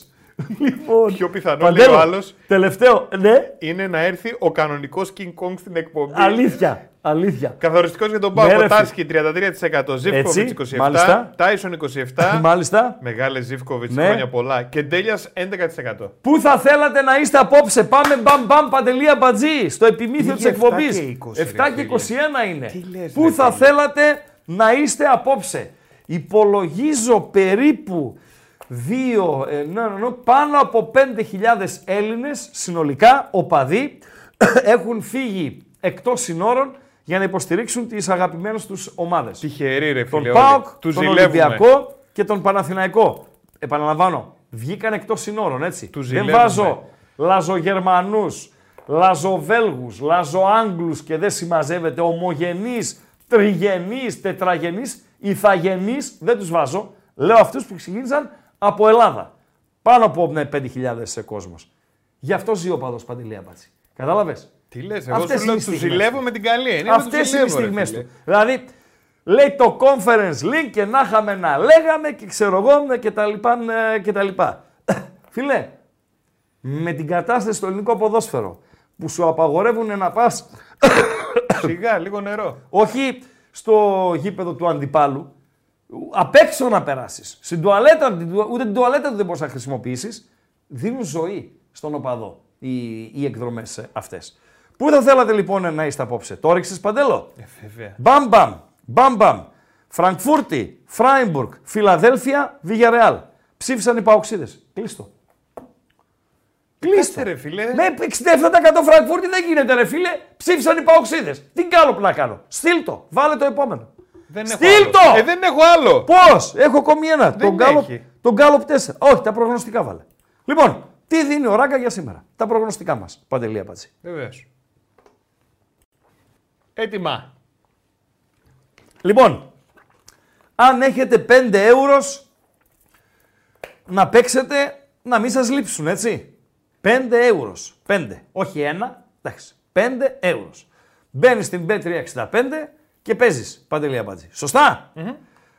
Λοιπόν, Πιο πιθανό, Παντέλο, λέει ο άλλος. Τελευταίο, ναι, Είναι να έρθει ο κανονικός King Kong στην εκπομπή. αλήθεια. Αλήθεια. Καθοριστικός για τον Ναι, ρε, Πάο. φίλε. Τάσκι 33%, Ζήφκοβιτς 27%, μάλιστα. Τάισον 27%. <laughs> Μάλιστα. Μεγάλες Ζήφκοβιτς, Ναι. χρόνια πολλά. Και Ντέλιας 11%. Πού θα θέλατε να είστε απόψε, πάμε μπαμ μπαμ παντελία μπατζή, στο επιμήθειο Πήγε τη εκπομπής. 7 και 20, 7 ρε και φίλε. 21 είναι. Τι λες, Πού ρε θα φίλε. θέλατε να είστε απόψε; Υπολογίζω περίπου δύο, ε, ναι, ναι, ναι, πάνω από 5.000 Έλληνες συνολικά, οπαδοί, <coughs> έχουν φύγει εκτός συνόρων για να υποστηρίξουν τις αγαπημένες τους ομάδες. Τυχεροί, ρε Τον φίλε. ΠΑΟΚ, Τους τον ζηλεύουμε. Ολυμπιακό και τον Παναθηναϊκό. Επαναλαμβάνω, βγήκαν εκτός συνόρων, έτσι. Τους δεν ζηλεύουμε. βάζω λαζογερμανούς, λαζοβέλγους, λαζοάγγλους και δεν συμμαζεύεται ομογενείς, τριγενείς, τετραγενείς, ηθαγενείς, δεν τους βάζω. Λέω αυτούς που ξεκίνησαν από Ελλάδα. Πάνω από ναι, 5.000 κόσμος. Γι' αυτό ζει ο παδός Παντελή Αμπάτση. Κατάλαβες; Τι λες, εγώ Αυτές σου λέω είναι οι τους στιγμές ζηλεύω του. με την καλή έννοια. Αυτές είναι οι στιγμές του. Δηλαδή, λέει το conference link και να είχαμε να λέγαμε και ξέρω εγώ ναι, και τα λοιπά ναι, και τα λοιπά. Φίλε, με την κατάσταση στο ελληνικό ποδόσφαιρο που σου απαγορεύουν να πας <coughs> Σιγά, λίγο νερό. όχι στο γήπεδο του αντιπάλου, απ' έξω να περάσεις. Στην τουαλέτα, την τουα- ούτε την τουαλέτα του δεν μπορείς να χρησιμοποιήσεις. Δίνουν ζωή στον οπαδό οι, οι εκδρομές ε, αυτές. Πού θα θέλατε λοιπόν να είστε απόψε, το ρίξες παντέλο; Ε, βέβαια. Μπαμ μπαμ, μπαμ μπαμ. Φραγκφούρτη, Φράιμπουργκ, Φιλαδέλφια, Βιγιαρεάλ. Ψήφισαν οι παοξίδες. Κλείστο. Κλείστε, ρε φίλε. Με 67% Φραγκφούρτη δεν γίνεται ρε φίλε. Ψήφισαν οι παοξίδες. Τι κάνω που να κάνω. Στείλ το. Βάλε το επόμενο. Δεν έχω Στείλ άλλο. το! Ε, δεν έχω άλλο. Πώς! Έχω ακόμη ένα. Δεν τον Γκάλοπ, έχει. τον Γκάλοπ 4. Όχι, τα προγνωστικά βάλε. Λοιπόν, τι δίνει ο Ράγκα για σήμερα; Τα προγνωστικά μας. Παντελή απάντηση. Βεβαίως. Έτοιμα. Λοιπόν, αν έχετε 5 ευρώ να παίξετε, να μην σας λείψουν, έτσι. 5 ευρώ. 5. Όχι ένα, εντάξει. 5 ευρώ. Μπαίνεις στην B365 και παίζεις, Παντελή Αμπάτζη. Σωστά;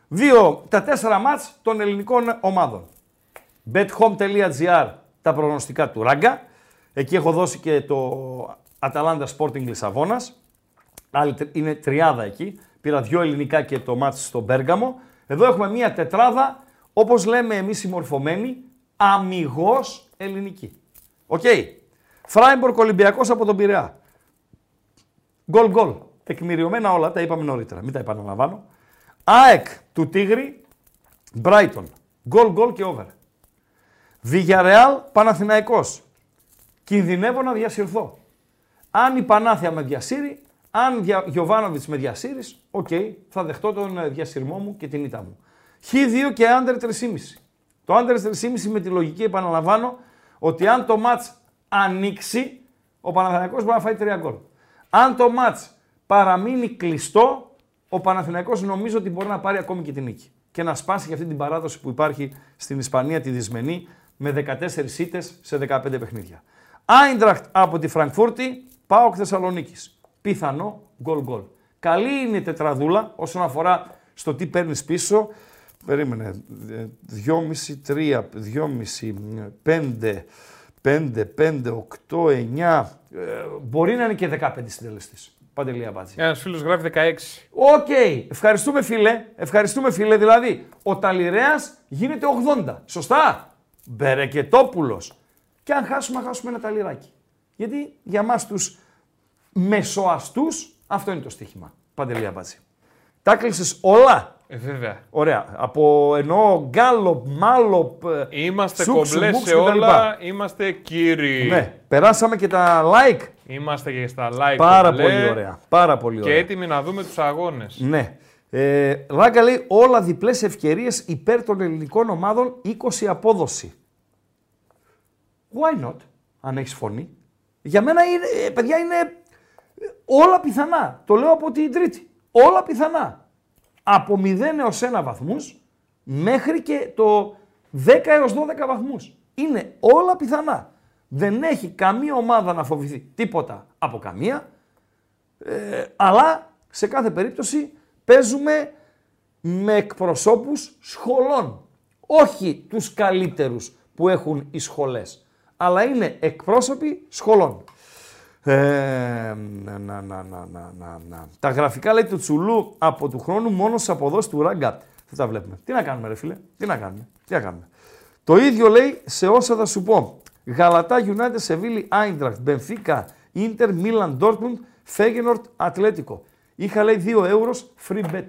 Δύο, τα τέσσερα μάτς των ελληνικών ομάδων. bethome.gr τα προγνωστικά του Ράγκα. Εκεί έχω δώσει και το Αταλάντα Sporting Λισαβόνας. Άλλη τρι- είναι τριάδα εκεί. Πήρα δύο ελληνικά και το μάτς στο Μπέργαμο. Εδώ έχουμε μία τετράδα, όπως λέμε εμείς οι μορφωμένοι, αμιγώς ελληνική. Οκ. Φράιμπουργκ Ολυμπιακός από τον Πειραιά. Γκολ γκολ. Τεκμηριωμένα όλα, τα είπαμε νωρίτερα, μην τα επαναλαμβάνω. ΑΕΚ του Τίγρη, Μπράιτον. Γκολ γκολ και over. Βιγιαρεάλ Παναθηναϊκός. Κινδυνεύω να διασυρθώ. Αν η Πανάθα με διασύρει, αν δια... Γιωβάνοβιτς με διασύρεις, οκ, θα δεχτώ τον ε, διασυρμό μου και την ήττα μου. Χ2 και under 3,5. Το under 3,5 με τη λογική επαναλαμβάνω ότι αν το μάτς ανοίξει, ο Παναθηναϊκός μπορεί να φάει 3 γκολ. Αν το μάτς παραμείνει κλειστό, ο Παναθηναϊκός νομίζω ότι μπορεί να πάρει ακόμη και την νίκη. Και να σπάσει και αυτή την παράδοση που υπάρχει στην Ισπανία τη δυσμενή με 14 ήττες σε 15 παιχνίδια. Άιντραχτ από τη Φραγκφούρτη, Πάοκ Θεσσαλονίκης. Πιθανό γκολ γκολ. Καλή είναι η τετραδούλα όσον αφορά στο τι παίρνεις πίσω. Περίμενε. 2,5, 3, 2,5, 5, 5, 5, 8, 9. μπορεί να είναι και 15 συντελεστής. Παντελή Αμπάτζη. Ένας φίλος γράφει 16. OK. Okay. Ευχαριστούμε φίλε. Ευχαριστούμε φίλε. Δηλαδή, ο Ταλιρέας γίνεται 80. Σωστά. Μπερεκετόπουλος. Και αν χάσουμε, χάσουμε ένα ταλιράκι. Γιατί για μας τους μεσοαστούς αυτό είναι το στοίχημα. Παντελή Αμπάτζη. Τα κλείσες όλα; Ε, βέβαια. Ωραία. Από ενώ γκάλοπ, μάλοπ, Είμαστε σούξου, κομπλέ μουξου σε κτλ. όλα. Είμαστε κύριοι. Ναι. Περάσαμε και τα like. Είμαστε και στα like. Πάρα κομπλέ. πολύ ωραία. Πάρα πολύ Και ωραία. έτοιμοι να δούμε τους αγώνες. Ναι. Ε, Ράγκα λέει όλα διπλές ευκαιρίες υπέρ των ελληνικών ομάδων 20 απόδοση. Why not, αν έχεις φωνή. Για μένα, είναι, ε, παιδιά, είναι ε, όλα πιθανά. Το λέω από την τρίτη. Όλα πιθανά. Από 0 έως 1 βαθμούς μέχρι και το 10 έως 12 βαθμούς. Είναι όλα πιθανά. Δεν έχει καμία ομάδα να φοβηθεί τίποτα από καμία. Ε, αλλά σε κάθε περίπτωση παίζουμε με εκπροσώπους σχολών. Όχι τους καλύτερους που έχουν οι σχολές. Αλλά είναι εκπρόσωποι σχολών. Ε, να, να, να, να, να, να, να. Τα γραφικά λέει του Τσουλού από του χρόνου μόνο στις αποδόσεις του Ράγκα. Δεν τα βλέπουμε. Τι να κάνουμε ρε φίλε; Τι να κάνουμε; Τι να κάνουμε; Το ίδιο λέει σε όσα θα σου πω. Γαλατά United Σεβίλη Άιντραχτ, Μπενφίκα, Ίντερ, Μίλαν, Ντόρτμουντ, Φέγενορτ, Ατλέτικο. Είχα λέει 2 ευρώ free bet.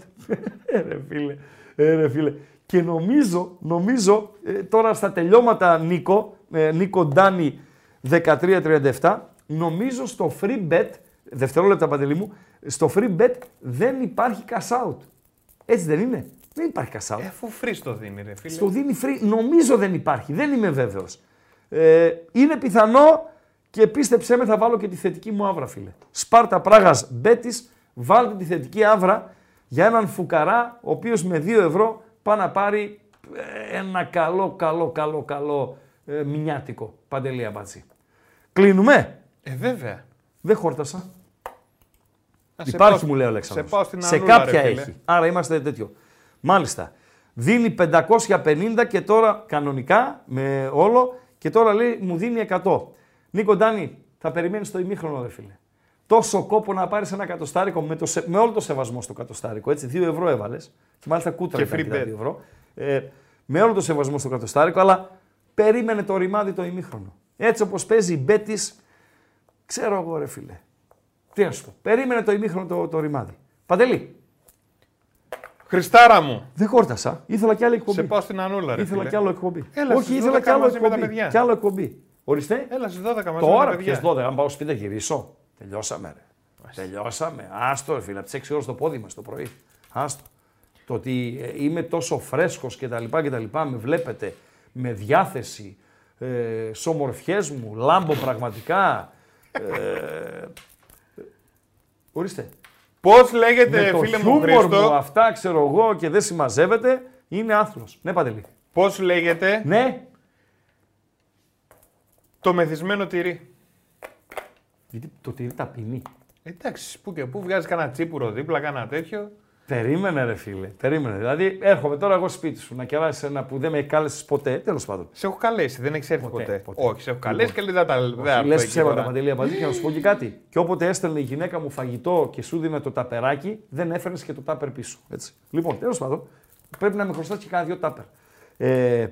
Ε, ρε φίλε, ε, ρε φίλε. Και νομίζω, νομίζω, ε, τώρα στα τελειώματα Νίκο, ε, Νίκο Ντάνι 1337, νομίζω στο free bet, δευτερόλεπτα παντελή μου, στο free bet δεν υπάρχει cash out. Έτσι δεν είναι; Δεν υπάρχει cash out. Ε, Αφού φρύ το δίνει, ρε φίλε. Στο δίνει free, νομίζω δεν υπάρχει, δεν είμαι βέβαιος. Ε, είναι πιθανό και πίστεψέ με θα βάλω και τη θετική μου άβρα φίλε. Σπάρτα Πράγας Μπέτης, βάλτε τη θετική άβρα για έναν φουκαρά ο οποίος με 2 ευρώ πάει να πάρει ε, ένα καλό, καλό, καλό, καλό ε, μηνιάτικο. Παντελή Αμπατζή. Κλείνουμε; Ε, βέβαια. Δεν χόρτασα. Να σε Υπάρχει πάω- μου λέει ο Αλέξανδρος. Σε πάω στην Σε Ανούλα, κάποια ρε, φίλε. έχει. Άρα είμαστε τέτοιο. Μάλιστα. Δίνει 550 και τώρα κανονικά με όλο και τώρα λέει μου δίνει 100. Νίκο Ντάνη, θα περιμένεις το ημίχρονο, ρε φίλε. Τόσο κόπο να πάρεις ένα κατοστάρικο με, το, σε- με όλο το σεβασμό στο κατοστάρικο. Έτσι, 2 ευρώ έβαλες. Και μάλιστα κούτρα Και ήταν free και τα bet. 2 ευρώ. Ε, με όλο το σεβασμό στο κατοστάρικο, αλλά περίμενε το ρημάδι το ημίχρονο. Έτσι όπως παίζει η Μπέτης, ξέρω εγώ, ρε φίλε. Τι να σου πω. Περίμενε το ημίχρονο το, το ρημάδι. Παντελή, Χριστάρα μου. δεν χόρτασα. Ήθελα κι άλλη εκπομπή. Σε πάω στην Ανούλα, ρε. Ήθελα φίλε. κι άλλο εκπομπή. Έλα, Όχι, στις ήθελα 12 κι άλλο μαζί με τα εκπομπή. παιδιά. Κι άλλο εκπομπή. Ορίστε. Έλα στις 12 μαζί με Τώρα τα ποιε παιδιά. 12, αν πάω σπίτι να γυρίσω. Τελειώσαμε, ρε. Τελειώσαμε. Άστο, ρε φίλε, από τι 6 ώρε το πόδι μας το πρωί. Άστο. Το ότι ε, είμαι τόσο φρέσκος κτλ. κτλ. Με βλέπετε με διάθεση, ε, στι ομορφιέ μου, λάμπω πραγματικά. Ε, ορίστε. Πώς λέγεται, με το φίλε μου χιούμορ μου Χρήστο, αυτά ξέρω εγώ και δεν συμμαζεύεται, είναι άθλος. Ναι, Παντελή. πώς λέγεται; Ναι. το μεθυσμένο τυρί. Γιατί το τυρί ταπεινή. Εντάξει, που και που βγάζει κανένα τσίπουρο δίπλα, κανένα τέτοιο. Περίμενε, ρε φίλε. Περίμενε. Δηλαδή, έρχομαι τώρα εγώ σπίτι σου να κεράσει ένα που δεν με κάλεσε ποτέ. Τέλος πάντων. Σε έχω καλέσει, δεν έχει έρθει Ποτέ, ποτέ. ποτέ. Όχι, σε έχω καλέσει και λέει δεν τα δεν θα Λες έρθω εκεί ψέματα τώρα. παντελή απαντή και να σου πω και κάτι. Και όποτε έστελνε η γυναίκα μου φαγητό και σου δίνε το ταπεράκι, δεν έφερνες και το τάπερ πίσω. Έτσι. Λοιπόν, τέλος πάντων, πρέπει να με χρωστάς και κάνα δύο τάπερ. Ε,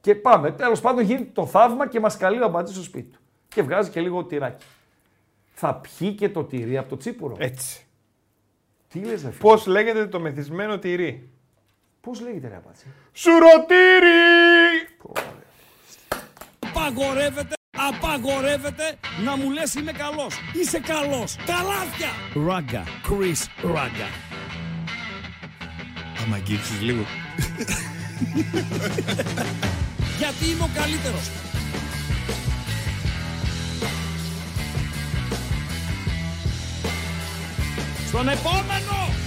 και πάμε. Τέλος πάντων, γίνεται το θαύμα και μας καλεί ο αμπατζή στο σπίτι του. Και βγάζει και λίγο τυράκι. Θα πιει και το τυρί από το τσίπουρο. Έτσι. Τι λες, ρε φίλε; Πώς λέγεται το μεθυσμένο τυρί; Πώς λέγεται, ρε αμπατζή. Σουρωτήρι! Απαγορεύεται, απαγορεύεται να μου λες είμαι καλός. Είσαι καλός. Τα λάθια. Ράγκα. Chris Ράγκα. Άμα αγγίξεις λίγο. <laughs> Γιατί είμαι ο καλύτερος. Στον επόμενο!